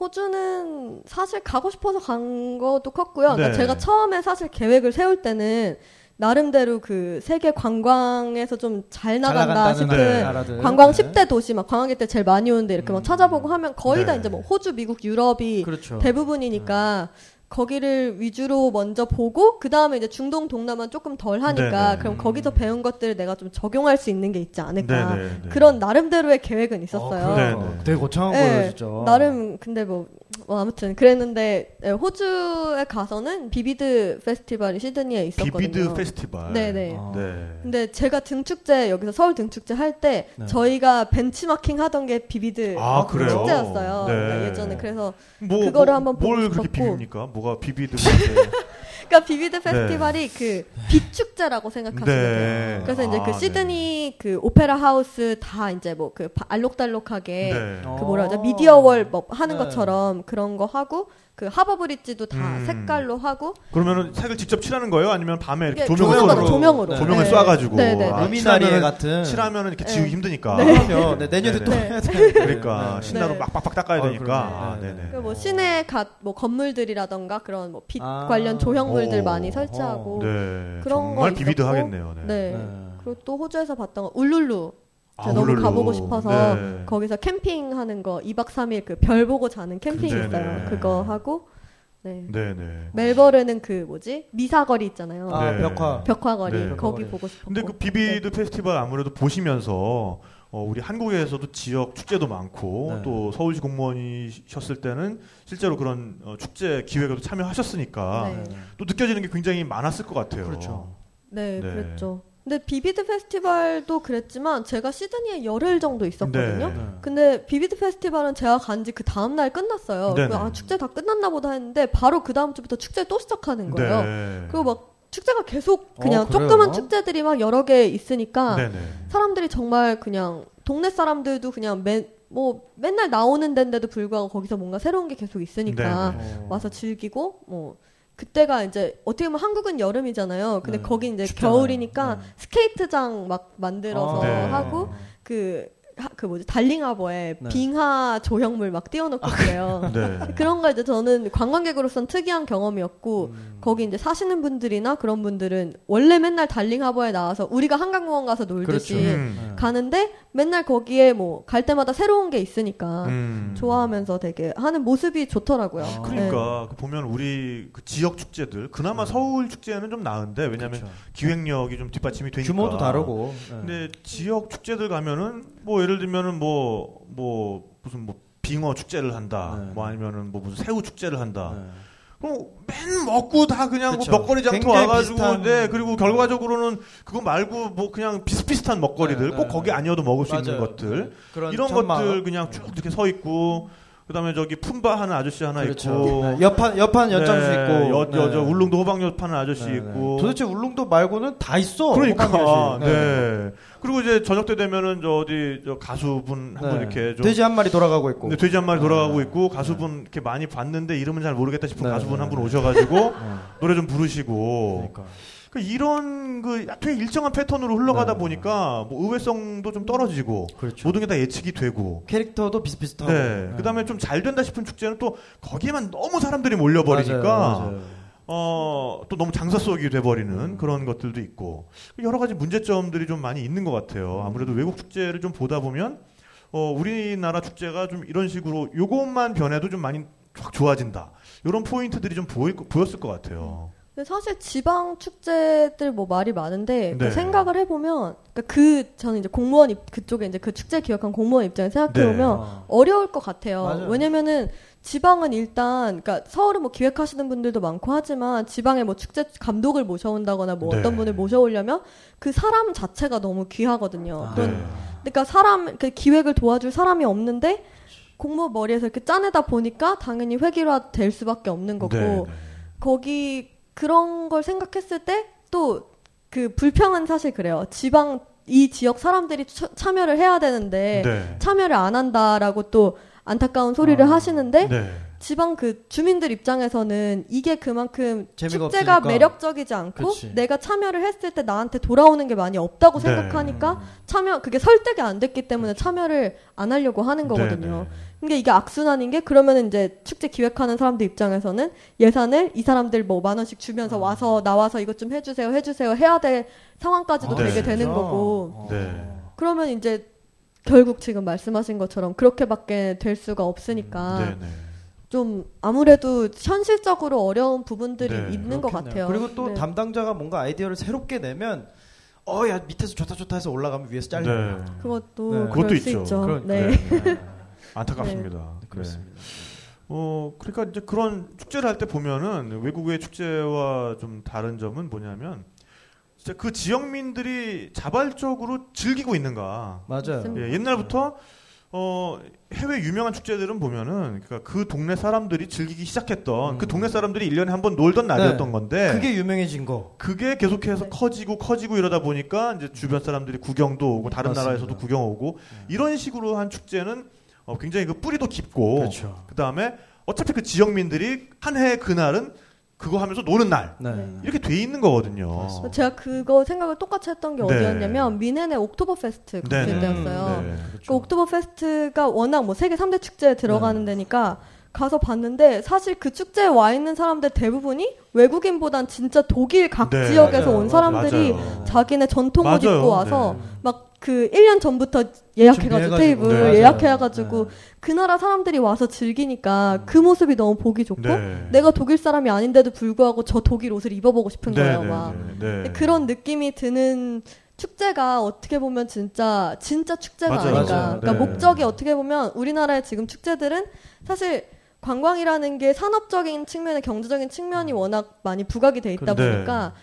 Speaker 4: 호주는 사실 가고 싶어서 간 것도 컸고요. 그러니까
Speaker 2: 네.
Speaker 4: 제가 처음에 사실 계획을 세울 때는 나름대로 그 세계 관광에서 좀 잘 나간다 싶은
Speaker 2: 네.
Speaker 4: 관광
Speaker 3: 네.
Speaker 4: 10대 도시 막 관광객 때 제일 많이 오는데 이렇게 막
Speaker 3: 음.
Speaker 4: 찾아보고 하면 거의 다
Speaker 2: 네.
Speaker 4: 이제 뭐 호주, 미국, 유럽이
Speaker 3: 그렇죠.
Speaker 4: 대부분이니까 거기를 위주로 먼저 보고 그 다음에 이제 중동 동남아는 조금 덜 하니까
Speaker 2: 네네.
Speaker 4: 그럼 거기서 배운 것들을 내가 좀 적용할 수 있는 게 있지 않을까
Speaker 2: 네, 네, 네.
Speaker 4: 그런 나름대로의 계획은 있었어요.
Speaker 3: 어,
Speaker 2: 네. 네.
Speaker 3: 되게 거창한
Speaker 4: 네,
Speaker 3: 거예요, 진짜.
Speaker 4: 나름 근데 뭐, 뭐 아무튼 그랬는데 예, 호주에 가서는 비비드 페스티벌이 시드니에 있었거든요.
Speaker 2: 비비드 페스티벌.
Speaker 4: 네네.
Speaker 3: 아.
Speaker 2: 네.
Speaker 4: 근데 제가 등축제 여기서 서울 등축제 할때
Speaker 3: 네.
Speaker 4: 저희가 벤치마킹 하던 게 비비드
Speaker 2: 아, 그래요?
Speaker 4: 축제였어요.
Speaker 2: 네.
Speaker 4: 네, 예전에 그래서
Speaker 2: 뭐,
Speaker 4: 그거를
Speaker 2: 뭐,
Speaker 4: 한번 보고
Speaker 2: 뭘 그렇게. 비빕니까? 뭐가 비비드
Speaker 4: 그러니까 비비드 페스티벌이 그 빛축제라고 생각하시면 돼요.
Speaker 2: 네.
Speaker 4: 그래서 이제 그
Speaker 2: 아,
Speaker 4: 시드니 그 오페라 하우스 다 이제 뭐 그 알록달록하게
Speaker 2: 네.
Speaker 3: 어.
Speaker 4: 그 뭐라 하죠 media wall 뭐 하는
Speaker 3: 네.
Speaker 4: 것처럼 그런 거 하고 그 하버 브릿지도 다
Speaker 2: 음.
Speaker 4: 색깔로 하고
Speaker 2: 그러면은 색을 직접 칠하는 거예요? 아니면 밤에 이렇게
Speaker 4: 조명으로
Speaker 2: 쏘-
Speaker 4: 조명으로
Speaker 2: 조명을
Speaker 4: 네.
Speaker 2: 쏴가지고
Speaker 4: 네, 네,
Speaker 2: 아,
Speaker 4: 네.
Speaker 3: 루미나리에 같은.
Speaker 2: 칠하면은 이렇게
Speaker 4: 네.
Speaker 2: 지우기 힘드니까.
Speaker 3: 그럼요. 네, 내년에
Speaker 4: 네.
Speaker 3: 또
Speaker 4: 네.
Speaker 3: 해야 돼.
Speaker 2: 그러니까
Speaker 3: 네.
Speaker 2: 신나로
Speaker 4: 네.
Speaker 2: 빡빡빡 닦아야
Speaker 3: 아,
Speaker 2: 되니까. 아,
Speaker 3: 네,
Speaker 2: 네네.
Speaker 3: 네.
Speaker 4: 그뭐 시내 갓뭐 건물들이라던가 그런 뭐빛
Speaker 3: 아.
Speaker 4: 관련 조형물
Speaker 3: 오.
Speaker 4: 많이 설치하고
Speaker 2: 네.
Speaker 4: 그런
Speaker 2: 정말
Speaker 4: 거
Speaker 2: vivid 하겠네요. 네.
Speaker 4: 네.
Speaker 3: 네.
Speaker 4: 그리고 또 호주에서 봤던 거 울룰루
Speaker 2: 아,
Speaker 4: 제가 너무
Speaker 2: 울룰루.
Speaker 4: 가보고 싶어서
Speaker 2: 네.
Speaker 4: 거기서 캠핑하는 거 2박 3일 그 별 보고 자는 캠핑
Speaker 2: 네네.
Speaker 4: 있어요. 그거 하고 네.
Speaker 2: 네, 네.
Speaker 4: 멜버른은 그 뭐지 미사거리 있잖아요.
Speaker 3: 아,
Speaker 2: 네.
Speaker 3: 벽화.
Speaker 4: 벽화거리
Speaker 2: 네.
Speaker 4: 거기. 보고 싶었고.
Speaker 2: 근데 그 비비드 페스티벌 아무래도 보시면서 어, 우리 한국에서도 지역 축제도 많고
Speaker 3: 네.
Speaker 2: 또 서울시 공무원이셨을 때는 실제로 그런 어, 축제 기획에도 참여하셨으니까
Speaker 4: 네.
Speaker 2: 또 느껴지는 게 굉장히 많았을 것 같아요.
Speaker 3: 그렇죠.
Speaker 4: 네,
Speaker 2: 네.
Speaker 4: 그랬죠. 근데 비비드 페스티벌도 그랬지만 제가 시드니에 열흘 정도 있었거든요.
Speaker 2: 네.
Speaker 4: 근데 비비드 페스티벌은 제가 간 지 그 다음 날 끝났어요.
Speaker 2: 네네.
Speaker 4: 그래서 아 축제 다 끝났나 보다 했는데 바로 그 다음 주부터 축제 또 시작하는 거예요.
Speaker 2: 네.
Speaker 4: 그리고 막 축제가 계속 그냥
Speaker 3: 어?
Speaker 4: 조그만 축제들이 막 여러 개 있으니까
Speaker 2: 네네.
Speaker 4: 사람들이 정말 그냥 동네 사람들도 그냥 맨, 뭐 맨날 나오는 데인데도 불구하고 거기서 뭔가 새로운 게 계속 있으니까
Speaker 2: 네네.
Speaker 3: 어.
Speaker 4: 와서 즐기고 뭐 그때가 이제 어떻게 보면 한국은 여름이잖아요. 근데
Speaker 3: 네.
Speaker 4: 거기 이제
Speaker 3: 춥잖아요.
Speaker 4: 겨울이니까
Speaker 3: 네.
Speaker 4: 스케이트장 막 만들어서
Speaker 2: 아, 네.
Speaker 4: 하고 그, 하- 그 뭐지 달링하버에
Speaker 3: 네.
Speaker 4: 빙하 조형물 막 띄워놓고 그래요.
Speaker 2: 네.
Speaker 4: 그런 거 이제 저는 관광객으로선 특이한 경험이었고
Speaker 3: 음.
Speaker 4: 거기 이제 사시는 분들이나 그런 분들은 원래 맨날 달링하버에 나와서 우리가 한강공원 가서 놀듯이
Speaker 3: 그렇죠.
Speaker 2: 음.
Speaker 3: 네.
Speaker 4: 가는데 맨날 거기에 뭐 갈 때마다 새로운 게 있으니까
Speaker 2: 음.
Speaker 4: 좋아하면서 되게 하는 모습이 좋더라고요.
Speaker 3: 아.
Speaker 2: 그러니까 그 보면 우리 그 지역 축제들 그나마 서울 축제는 좀 나은데 왜냐하면
Speaker 3: 네. 그렇죠.
Speaker 2: 기획력이 좀 뒷받침이 되니까
Speaker 3: 규모도 다르고. 네.
Speaker 2: 근데 지역 축제들 가면은 뭐 예를 들면은 뭐뭐 무슨 뭐 빙어 축제를 한다
Speaker 3: 네.
Speaker 2: 뭐 아니면은 뭐 무슨 새우 축제를 한다
Speaker 3: 네.
Speaker 2: 그럼 맨 먹고 다 그냥 뭐. 먹거리 장터 와가지고
Speaker 3: 비슷한-
Speaker 2: 네 그리고 결과적으로는 그거 말고 뭐 그냥 비슷비슷한 먹거리들
Speaker 3: 네,
Speaker 2: 꼭
Speaker 3: 네,
Speaker 2: 거기
Speaker 3: 네.
Speaker 2: 아니어도 먹을 수 있는
Speaker 3: 맞아요.
Speaker 2: 것들
Speaker 3: 네. 그런
Speaker 2: 이런. 것들 그냥 쭉 이렇게 서 있고 그다음에 저기 품바 하는 아저씨 하나
Speaker 3: 그렇죠.
Speaker 2: 있고
Speaker 3: 네. 옆판 옆판 연장수
Speaker 2: 네,
Speaker 3: 있고.
Speaker 2: 여, 여, 저
Speaker 3: 네.
Speaker 2: 울릉도 호박엿 파는 아저씨
Speaker 3: 네, 네.
Speaker 2: 있고
Speaker 3: 도대체 울릉도 말고는 다 있어.
Speaker 2: 그러니까
Speaker 3: 호박엿이.
Speaker 2: 네. 그리고 이제 저녁 때 되면은 저 어디 저 가수분 한분
Speaker 3: 네.
Speaker 2: 이렇게 좀
Speaker 3: 돼지 한 마리 돌아가고 있고.
Speaker 2: 네, 돼지 한 마리 돌아가고
Speaker 3: 네.
Speaker 2: 있고 가수분 이렇게 많이 봤는데 이름은 잘 모르겠다 싶은
Speaker 3: 네,
Speaker 2: 가수분
Speaker 3: 네,
Speaker 2: 한분
Speaker 3: 네.
Speaker 2: 오셔가지고
Speaker 3: 네.
Speaker 2: 노래 좀 부르시고
Speaker 3: 그러니까.
Speaker 2: 그 이런 그 일정한 패턴으로 흘러가다
Speaker 3: 네.
Speaker 2: 보니까 뭐 의외성도 좀 떨어지고
Speaker 3: 그렇죠.
Speaker 2: 모든 게 다 예측이 되고
Speaker 3: 캐릭터도 비슷비슷하고.
Speaker 2: 네. 그다음에 좀 잘 된다 싶은 축제는 또 거기에만 너무 사람들이 몰려버리니까
Speaker 3: 맞아요, 맞아요.
Speaker 2: 어, 또 너무 장사 속이 돼버리는 그런 것들도 있고 여러 가지 문제점들이 좀 많이 있는 것 같아요. 아무래도 외국 축제를 좀 보다 보면 어, 우리나라 축제가 좀 이런 식으로 요것만 변해도 좀 많이 확 좋아진다. 이런 포인트들이 좀 거- 보였을 것 같아요.
Speaker 4: 사실 지방 축제들 뭐 말이 많은데 그
Speaker 2: 네.
Speaker 4: 생각을 해보면 그러니까 그 저는 이제 공무원 입, 그쪽에 이제 그 축제 기획한 공무원 입장에 생각해보면
Speaker 3: 어.
Speaker 4: 어려울 것 같아요.
Speaker 3: 맞아요.
Speaker 4: 왜냐면은 지방은 일단 그러니까 서울은 뭐 기획하시는 분들도 많고 하지만 지방에 뭐 축제 감독을 모셔온다거나 뭐
Speaker 2: 네.
Speaker 4: 어떤 분을 모셔오려면 그 사람 자체가 너무 귀하거든요.
Speaker 3: 아.
Speaker 4: 그런
Speaker 2: 네.
Speaker 4: 그러니까 사람 그 기획을 도와줄 사람이 없는데 공무원 머리에서 이렇게 짜내다 보니까 당연히 획일화 될 수밖에 없는 거고
Speaker 2: 네, 네.
Speaker 4: 거기 그런 걸 생각했을 때 또 그 불평은 사실 그래요. 지방 이 지역 사람들이 처- 참여를 해야 되는데
Speaker 2: 네.
Speaker 4: 참여를 안 한다라고 또 안타까운 소리를
Speaker 3: 아,
Speaker 4: 하시는데
Speaker 2: 네.
Speaker 4: 지방 그 주민들 입장에서는 이게 그만큼 축제가
Speaker 3: 없으니까.
Speaker 4: 매력적이지 않고
Speaker 3: 그치.
Speaker 4: 내가 참여를 했을 때 나한테 돌아오는 게 많이 없다고
Speaker 2: 네.
Speaker 4: 생각하니까 참여 그게 설득이 안 됐기 때문에 참여를 안 하려고 하는 거거든요.
Speaker 2: 네, 네.
Speaker 4: 근데 이게 악순환인 게 그러면 이제 축제 기획하는 사람들 입장에서는 예산을 이 사람들 뭐 만 원씩 주면서
Speaker 3: 음.
Speaker 4: 와서 나와서 이것 좀 해주세요 해주세요 해야 될 상황까지도
Speaker 2: 아, 네.
Speaker 4: 되게 되는
Speaker 3: 진짜?
Speaker 4: 거고
Speaker 3: 어.
Speaker 2: 네.
Speaker 4: 그러면 이제 결국 지금 말씀하신 것처럼 그렇게밖에 될 수가 없으니까
Speaker 2: 네, 네.
Speaker 4: 좀 아무래도 현실적으로 어려운 부분들이
Speaker 2: 네,
Speaker 4: 있는 것
Speaker 3: 그렇겠네요.
Speaker 4: 같아요.
Speaker 3: 그리고 또
Speaker 4: 네.
Speaker 3: 담당자가 뭔가 아이디어를 새롭게 내면 어 야 밑에서 좋다 좋다 해서 올라가면 위에서 잘려.
Speaker 2: 네.
Speaker 4: 그것도
Speaker 3: 네.
Speaker 4: 그럴
Speaker 2: 그것도
Speaker 4: 수
Speaker 2: 있죠.
Speaker 4: 있죠. 네.
Speaker 3: 네.
Speaker 2: 안타깝습니다. 네.
Speaker 3: 그렇습니다.
Speaker 2: 어, 그러니까 이제 그런 축제를 할 때 보면은 외국의 축제와 좀 다른 점은 뭐냐면 진짜 그 지역민들이 자발적으로 즐기고 있는가.
Speaker 3: 맞아요.
Speaker 2: 예, 옛날부터 어, 해외 유명한 축제들은 보면은 그러니까 그 동네 사람들이 즐기기 시작했던
Speaker 3: 음.
Speaker 2: 그 동네 사람들이 1년에 한 번 놀던 날이었던
Speaker 3: 네.
Speaker 2: 건데
Speaker 3: 그게 유명해진 거.
Speaker 2: 그게 계속해서
Speaker 4: 네.
Speaker 2: 커지고 커지고 이러다 보니까 이제 주변 사람들이 구경도 오고 다른
Speaker 3: 맞습니다.
Speaker 2: 나라에서도 구경 오고 이런 식으로 한 축제는 어, 굉장히 그 뿌리도 깊고
Speaker 3: 그렇죠.
Speaker 2: 그다음에 어차피 그 지역민들이 한 해 그날은 그거 하면서 노는 날
Speaker 3: 네.
Speaker 2: 이렇게 돼 있는 거거든요.
Speaker 3: 맞습니다.
Speaker 4: 제가 그거 생각을 똑같이 했던 게
Speaker 2: 네.
Speaker 4: 어디였냐면 뮌헨의 옥토버 페스트
Speaker 2: 네,
Speaker 4: 그때
Speaker 2: 네.
Speaker 4: 때였어요.
Speaker 2: 네.
Speaker 3: 그렇죠.
Speaker 4: 그 옥토버 페스트가 워낙 뭐 세계 3대 축제에 들어가는
Speaker 3: 네.
Speaker 4: 되니까 가서 봤는데 사실 그 축제에 와 있는 사람들 대부분이 외국인보단 진짜 독일 각
Speaker 2: 네,
Speaker 4: 지역에서
Speaker 3: 맞아요.
Speaker 4: 온 사람들이
Speaker 2: 맞아요.
Speaker 4: 자기네 전통 옷. 입고 와서
Speaker 2: 네.
Speaker 4: 막 그 1년 전부터 예약해가지고. 테이블
Speaker 2: 네.
Speaker 4: 예약해가지고
Speaker 3: 네.
Speaker 4: 그 나라 사람들이 와서 즐기니까 그 모습이 너무 보기 좋고
Speaker 2: 네.
Speaker 4: 내가 독일 사람이 아닌데도 불구하고 저 독일 옷을 입어보고 싶은
Speaker 2: 네,
Speaker 4: 거예요
Speaker 2: 네,
Speaker 4: 막
Speaker 2: 네, 네.
Speaker 4: 그런 느낌이 드는 축제가 어떻게 보면 진짜 진짜 축제가
Speaker 2: 맞아요,
Speaker 4: 아닌가.
Speaker 3: 맞아요.
Speaker 4: 그러니까
Speaker 2: 네.
Speaker 4: 목적이 어떻게 보면 우리나라의 지금 축제들은 사실 관광이라는 게 산업적인 측면에 경제적인 측면이 워낙 많이 부각이 돼 있다
Speaker 2: 네.
Speaker 4: 보니까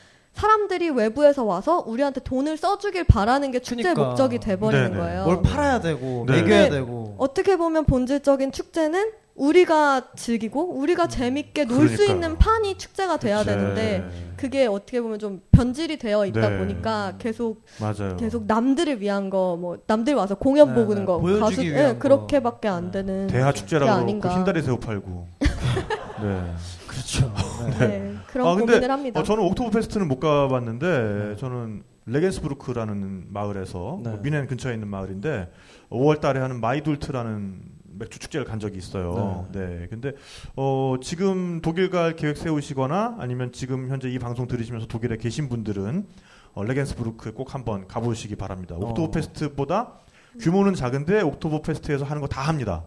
Speaker 4: 사람들이 외부에서 와서 우리한테 돈을 써주길 바라는 게 축제 의
Speaker 3: 그러니까.
Speaker 4: 목적이 돼버리는
Speaker 2: 네, 네.
Speaker 4: 거예요.
Speaker 3: 뭘 팔아야 되고
Speaker 2: 네.
Speaker 3: 매겨야 되고.
Speaker 4: 어떻게 보면 본질적인 축제는 우리가 즐기고 우리가 재밌게 놀 수. 있는 판이 축제가 돼야
Speaker 2: 그치.
Speaker 4: 되는데 그게 어떻게 보면 좀 변질이 되어 있다
Speaker 2: 네.
Speaker 4: 보니까 계속
Speaker 2: 맞아요.
Speaker 4: 계속 남들을 위한 거 뭐 남들 와서 공연
Speaker 3: 네,
Speaker 4: 보는
Speaker 3: 네.
Speaker 4: 거
Speaker 3: 보여주기
Speaker 4: 가수
Speaker 3: 위한
Speaker 4: 예,
Speaker 3: 거.
Speaker 4: 그렇게밖에 안
Speaker 3: 네.
Speaker 4: 되는
Speaker 2: 대하 축제라고
Speaker 4: 아닌가.
Speaker 2: 그러고 흰다리 새우 팔고. 네.
Speaker 3: 그렇죠.
Speaker 4: 네, 그런
Speaker 2: 아, 근데,
Speaker 4: 고민을 합니다.
Speaker 2: 어, 저는 옥토버 페스트는 못 가봤는데 저는 레겐스부르크라는 마을에서
Speaker 3: 네.
Speaker 2: 뭐 뮌헨 근처에 있는 마을인데 5월달에 하는 마이둘트라는 맥주 축제를 간 적이 있어요. 네. 근데 어, 지금 독일 갈 계획 세우시거나 아니면 지금 현재 이 방송 들으시면서 독일에 계신 분들은 어, 레겐스부르크에 꼭 한번 가보시기 바랍니다. 옥토버
Speaker 3: 어.
Speaker 2: 페스트보다 규모는 작은데 옥토버 페스트에서 하는 거 다 합니다.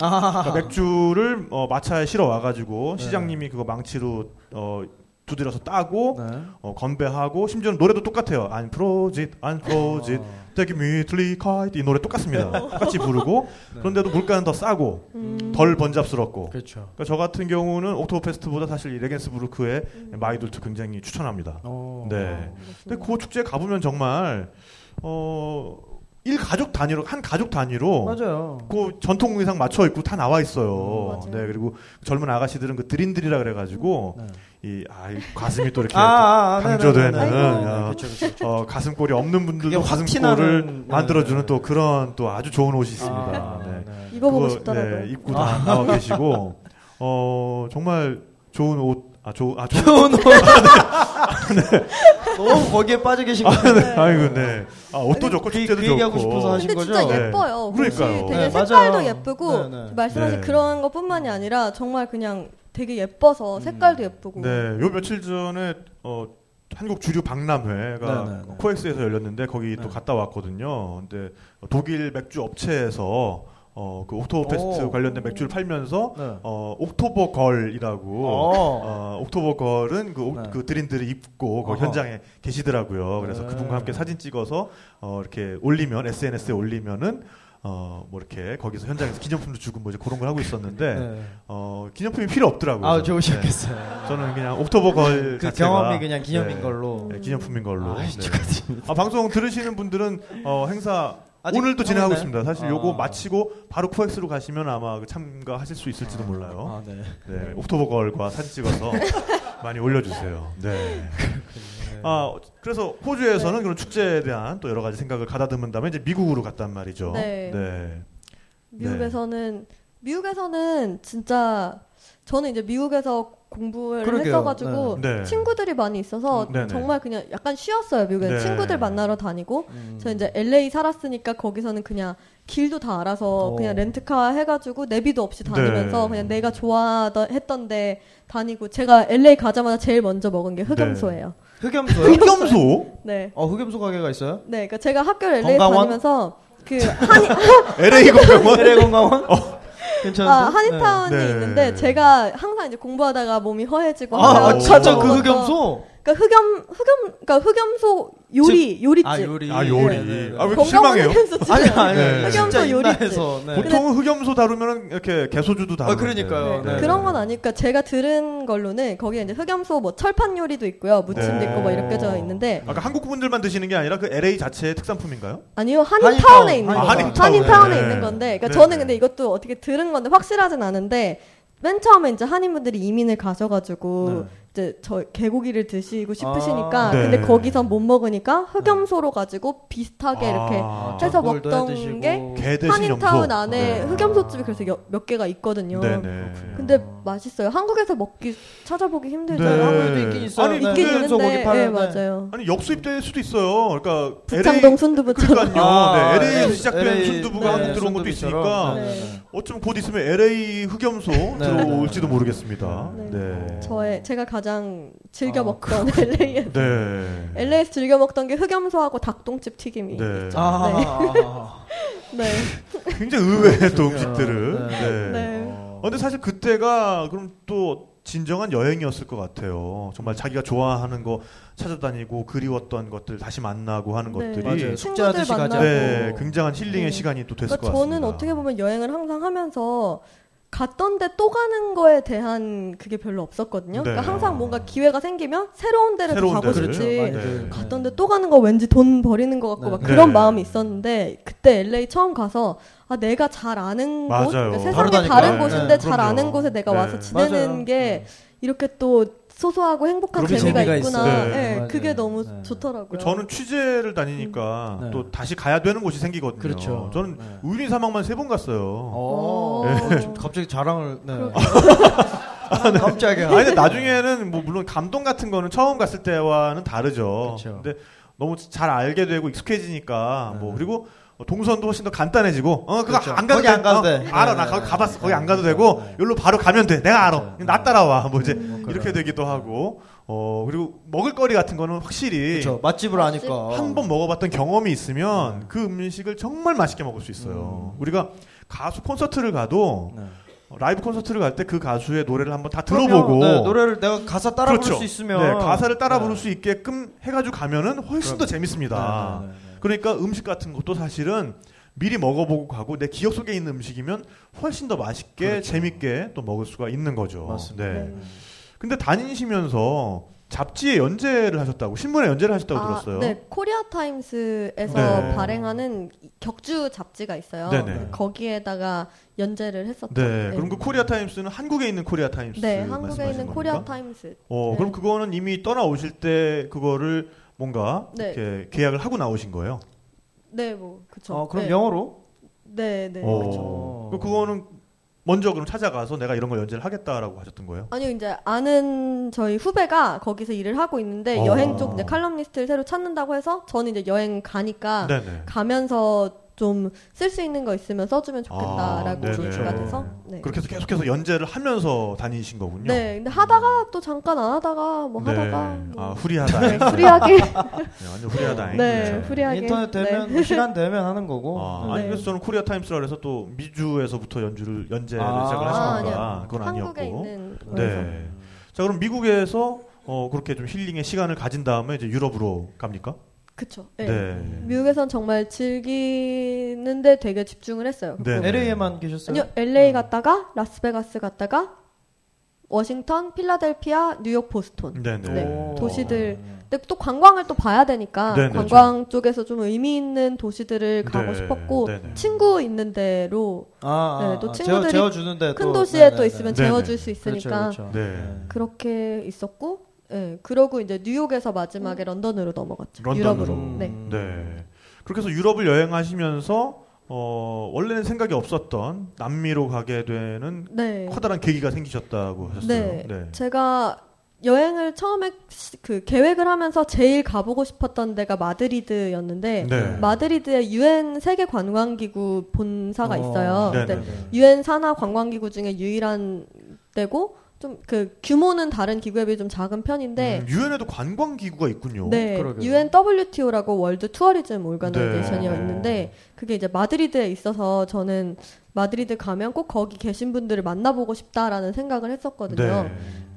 Speaker 3: 아,
Speaker 2: 그러니까 맥주를 어, 마차에 실어 와가지고
Speaker 3: 네.
Speaker 2: 시장님이 그거 망치로 어, 두드려서 따고
Speaker 3: 네.
Speaker 2: 어, 건배하고 심지어는 노래도 똑같아요. Ein Prosit, ein Prosit,
Speaker 3: 어.
Speaker 2: der Gemütlichkeit 이 노래 똑같습니다. 똑같이 부르고
Speaker 3: 네.
Speaker 2: 그런데도 물가는 더 싸고
Speaker 4: 음,
Speaker 2: 덜 번잡스럽고.
Speaker 3: 그렇죠.
Speaker 2: 그러니까 저 같은 경우는 옥토버 페스트보다 사실 이 레겐스 부르크의 마이돌트 굉장히 추천합니다.
Speaker 3: 어.
Speaker 2: 네. 근데 그 축제 가보면 정말 어, 일 가족 단위로 한 가족 단위로
Speaker 3: 맞아요.
Speaker 2: 그 전통 의상 맞춰 입고 다 나와 있어요.
Speaker 4: 음.
Speaker 2: 네 그리고 젊은 아가씨들은 그 드린들이라 그래가지고
Speaker 3: 네.
Speaker 2: 이, 아, 이 가슴이 또 이렇게
Speaker 3: 아, 아, 아,
Speaker 2: 강조되는
Speaker 3: 네네네.
Speaker 4: 아이고.
Speaker 2: 야,
Speaker 3: 그렇죠, 그렇죠, 그렇죠.
Speaker 2: 어, 가슴골이 없는 분들도 가슴골을
Speaker 3: 티나는,
Speaker 2: 만들어주는
Speaker 3: 네.
Speaker 2: 또 그런 또 아주 좋은 옷이 있습니다.
Speaker 3: 아,
Speaker 2: 네.
Speaker 3: 네.
Speaker 4: 입어보고
Speaker 2: 그거,
Speaker 4: 싶더라고요.
Speaker 2: 네, 입고 다 나와 계시고 어 정말 좋은 옷. 아, 좋, 아, 좋은
Speaker 3: 좋은 옷. 너무 거기에 빠져 계신 거예요.
Speaker 2: 아이고, 네. 아, 옷도 좋고,
Speaker 3: 그-
Speaker 2: 축제도
Speaker 3: 그
Speaker 2: 좋고.
Speaker 3: 얘기하고 싶어서 하신
Speaker 4: 근데
Speaker 3: 거죠?
Speaker 4: 진짜
Speaker 2: 네.
Speaker 4: 예뻐요.
Speaker 2: 그러니까요.
Speaker 4: 옷이 되게
Speaker 3: 네,
Speaker 4: 색깔도
Speaker 3: 맞아요.
Speaker 4: 예쁘고
Speaker 3: 네, 네.
Speaker 4: 말씀하신
Speaker 2: 네.
Speaker 4: 그런 것 뿐만이 아니라 정말 그냥 되게 예뻐서 색깔도 예쁘고
Speaker 2: 네, 요 며칠 전에 어 한국 주류 박람회가
Speaker 3: 네, 네, 네.
Speaker 2: 코엑스에서 열렸는데 거기 또
Speaker 3: 네.
Speaker 2: 갔다 왔거든요. 근데 독일 맥주 업체에서 어 그 옥토버 페스트
Speaker 3: 오.
Speaker 2: 관련된 맥주를 팔면서
Speaker 3: 네.
Speaker 2: 어 October girl이라고
Speaker 3: 어.
Speaker 2: 어 October girl은 그, 옥-
Speaker 3: 네.
Speaker 2: 그 Dirndl을 입고 그. 현장에 계시더라고요. 그래서
Speaker 3: 네.
Speaker 2: 그분과 함께 사진 찍어서 어 이렇게 올리면 SNS에 올리면은 어 뭐 이렇게 거기서 현장에서 기념품도 주고 뭐 이제 그런 걸 하고 있었는데
Speaker 3: 네.
Speaker 2: 어 기념품이 필요 없더라고요.
Speaker 3: 아,
Speaker 2: 네.
Speaker 3: 좋으셨겠어요.
Speaker 2: 저는 그냥 October girl
Speaker 3: 그 경험이 그냥 기념인
Speaker 2: 네,
Speaker 3: 걸로.
Speaker 2: 네, 기념품인 걸로.
Speaker 3: 아,
Speaker 2: 네. 아, 방송 들으시는 분들은 어, 행사 오늘도 진행하고
Speaker 3: 하고
Speaker 2: 있습니다. 사실
Speaker 3: 아.
Speaker 2: 요거 마치고 바로 코엑스로 가시면 아마 그 참가하실 수 있을지도 몰라요.
Speaker 3: 아, 네.
Speaker 2: 네, 옥토버 걸과 사진 찍어서 많이 올려주세요. 네. 아, 그래서 호주에서는 그런 축제에 대한 또 여러 가지 생각을 가다듬은 다음에 이제 미국으로 갔단 말이죠.
Speaker 4: 네.
Speaker 2: 네.
Speaker 4: 미국에서는 미국에서는 진짜 저는 이제 미국에서 공부를
Speaker 3: 그러게요.
Speaker 4: 했어가지고
Speaker 2: 네. 네.
Speaker 4: 친구들이 많이 있어서
Speaker 2: 네네.
Speaker 4: 정말 그냥 약간 쉬었어요 미국에
Speaker 2: 네.
Speaker 4: 친구들 만나러 다니고
Speaker 3: 음.
Speaker 4: 저 이제 LA 살았으니까 거기서는 그냥 길도 다 알아서
Speaker 3: 어.
Speaker 4: 그냥 렌트카 해가지고 내비도 없이 다니면서
Speaker 2: 네.
Speaker 4: 그냥 내가 좋아했던데 다니고 제가 LA 가자마자 제일 먼저 먹은 게 흑염소예요.
Speaker 3: 흑염소요?
Speaker 2: 흑염소?
Speaker 4: 네.
Speaker 3: 어, 흑염소 가게가 있어요?
Speaker 4: 네, 그러니까 제가 학교를 LA
Speaker 3: 건강원?
Speaker 4: 다니면서 그 한이
Speaker 2: LA 건강원?
Speaker 3: LA 건강원? 괜찮은데?
Speaker 4: 아, 한인타운이
Speaker 2: 네.
Speaker 4: 있는데 제가 항상 이제 공부하다가 몸이 허해지고
Speaker 3: 아, 아, 진짜 그 흑염소?
Speaker 4: 그러니까 흑염 흑염 그러니까 흑염소 요리 요리집.
Speaker 3: 아, 요리.
Speaker 2: 아, 요리.
Speaker 3: 네, 네, 네.
Speaker 2: 아, 왜
Speaker 4: 건강한
Speaker 2: 실망해요?
Speaker 3: 아니, 아니,
Speaker 2: 네.
Speaker 4: 흑염소 요리집.
Speaker 3: 네.
Speaker 2: 보통은 흑염소 다루면 이렇게 개소주도 다루는데.
Speaker 3: 아, 그러니까요.
Speaker 4: 네,
Speaker 3: 네.
Speaker 4: 그런 건 아니니까 제가 들은 걸로는 거기에 이제 흑염소 뭐 철판 요리도 있고요 무침도
Speaker 2: 네.
Speaker 4: 있고 뭐 이렇게 져 있는데
Speaker 2: 아까 한국 분들만 드시는 게 아니라 그 LA 자체의 특산품인가요?
Speaker 4: 아니요
Speaker 3: 한인타운,
Speaker 4: 한인타운에 있는
Speaker 3: 아,
Speaker 2: 한인타운.
Speaker 4: 한인타운에
Speaker 2: 네.
Speaker 4: 있는 건데 그러니까
Speaker 2: 네,
Speaker 4: 저는
Speaker 2: 네.
Speaker 4: 근데 이것도 어떻게 들은 건데 확실하진 않은데 맨 처음에 이제 한인분들이 이민을 가셔가지고
Speaker 3: 네.
Speaker 4: 이제 저 개고기를 드시고 싶으시니까
Speaker 3: 아.
Speaker 2: 네.
Speaker 4: 근데 거기선 못 먹으니까 흑염소로 가지고 비슷하게 이렇게
Speaker 2: 아,
Speaker 4: 해서
Speaker 3: 전골도
Speaker 4: 먹던. 게 한인타운
Speaker 2: 염소.
Speaker 4: 안에
Speaker 2: 네.
Speaker 4: 흑염소집이 그래서 여- 몇 개가 있거든요.
Speaker 2: 네네.
Speaker 4: 근데 맛있어요. 한국에서 먹기 찾아보기
Speaker 2: 네.
Speaker 4: 힘들잖아요.
Speaker 3: 한국에도 있긴 있어요.
Speaker 2: 아니,
Speaker 3: 네.
Speaker 4: 있긴
Speaker 3: 고기
Speaker 4: 있는데, 네. 맞아요.
Speaker 2: 아니 역수입될 수도 있어요. 그러니까
Speaker 4: 부창동 순두부처럼.
Speaker 2: 그러니까요.
Speaker 3: 아,
Speaker 2: 네, LA에서
Speaker 3: LA
Speaker 2: 시작된
Speaker 3: LA
Speaker 2: 순두부가
Speaker 4: 네,
Speaker 2: 한국 들어온 것도. 있으니까
Speaker 3: 네, 네,
Speaker 4: 네.
Speaker 3: 네.
Speaker 2: 어쩌면 곧 있으면 LA 흑염소 들어올지도
Speaker 3: 네.
Speaker 2: 모르겠습니다.
Speaker 4: 네.
Speaker 2: 네.
Speaker 4: 저의 제가 가장 즐겨
Speaker 3: 아,
Speaker 4: 먹던 LA에서
Speaker 2: 네.
Speaker 4: LA에서 즐겨 먹던 게 흑염소하고 닭똥집 튀김이.
Speaker 2: 네.
Speaker 3: 아,
Speaker 4: 네.
Speaker 2: 굉장히 의외의 또 음식들을.
Speaker 3: 네.
Speaker 2: 네.
Speaker 4: 네.
Speaker 3: 어.
Speaker 2: 어, 근데 사실 그때가 그럼 또 진정한 여행이었을 것 같아요. 정말 자기가 좋아하는 거 찾아다니고 그리웠던 것들 다시 만나고 하는
Speaker 4: 네.
Speaker 2: 것들이
Speaker 3: 숙제하듯이 가자.
Speaker 4: 만나고.
Speaker 2: 네, 굉장한 힐링의
Speaker 4: 네.
Speaker 2: 시간이 또 됐을
Speaker 4: 그러니까
Speaker 2: 것 같습니다.
Speaker 4: 저는 어떻게 보면 여행을 항상 하면서 갔던데 또 가는 거에 대한 그게 별로 없었거든요.
Speaker 2: 네.
Speaker 4: 그러니까 항상 뭔가 기회가 생기면 새로운 데를 더
Speaker 2: 새로운
Speaker 4: 가고
Speaker 2: 데를.
Speaker 4: 싶지.
Speaker 3: 많이들.
Speaker 2: 네.
Speaker 4: 갔던데 또 가는 거 왠지 돈 버리는 것 같고
Speaker 3: 네.
Speaker 4: 막 그런
Speaker 2: 네.
Speaker 4: 마음이 있었는데 그때 LA 처음 가서 아 내가 잘 아는
Speaker 2: 맞아요.
Speaker 4: 곳 그러니까 세상에
Speaker 3: 다르다니까요.
Speaker 4: 다른
Speaker 3: 네,
Speaker 4: 곳인데 잘
Speaker 2: 그럼요.
Speaker 4: 아는 곳에 내가
Speaker 2: 네.
Speaker 4: 와서 지내는
Speaker 3: 맞아요.
Speaker 4: 게 이렇게 또 소소하고 행복한 재미가,
Speaker 3: 재미가
Speaker 4: 있구나. 네,
Speaker 3: 네.
Speaker 4: 그게 너무
Speaker 3: 네.
Speaker 4: 좋더라고요.
Speaker 2: 저는 취재를 다니니까
Speaker 3: 네.
Speaker 2: 또 다시 가야 되는 곳이 생기거든요.
Speaker 3: 그렇죠.
Speaker 2: 저는
Speaker 3: 네.
Speaker 2: 우유니 사막만 세 번 갔어요.
Speaker 3: 어,
Speaker 4: 네.
Speaker 3: 좀 갑자기 자랑을. 네.
Speaker 4: 그렇군요.
Speaker 3: 깜짝이야.
Speaker 2: 아니 근데 나중에는 뭐 물론 감동 같은 거는 처음 갔을 때와는 다르죠.
Speaker 3: 그렇죠.
Speaker 2: 근데 너무 잘 알게 되고 익숙해지니까 뭐
Speaker 3: 네.
Speaker 2: 그리고 동선도 훨씬 더 간단해지고 어 그거
Speaker 3: 그렇죠.
Speaker 2: 안 가도
Speaker 3: 거기
Speaker 2: 돼.
Speaker 3: 안 가도
Speaker 2: 어,
Speaker 3: 돼.
Speaker 2: 알아
Speaker 3: 네,
Speaker 2: 나
Speaker 3: 네,
Speaker 2: 거기
Speaker 3: 네.
Speaker 2: 가봤어 거기
Speaker 3: 네,
Speaker 2: 안 가도
Speaker 3: 네,
Speaker 2: 되고
Speaker 3: 네.
Speaker 2: 여기로 바로 가면 돼 내가 알아
Speaker 3: 그렇죠.
Speaker 2: 나 따라와 뭐 이제
Speaker 3: 음, 뭐
Speaker 2: 이렇게. 되기도 하고 어 그리고 먹을거리 같은 거는 확실히
Speaker 3: 그렇죠. 맛집을 아니까.
Speaker 2: 한 번 먹어봤던 경험이 있으면
Speaker 3: 네.
Speaker 2: 그 음식을 정말 맛있게 먹을 수 있어요.
Speaker 3: 음.
Speaker 2: 우리가 가수 콘서트를 가도
Speaker 3: 네.
Speaker 2: 어, 라이브 콘서트를 갈 때 그 가수의 노래를 한번 다. 들어보고
Speaker 3: 네, 노래를 내가 가사 따라
Speaker 2: 그렇죠.
Speaker 3: 부를 수 있으면
Speaker 2: 네, 가사를 따라
Speaker 3: 네.
Speaker 2: 부를 수 있게끔 해가지고 가면은 훨씬 더
Speaker 3: 그럼.
Speaker 2: 재밌습니다.
Speaker 3: 네, 네, 네, 네.
Speaker 2: 그러니까 음식 같은 것도 사실은 미리 먹어보고 가고 내 기억 속에 있는 음식이면 훨씬 더 맛있게
Speaker 3: 그렇죠.
Speaker 2: 재밌게 또 먹을 수가 있는 거죠.
Speaker 3: 맞습니다.
Speaker 2: 네.
Speaker 4: 네.
Speaker 2: 근데 다니시면서 잡지에 연재를 하셨다고 신문에 연재를 하셨다고
Speaker 4: 아,
Speaker 2: 들었어요.
Speaker 4: 네, 코리아 타임스에서
Speaker 2: 네.
Speaker 4: 발행하는 격주 잡지가 있어요.
Speaker 2: 네네.
Speaker 4: 거기에다가 연재를 했었죠.
Speaker 2: 네. 그럼 그 코리아 타임스는 한국에 있는 코리아 타임스
Speaker 4: 네, 한국에 있는
Speaker 2: 말씀하시는
Speaker 4: 코리아
Speaker 2: 겁니까?
Speaker 4: 타임스.
Speaker 2: 어,
Speaker 4: 네.
Speaker 2: 그럼 그거는 이미 떠나오실 때 그거를 뭔가
Speaker 4: 네.
Speaker 2: 이렇게 계약을 하고 나오신 거예요.
Speaker 4: 네, 뭐 그쵸.
Speaker 3: 어, 그럼
Speaker 4: 네.
Speaker 3: 영어로?
Speaker 4: 네, 네.
Speaker 2: 어.
Speaker 3: 그쵸.
Speaker 2: 그럼 그거는 먼저 그럼 찾아가서 내가 이런 걸 연재를 하겠다라고 하셨던 거예요.
Speaker 4: 아니요, 이제 아는 저희 후배가 거기서 일을 하고 있는데
Speaker 2: 어.
Speaker 4: 여행 쪽 이제 칼럼니스트를 새로 찾는다고 해서 저는 이제 여행 가니까
Speaker 2: 네네.
Speaker 4: 가면서 좀 쓸 수 있는 거 있으면 써주면 좋겠다라고
Speaker 2: 아.
Speaker 4: 얘기가 돼서 네.
Speaker 2: 그렇게 해서 계속해서 연재를 하면서 다니신 거군요.
Speaker 4: 네, 근데 하다가 또 잠깐 안 하다가 뭐
Speaker 2: 네.
Speaker 4: 하다가 뭐
Speaker 2: 아, free하다잉.
Speaker 4: 네, free하게
Speaker 2: 네, 완전 free하다잉.
Speaker 4: 네,
Speaker 2: 네.
Speaker 4: free하게
Speaker 3: 인터넷 되면
Speaker 4: 네.
Speaker 3: 시간 되면 하는 거고.
Speaker 2: 아,
Speaker 3: 네.
Speaker 2: 아니 그래서 저는 코리아 타임스라 그래서 또 미주에서부터 연주를 연재를
Speaker 3: 아.
Speaker 2: 시작을 하신
Speaker 4: 아,
Speaker 2: 건가? 그건
Speaker 4: 한국에
Speaker 2: 아니었고.
Speaker 4: 있는
Speaker 2: 네. 자 그럼 미국에서 어, 그렇게 좀 힐링의 시간을 가진 다음에 이제 유럽으로 갑니까?
Speaker 4: 그쵸. 네.
Speaker 2: 네.
Speaker 4: 미국에선 정말 즐기는데 되게 집중을 했어요.
Speaker 2: 네.
Speaker 4: 그래서
Speaker 3: LA에만 계셨어요?
Speaker 4: 아니요, LA 갔다가 라스베가스 갔다가 워싱턴, 필라델피아, 뉴욕, 보스톤.
Speaker 2: 네네.
Speaker 4: 네.
Speaker 3: 오.
Speaker 4: 도시들. 근데 또 관광을 또 봐야 되니까
Speaker 2: 네네,
Speaker 4: 관광 쪽에서 좀 의미 있는 도시들을 가고
Speaker 2: 네,
Speaker 4: 싶었고
Speaker 2: 네네.
Speaker 4: 친구 있는 데로
Speaker 3: 아,
Speaker 4: 네,
Speaker 3: 아,
Speaker 4: 또
Speaker 3: 아,
Speaker 4: 친구들이
Speaker 3: 재워주는데
Speaker 4: 큰
Speaker 3: 또-
Speaker 4: 도시에
Speaker 3: 네,
Speaker 4: 또
Speaker 3: 네,
Speaker 4: 있으면
Speaker 3: 네.
Speaker 2: 네네.
Speaker 4: 재워줄 수 있으니까
Speaker 3: 그렇죠, 그렇죠.
Speaker 2: 네.
Speaker 4: 그렇게 있었고, 예, 그러고 이제 뉴욕에서 마지막에 런던으로 넘어갔죠.
Speaker 2: 런던으로.
Speaker 4: 유럽으로.
Speaker 3: 음.
Speaker 4: 네.
Speaker 2: 네. 그렇게 해서 유럽을 여행하시면서 어, 원래는 생각이 없었던 남미로 가게 되는
Speaker 4: 네.
Speaker 2: 커다란 계기가 생기셨다고 하셨어요.
Speaker 4: 네. 제가 여행을 처음에 시- 그 계획을 하면서 제일 가보고 싶었던 데가 마드리드였는데
Speaker 2: 네.
Speaker 4: 마드리드에 유엔 세계 관광기구 본사가
Speaker 3: 어,
Speaker 4: 있어요.
Speaker 2: 네네.
Speaker 4: 근데 유엔 산하 관광기구 중에 유일한 데고 좀 그 규모는 다른 기구에 비해 좀 작은 편인데
Speaker 2: 음, 유엔에도 관광 기구가 있군요.
Speaker 4: 네,
Speaker 3: 그러게요.
Speaker 4: UNWTO라고 World Tourism Organization이
Speaker 2: 네.
Speaker 4: 있는데 그게 이제 마드리드에 있어서 저는 마드리드 가면 꼭 거기 계신 분들을 만나보고 싶다라는 생각을 했었거든요.
Speaker 2: 네.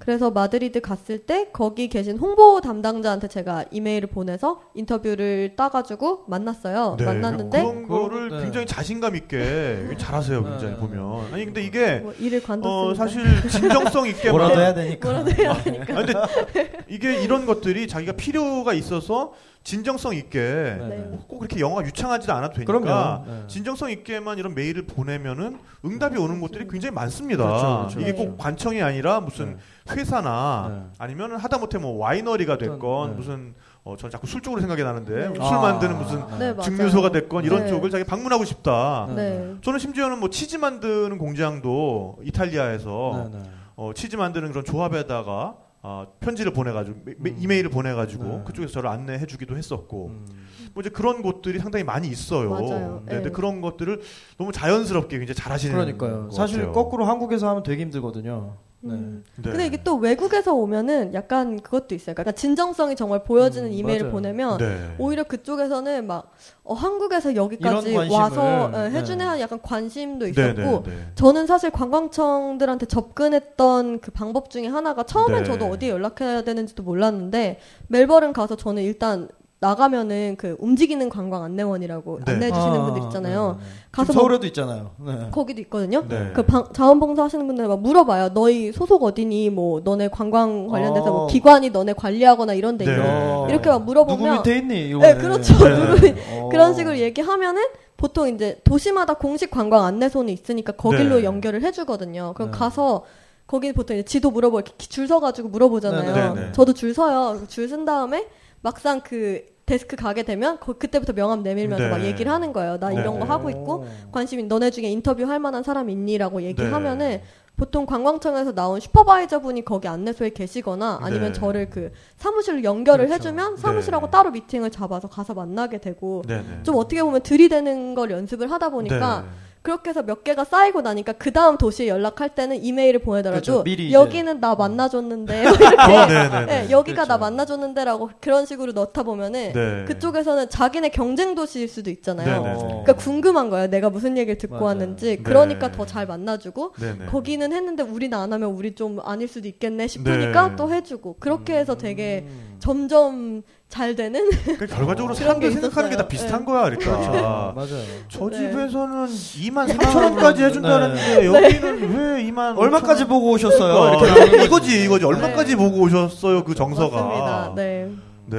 Speaker 4: 그래서 마드리드 갔을 때 거기 계신 홍보 담당자한테 제가 이메일을 보내서 인터뷰를 따가지고 만났어요.
Speaker 2: 네.
Speaker 4: 만났는데
Speaker 2: 그런 거를
Speaker 3: 네.
Speaker 2: 굉장히 자신감 있게 잘하세요, 굉장히
Speaker 3: 네.
Speaker 2: 보면. 아니 근데 이게
Speaker 4: 뭐 일을
Speaker 2: 어,
Speaker 4: 관뒀습니다.
Speaker 2: 사실 진정성 있게
Speaker 3: 뭐라도
Speaker 2: 막-
Speaker 3: 해야 되니까.
Speaker 4: 뭐라도 해야 되니까.
Speaker 2: 아, 근데 이게 이런 것들이 자기가 필요가 있어서 진정성 있게
Speaker 4: 네.
Speaker 2: 꼭 그렇게 영어가 유창하지도 않아도 되니까
Speaker 3: 그럼요. 네.
Speaker 2: 진정성 있게만 이런 메일을 보내면은 응답이 오는 곳들이 굉장히 많습니다.
Speaker 3: 그렇죠, 그렇죠.
Speaker 2: 이게
Speaker 4: 네.
Speaker 2: 꼭 관청이 아니라 무슨 회사나
Speaker 3: 네.
Speaker 2: 아니면 하다못해 뭐 와이너리가 됐건
Speaker 3: 네.
Speaker 2: 무슨 어, 전 자꾸 술 쪽으로 생각이 나는데
Speaker 4: 네.
Speaker 2: 술
Speaker 3: 아.
Speaker 2: 만드는 무슨
Speaker 4: 네.
Speaker 2: 증류소가 됐건 이런
Speaker 4: 네.
Speaker 2: 쪽을 자기 방문하고 싶다.
Speaker 4: 네.
Speaker 2: 저는 심지어는 뭐 치즈 만드는 공장도 이탈리아에서
Speaker 3: 네, 네.
Speaker 2: 어, 치즈 만드는 그런 조합에다가 어, 편지를 보내가지고 메- 메-
Speaker 3: 음.
Speaker 2: 이메일을 보내가지고
Speaker 3: 네.
Speaker 2: 그쪽에서 저를 안내해주기도 했었고
Speaker 3: 음.
Speaker 2: 뭐 이제 그런 곳들이 상당히 많이 있어요.
Speaker 4: 맞아요.
Speaker 2: 네, 근데
Speaker 4: 네.
Speaker 2: 그런 것들을 너무 자연스럽게 굉장히 잘하시는
Speaker 3: 그러니까요.
Speaker 2: 것
Speaker 3: 사실
Speaker 2: 같아요.
Speaker 3: 거꾸로 한국에서 하면 되게 힘들거든요. 네.
Speaker 4: 음.
Speaker 2: 네.
Speaker 4: 근데 이게 또 외국에서 오면은 약간 그것도 있어요. 그러니까 진정성이 정말 보여지는
Speaker 3: 음,
Speaker 4: 이메일을
Speaker 3: 맞아요.
Speaker 4: 보내면
Speaker 2: 네.
Speaker 4: 오히려 그쪽에서는 막 어, 한국에서 여기까지 와서 예,
Speaker 3: 네.
Speaker 4: 해주네 한 약간 관심도
Speaker 2: 네,
Speaker 4: 있었고
Speaker 2: 네, 네.
Speaker 4: 저는 사실 관광청들한테 접근했던 그 방법 중에 하나가 처음엔
Speaker 2: 네.
Speaker 4: 저도 어디에 연락해야 되는지도 몰랐는데 멜버른 가서 저는 일단 나가면은 그 움직이는 관광 안내원이라고
Speaker 2: 네.
Speaker 4: 안내해 주시는
Speaker 3: 아,
Speaker 4: 분들 있잖아요.
Speaker 3: 네, 네.
Speaker 4: 가서
Speaker 3: 지금
Speaker 4: 막
Speaker 3: 서울에도 있잖아요. 네.
Speaker 4: 거기도 있거든요.
Speaker 2: 네.
Speaker 4: 그 방- 자원봉사 하시는 분들 막 물어봐요. 너희 소속 어디니? 뭐 너네 관광 관련돼서 뭐
Speaker 3: 어.
Speaker 4: 기관이 너네 관리하거나 이런 데
Speaker 2: 네.
Speaker 3: 어.
Speaker 4: 이렇게 막 물어보면
Speaker 3: 누구 밑에 있니? 이거
Speaker 4: 네, 그렇죠.
Speaker 2: 네.
Speaker 3: 어.
Speaker 4: 그런 식으로 얘기하면은 보통 이제 도시마다 공식 관광 안내소는 있으니까 거길로
Speaker 2: 네.
Speaker 4: 연결을 해주거든요. 그럼
Speaker 3: 네.
Speaker 4: 가서 거기 보통 이제 지도 물어보고 이렇게 줄 서가지고 물어보잖아요.
Speaker 2: 네, 네, 네.
Speaker 4: 저도 줄 서요. 줄 쓴 다음에 막상 그 데스크 가게 되면 거- 그때부터 명함 내밀면서
Speaker 2: 네.
Speaker 4: 막 얘기를 하는 거예요. 나
Speaker 2: 네.
Speaker 4: 이런 거 하고 있고 관심이 너네 중에 인터뷰 할 만한 사람 있니라고 얘기하면은
Speaker 2: 네.
Speaker 4: 보통 관광청에서 나온 슈퍼바이저 분이 거기 안내소에 계시거나 아니면
Speaker 2: 네.
Speaker 4: 저를 그 사무실로 연결을
Speaker 3: 그렇죠.
Speaker 4: 해주면 사무실하고
Speaker 2: 네.
Speaker 4: 따로 미팅을 잡아서 가서 만나게 되고
Speaker 2: 네, 네.
Speaker 4: 좀 어떻게 보면 들이대는 걸 연습을 하다 보니까
Speaker 2: 네.
Speaker 4: 그렇게 해서 몇 개가 쌓이고 나니까 그 다음 도시에 연락할 때는 이메일을 보내더라도
Speaker 3: 그렇죠.
Speaker 4: 여기는 나 만나줬는데 이렇게
Speaker 2: 어, 네, 네, 네.
Speaker 4: 네, 여기가 나
Speaker 3: 그렇죠.
Speaker 4: 만나줬는데라고 그런 식으로 넣다 보면은
Speaker 2: 네.
Speaker 4: 그쪽에서는 자기네 경쟁 도시일 수도 있잖아요.
Speaker 2: 네, 네, 네.
Speaker 4: 그러니까 궁금한 거예요. 내가 무슨 얘기를 듣고
Speaker 3: 맞아요.
Speaker 4: 왔는지.
Speaker 2: 네.
Speaker 4: 그러니까 더 잘 만나주고
Speaker 2: 네, 네.
Speaker 4: 거기는 했는데 우리는 안 하면 우리 좀 아닐 수도 있겠네 싶으니까
Speaker 2: 네.
Speaker 4: 또 해주고 그렇게 해서 되게
Speaker 3: 음.
Speaker 4: 점점 잘 되는
Speaker 2: 그러니까 결과적으로
Speaker 4: 그런
Speaker 2: 사람들
Speaker 4: 게
Speaker 2: 생각하는 게다
Speaker 4: 있었어요.
Speaker 2: 비슷한 거야, 그러니까.
Speaker 3: 맞아요.
Speaker 2: 저
Speaker 4: 네.
Speaker 2: 집에서는 2만 3천 원까지
Speaker 3: 네.
Speaker 2: 해준다는데 여기는 왜 2만
Speaker 3: 얼마까지 보고 오셨어요?
Speaker 2: 그러니까
Speaker 3: 거지.
Speaker 2: 이거지 이거지 얼마까지 보고 오셨어요 그 정서가
Speaker 4: 맞습니다. 네.
Speaker 2: 네.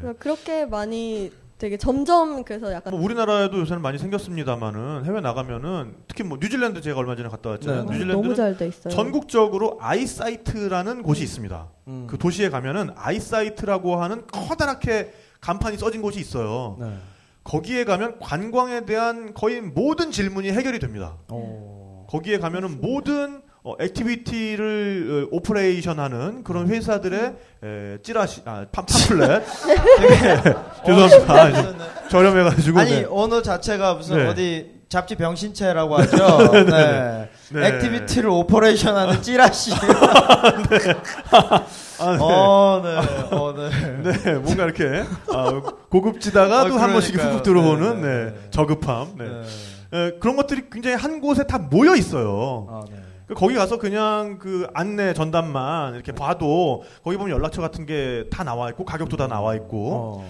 Speaker 4: 그래서 그렇게 많이 되게 점점 그래서 약간
Speaker 2: 뭐 우리나라에도 요새는 많이 생겼습니다만은 해외 나가면은 특히 뭐 뉴질랜드 제가 얼마 전에 갔다 왔잖아요.
Speaker 3: 네, 네.
Speaker 2: 뉴질랜드는
Speaker 4: 너무 잘돼 있어요.
Speaker 2: 전국적으로 i-SITE라는 곳이 있습니다.
Speaker 3: 음.
Speaker 2: 그 도시에 가면은 i-SITE라고 하는 커다랗게 간판이 써진 곳이 있어요.
Speaker 3: 네.
Speaker 2: 거기에 가면 관광에 대한 거의 모든 질문이 해결이 됩니다.
Speaker 3: 어.
Speaker 2: 거기에 가면은 모든 어, activity를 어, operation하는 그런 회사들의 에, 찌라시, 아, 팜, 팜플렛. 되게 죄송합니다. 좀 저렴해가지고.
Speaker 3: 아니
Speaker 2: 네.
Speaker 3: 언어 자체가 무슨
Speaker 2: 네.
Speaker 3: 어디 잡지 병신체라고 하죠. 네.
Speaker 2: 네.
Speaker 3: activity를 operation하는 찌라시.
Speaker 2: 아, 네.
Speaker 3: 어, 네. 어, 네.
Speaker 2: 네, 뭔가 이렇게 아, 고급지다가
Speaker 3: 아,
Speaker 2: 또한 번씩. 훅훅 들어오는
Speaker 3: 네,
Speaker 2: 네,
Speaker 3: 네, 네.
Speaker 2: 저급함. 네.
Speaker 3: 네.
Speaker 2: 에, 그런 것들이 굉장히 한 곳에 다 모여 있어요.
Speaker 3: 아, 네.
Speaker 2: 그 거기 가서 그냥 그 안내 전단만 이렇게 봐도 거기 보면 연락처 같은 게 다 나와 있고 가격도 다 나와 있고
Speaker 3: 어.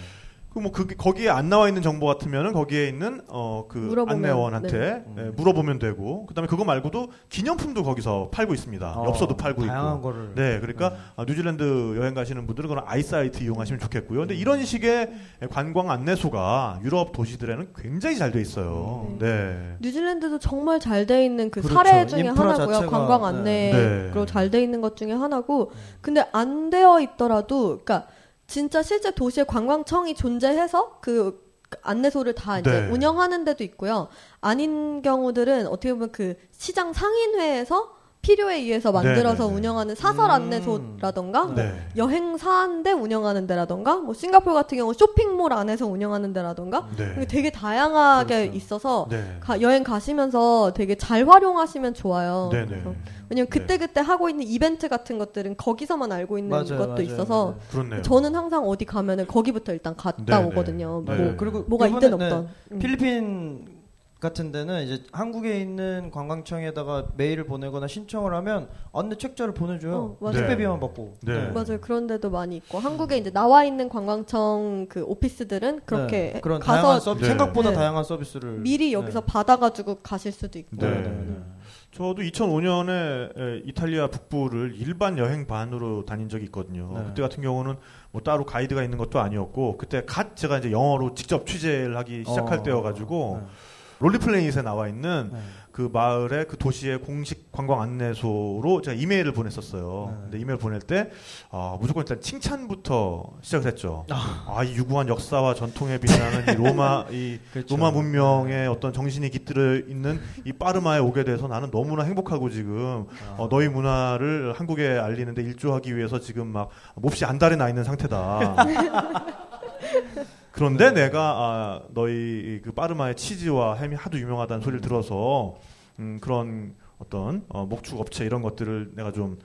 Speaker 2: 그뭐 그게 거기에 안 나와 있는 정보 같으면은 거기에 있는 어그
Speaker 4: 물어보면,
Speaker 2: 안내원한테
Speaker 3: 네.
Speaker 2: 예, 물어보면 되고 그다음에 그거 말고도 기념품도 거기서 팔고 있습니다.
Speaker 3: 어,
Speaker 2: 엽서도 팔고
Speaker 3: 다양한
Speaker 2: 있고.
Speaker 3: 거를.
Speaker 2: 네, 그러니까
Speaker 3: 네.
Speaker 2: 아, 뉴질랜드 여행 가시는 분들은 그런 i-SITE 이용하시면 좋겠고요. 근데 이런 식의 관광 안내소가 유럽 도시들에는 굉장히 잘 돼 있어요.
Speaker 4: 음.
Speaker 2: 네.
Speaker 4: 뉴질랜드도 정말 잘 돼 있는 그
Speaker 3: 그렇죠.
Speaker 4: 사례 중에 하나고요.
Speaker 3: 자체가,
Speaker 4: 관광
Speaker 2: 네.
Speaker 4: 안내로 잘 돼 있는 것 중에 하나고, 근데 안 되어 있더라도, 그러니까 진짜 실제 도시에 관광청이 존재해서 그 안내소를 다 이제
Speaker 2: 네.
Speaker 4: 운영하는 데도 있고요. 아닌 경우들은 어떻게 보면 그 시장 상인회에서 필요에 의해서 만들어서
Speaker 2: 네, 네, 네.
Speaker 4: 운영하는 사설
Speaker 3: 음.
Speaker 4: 안내소라던가 뭐
Speaker 2: 네.
Speaker 4: 여행사인데 운영하는 데라던가 뭐 싱가포르 같은 경우 쇼핑몰 안에서 운영하는 데라던가
Speaker 2: 네.
Speaker 4: 되게 다양하게
Speaker 3: 그렇죠.
Speaker 4: 있어서
Speaker 2: 네.
Speaker 4: 가- 여행 가시면서 되게 잘 활용하시면 좋아요.
Speaker 2: 네,
Speaker 4: 왜냐면 그때 그때 하고 있는 이벤트 같은 것들은 거기서만 알고 있는
Speaker 3: 맞아요,
Speaker 4: 것도
Speaker 3: 맞아요,
Speaker 4: 있어서
Speaker 3: 맞아요.
Speaker 2: 그렇네요.
Speaker 4: 저는 항상 어디 가면은 거기부터 일단 갔다
Speaker 2: 네, 네.
Speaker 4: 오거든요.
Speaker 2: 네.
Speaker 3: 뭐뭐 그리고
Speaker 4: 뭐가 있든
Speaker 3: 네,
Speaker 4: 없던. 음.
Speaker 3: 필리핀 같은 데는 이제 한국에 있는 관광청에다가 메일을 보내거나 신청을 하면 안내 책자를 보내줘요.
Speaker 4: 어, 맞아요.
Speaker 2: 네.
Speaker 3: 택배비만 받고.
Speaker 2: 네.
Speaker 4: 맞아요. 그런 데도 많이 있고 한국에 이제 나와 있는 관광청 그 오피스들은 그렇게
Speaker 3: 네. 그런 다양한
Speaker 4: 가서
Speaker 3: 서비
Speaker 2: 네.
Speaker 3: 생각보다
Speaker 4: 네.
Speaker 3: 다양한 서비스를
Speaker 4: 미리 여기서 받아가지고 가실 수도 있고.
Speaker 2: 네. 저도 2005년에 이탈리아 북부를 일반 여행 반으로 다닌 적이 있거든요.
Speaker 3: 네.
Speaker 2: 그때 같은 경우는 뭐 따로 가이드가 있는 것도 아니었고 그때 갓 제가 이제 영어로 직접 취재를 하기 시작할
Speaker 3: 어.
Speaker 2: 때여가지고
Speaker 3: 네.
Speaker 2: 롤리플레닛에 나와 있는
Speaker 3: 네.
Speaker 2: 그 마을의 그 도시의 공식 관광 안내소로 제가 이메일을 보냈었어요.
Speaker 3: 네.
Speaker 2: 근데 이메일 보낼 때 아, 무조건 일단 칭찬부터 시작을 했죠. 아, 이 유구한 역사와 전통에 빛나는 이 로마 이
Speaker 3: 그렇죠.
Speaker 2: 로마 문명의 어떤 정신이 깃들어 있는 이 파르마에 오게 돼서 나는 너무나 행복하고 지금
Speaker 3: 아.
Speaker 2: 어, 너희 문화를 한국에 알리는데 일조하기 위해서 지금 막 몹시 안달에 나 있는 상태다. 그런데 내가 아, 너희 그 파르마의 치즈와 햄이 하도 유명하다는 소리를 들어서 음, 그런 어떤 어, 목축 업체 이런 것들을 내가 좀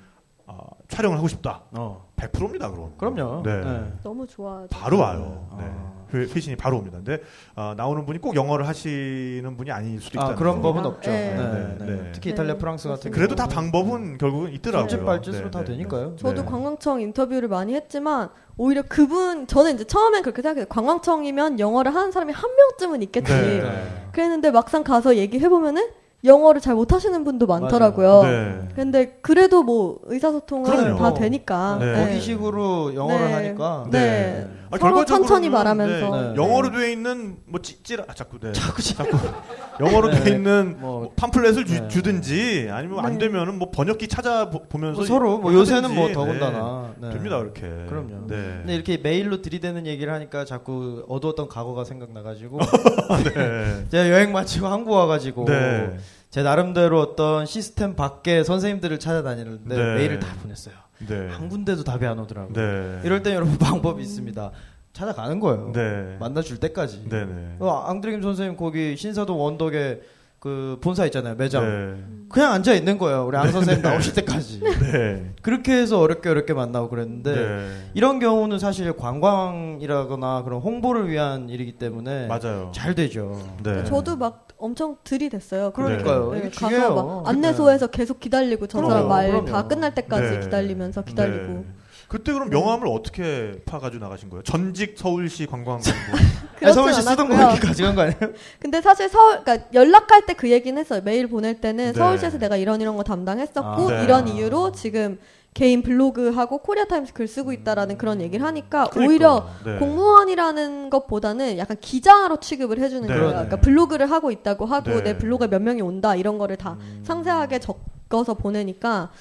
Speaker 2: 아, 촬영을 하고 싶다.
Speaker 3: 어.
Speaker 2: 100%입니다, 그럼.
Speaker 3: 그럼요.
Speaker 2: 네.
Speaker 4: 너무 좋아요.
Speaker 2: 바로 와요.
Speaker 3: 네.
Speaker 2: 네.
Speaker 3: 아.
Speaker 2: 회- 회신이 바로 옵니다. 근데 아, 나오는 분이 꼭 영어를 하시는 분이 아닐 수도 있다.
Speaker 3: 아 그런
Speaker 4: 거.
Speaker 3: 법은 없죠.
Speaker 4: 네.
Speaker 3: 네,
Speaker 2: 네.
Speaker 3: 특히 이탈리아,
Speaker 4: 네.
Speaker 3: 프랑스 같은
Speaker 2: 그래도 다
Speaker 3: 경우는
Speaker 2: 방법은 결국은 있더라고요.
Speaker 3: 손짓 발짓으로
Speaker 2: 네,
Speaker 3: 다
Speaker 2: 네,
Speaker 3: 되니까요.
Speaker 4: 저도
Speaker 2: 네.
Speaker 4: 관광청 인터뷰를 많이 했지만 오히려 그분 저는 이제 처음엔 그렇게 생각해요. 관광청이면 영어를 하는 사람이 한 명쯤은 있겠지. 그랬는데 막상 가서 얘기해 보면은 영어를 잘 못하시는 분도 많더라고요.
Speaker 2: 네.
Speaker 4: 근데 그래도 뭐 의사소통은
Speaker 2: 그럼요.
Speaker 4: 다 되니까.
Speaker 2: 네.
Speaker 3: 네. 거기식으로 영어를
Speaker 4: 네.
Speaker 3: 하니까
Speaker 4: 네.
Speaker 2: 네. 아,
Speaker 4: 서로 천천히 말하면서.
Speaker 3: 네.
Speaker 2: 영어로 되어 있는 뭐 찌찌라 아, 자꾸 네.
Speaker 3: 자꾸
Speaker 2: 자꾸 영어로
Speaker 3: 네.
Speaker 2: 되어 있는
Speaker 3: 뭐
Speaker 2: 팜플렛을 주,
Speaker 3: 네.
Speaker 2: 주든지 아니면 안
Speaker 4: 네.
Speaker 2: 되면은 뭐 번역기 찾아 보면서
Speaker 3: 뭐 서로 뭐. 요새는 뭐
Speaker 2: 네.
Speaker 3: 더군다나 네.
Speaker 2: 됩니다 그렇게.
Speaker 3: 그럼요.
Speaker 2: 네.
Speaker 3: 근데 이렇게 메일로 들이대는 얘기를 하니까 자꾸 어두웠던 과거가 생각나가지고
Speaker 2: 네.
Speaker 3: 제가 여행 마치고 한국 와가지고
Speaker 2: 네.
Speaker 3: 제 나름대로 어떤 시스템 밖에 선생님들을 찾아다니는데
Speaker 2: 네.
Speaker 3: 메일을 다 보냈어요.
Speaker 2: 네.
Speaker 3: 한 군데도 답이 안 오더라고요.
Speaker 2: 네.
Speaker 3: 이럴 때 여러분 방법이 있습니다. 찾아가는 거예요.
Speaker 2: 네.
Speaker 3: 만나줄 때까지.
Speaker 2: 네. 네.
Speaker 3: 어, 앙드레김 선생님 거기 신사동 원덕에 그 본사 있잖아요 매장.
Speaker 2: 네.
Speaker 3: 그냥 앉아 있는 거예요. 우리 앙 선생님 나오실 때까지.
Speaker 2: 네.
Speaker 3: 그렇게 해서 어렵게 어렵게 만나고 그랬는데
Speaker 2: 네.
Speaker 3: 이런 경우는 사실 관광이라거나 그런 홍보를 위한 일이기 때문에
Speaker 2: 맞아요.
Speaker 3: 잘 되죠.
Speaker 2: 네.
Speaker 4: 저도 막 엄청 들이댔어요.
Speaker 3: 그러니까요.
Speaker 4: 네,
Speaker 3: 이게
Speaker 4: 가서
Speaker 3: 중요해요.
Speaker 4: 막 안내소에서 계속 기다리고 저 사람 말. 다 끝날 때까지
Speaker 2: 네.
Speaker 4: 기다리면서 기다리고.
Speaker 2: 네. 그때 그럼 명함을 어떻게 파가지고 나가신 거예요? 전직 서울시 관광부.
Speaker 3: 서울시 쓰던 거. 이렇게 가져간 거 아니에요?
Speaker 4: 근데 사실 서울, 그러니까 연락할 때 그 얘기는 했어요. 메일 보낼 때는
Speaker 2: 네.
Speaker 4: 서울시에서 내가 이런 이런 거 담당했었고
Speaker 3: 아,
Speaker 2: 네.
Speaker 4: 이런 이유로 지금 개인 블로그하고 코리아 타임스 글 쓰고 있다라는 그런 얘기를 하니까
Speaker 2: 그러니까.
Speaker 4: 오히려
Speaker 2: 네.
Speaker 4: 공무원이라는 것보다는 약간 기자로 취급을 해주는
Speaker 2: 네.
Speaker 4: 거예요.
Speaker 3: 그러네.
Speaker 4: 그러니까 블로그를 하고 있다고 하고
Speaker 2: 네.
Speaker 4: 내 블로그에 몇 명이 온다 이런 거를 다 상세하게 적어서 보내니까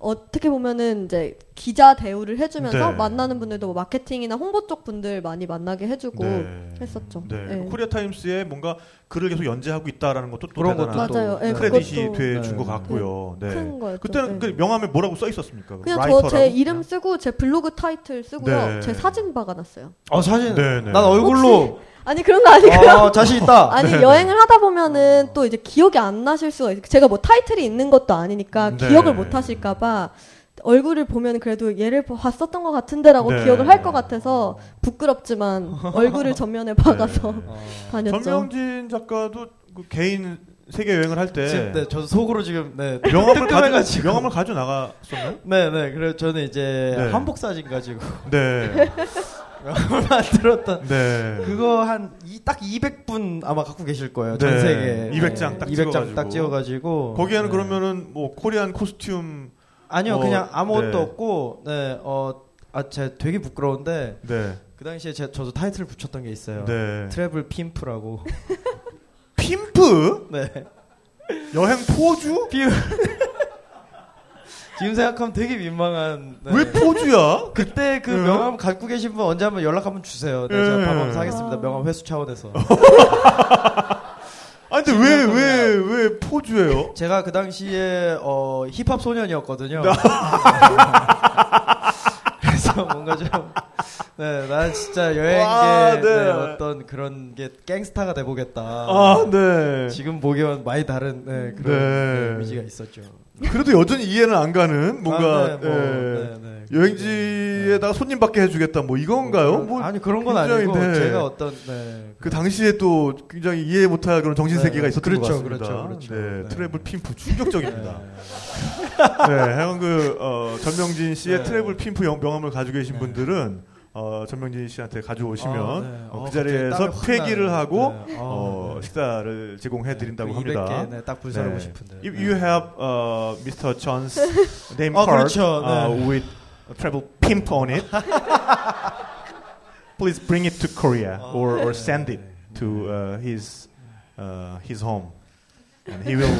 Speaker 4: 어떻게 보면은 이제 기자 대우를 해주면서
Speaker 2: 네.
Speaker 4: 만나는 분들도 뭐 마케팅이나 홍보 쪽 분들 많이 만나게 해주고
Speaker 2: 네.
Speaker 4: 했었죠.
Speaker 2: 네.
Speaker 4: 네.
Speaker 2: 코리아 타임스에 뭔가 글을 계속 연재하고 있다라는 것도 또
Speaker 3: 그런
Speaker 2: 대단한
Speaker 3: 것도
Speaker 4: 맞아요.
Speaker 3: 또
Speaker 4: 예,
Speaker 2: 크레딧이 돼준 것
Speaker 3: 네.
Speaker 2: 같고요. 네.
Speaker 4: 큰 거였죠.
Speaker 2: 그때는
Speaker 4: 네.
Speaker 2: 그 명함에 뭐라고 써 있었습니까?
Speaker 4: 그냥
Speaker 2: writer라고?
Speaker 4: 저제 이름 쓰고 제 블로그 타이틀 쓰고요.
Speaker 2: 네.
Speaker 4: 제 사진 박아놨어요.
Speaker 3: 어 사진.
Speaker 2: 네, 네.
Speaker 3: 난 얼굴로
Speaker 4: 아니 그런 거 아니고요.
Speaker 3: 아, 자신 있다.
Speaker 4: 아니 여행을 하다 보면은 또 이제 기억이 안 나실 수가 있어요. 제가 뭐 타이틀이 있는 것도 아니니까
Speaker 2: 네.
Speaker 4: 기억을 못 하실까봐 얼굴을 보면 그래도 얘를 봤었던 것 같은데라고
Speaker 2: 네.
Speaker 4: 기억을 할 것 같아서 부끄럽지만 얼굴을 전면에 박아서
Speaker 2: 네.
Speaker 3: 어.
Speaker 4: 다녔죠.
Speaker 2: 전명진 작가도 그 개인 세계 여행을 할 때
Speaker 3: 네, 저도 속으로 지금 네.
Speaker 2: 명함을 가져. 명함을 가져 나갔었나요?
Speaker 3: 네, 네. 그래 저는 이제
Speaker 2: 네.
Speaker 3: 한복 사진 가지고
Speaker 2: 네.
Speaker 3: 만들었던
Speaker 2: 네.
Speaker 3: 그거 한 딱 200분 아마 갖고 계실 거예요. 전
Speaker 2: 네.
Speaker 3: 세계.
Speaker 2: 200장 딱
Speaker 3: 200장 딱
Speaker 2: 찍어 가지고.
Speaker 3: 찍어가지고.
Speaker 2: 거기에는
Speaker 3: 네.
Speaker 2: 그러면은 뭐 코리안 코스튬
Speaker 3: 아니요,
Speaker 2: 어,
Speaker 3: 그냥 아무것도
Speaker 2: 네.
Speaker 3: 없고, 네, 어, 아, 제가 되게 부끄러운데,
Speaker 2: 네.
Speaker 3: 그 당시에 제, 저도 타이틀 붙였던 게 있어요.
Speaker 2: 네.
Speaker 3: 트래블 핌프라고.
Speaker 2: 핌프
Speaker 3: 네.
Speaker 2: 여행 포주?
Speaker 3: 핌. 지금 생각하면 되게 민망한. 네.
Speaker 2: 왜 포주야?
Speaker 3: 그때 그
Speaker 2: 네.
Speaker 3: 명함 갖고 계신 분 언제 한번 연락 한번 주세요. 네,
Speaker 2: 네.
Speaker 3: 제가 밥 한번 사겠습니다.
Speaker 4: 아.
Speaker 3: 명함 회수 차원에서.
Speaker 2: 아 근데 왜 왜 왜 포주예요?
Speaker 3: 제가 그 당시에 어, 힙합 소년이었거든요. 좀 뭔가 좀 네, 난 진짜 여행계
Speaker 2: 와,
Speaker 3: 네.
Speaker 2: 네.
Speaker 3: 어떤 그런 게 갱스타가 돼 보겠다.
Speaker 2: 아, 네.
Speaker 3: 지금 보기엔 많이 다른 네, 그런
Speaker 2: 네.
Speaker 3: 네, 이미지가 있었죠.
Speaker 2: 그래도 여전히 이해는 안 가는 뭔가
Speaker 3: 아, 네, 뭐,
Speaker 2: 예.
Speaker 3: 네, 네.
Speaker 2: 여행지에다가 손님 받게 해주겠다 뭐 이건가요? 뭐
Speaker 3: 아니 그런 건
Speaker 2: 굉장히,
Speaker 3: 아니고
Speaker 2: 네.
Speaker 3: 제가 어떤 네,
Speaker 2: 그 당시에 또 굉장히 이해 못할 그런 정신 세계가
Speaker 3: 네,
Speaker 2: 있었던
Speaker 3: 그렇죠,
Speaker 2: 것 같습니다.
Speaker 3: 그렇죠, 그렇죠.
Speaker 2: 네,
Speaker 3: 네.
Speaker 2: 트래블 핀프 충격적입니다.
Speaker 3: 네.
Speaker 2: 네, 하여간 그 어, 전명진 씨의
Speaker 3: 네.
Speaker 2: 트래블 핀프 영- 명함을 가지고 계신
Speaker 3: 네.
Speaker 2: 분들은 어, 전명진 씨한테 가져오시면
Speaker 3: 아, 네.
Speaker 2: 어,
Speaker 3: 어,
Speaker 2: 그 자리에서 폐기를. 하고
Speaker 3: 네. 아,
Speaker 2: 어,
Speaker 3: 네.
Speaker 2: 식사를 제공해 드린다고
Speaker 3: 그
Speaker 2: 합니다.
Speaker 3: 200개 네, 딱
Speaker 2: 네.
Speaker 3: 싶은데.
Speaker 2: If you have uh, Mr. John's name
Speaker 3: 아,
Speaker 2: card
Speaker 3: 그렇죠.
Speaker 2: uh,
Speaker 3: 네.
Speaker 2: with travel pimp on it, please bring it to Korea
Speaker 3: 아,
Speaker 2: or, or
Speaker 3: 네.
Speaker 2: send it to uh, his uh, his home, and he will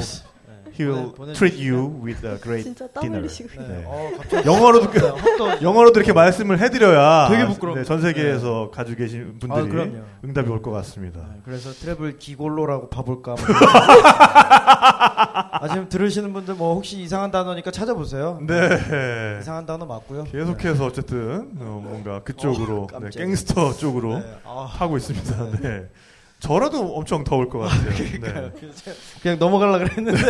Speaker 2: he will
Speaker 3: 보내-
Speaker 2: treat you with a great
Speaker 4: 진짜 땀
Speaker 2: dinner.
Speaker 4: 흘리시고
Speaker 3: 네.
Speaker 2: 네.
Speaker 3: 어,
Speaker 2: 영어로도 그-
Speaker 3: 네,
Speaker 2: 영어로도 이렇게 말씀을 해드려야
Speaker 3: 되게 부끄럽네요.
Speaker 2: 네, 전 세계에서 가지고 계신 분들이
Speaker 3: 아, 그럼요.
Speaker 2: 응답이 올 것 같습니다.
Speaker 3: 네, 그래서 트래블 기골로라고 봐볼까. 뭐. 아 지금 들으시는 분들 뭐 혹시 이상한 단어니까 찾아보세요.
Speaker 2: 네.
Speaker 3: 이상한 단어 맞고요.
Speaker 2: 계속해서 어쨌든 어, 뭔가 그쪽으로
Speaker 3: 어,
Speaker 2: 네. 갱스터 쪽으로
Speaker 3: 네. 아,
Speaker 2: 하고 있습니다. 네. 저라도 엄청 더울 것 같아요. 네.
Speaker 3: 그냥 넘어가려 그랬는데.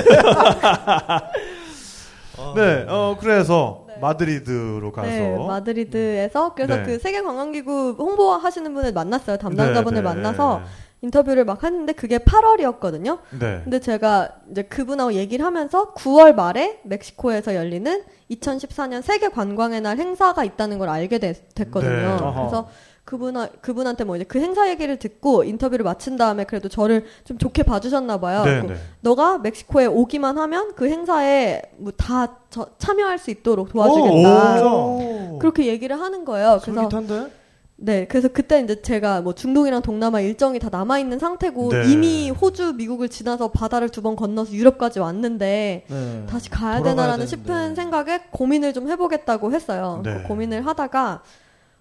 Speaker 2: 네, 어, 그래서
Speaker 4: 네.
Speaker 2: 마드리드로 가서
Speaker 4: 네, 마드리드에서 그래서
Speaker 2: 네.
Speaker 4: 그 세계 관광기구 홍보하시는 분을 만났어요. 담당자분을
Speaker 2: 네, 네.
Speaker 4: 만나서 인터뷰를 막 했는데 그게 8월이었거든요.
Speaker 2: 네.
Speaker 4: 근데 제가 이제 그분하고 얘기를 하면서 9월 말에 멕시코에서 열리는 2014년 세계 관광의 날 행사가 있다는 걸 알게 됐, 거든요
Speaker 2: 네.
Speaker 4: 그래서 그분 그분한테 뭐 이제 그 행사 얘기를 듣고 인터뷰를 마친 다음에 그래도 저를 좀 좋게 봐주셨나 봐요.
Speaker 2: 네, 네.
Speaker 4: 너가 멕시코에 오기만 하면 그 행사에 뭐 다 참여할 수 있도록 도와주겠다.
Speaker 2: 오.
Speaker 4: 그렇게 얘기를 하는 거예요. 그래서
Speaker 3: 솔깃한데?
Speaker 4: 네, 그래서 그때 이제 제가 뭐 중동이랑 동남아 일정이 다 남아 있는 상태고
Speaker 2: 네.
Speaker 4: 이미 호주, 미국을 지나서 바다를 두 번 건너서 유럽까지 왔는데
Speaker 3: 네.
Speaker 4: 다시 가야 되나라는
Speaker 3: 되는데.
Speaker 4: 싶은 생각에 고민을 좀 해보겠다고 했어요.
Speaker 2: 네.
Speaker 4: 그 고민을 하다가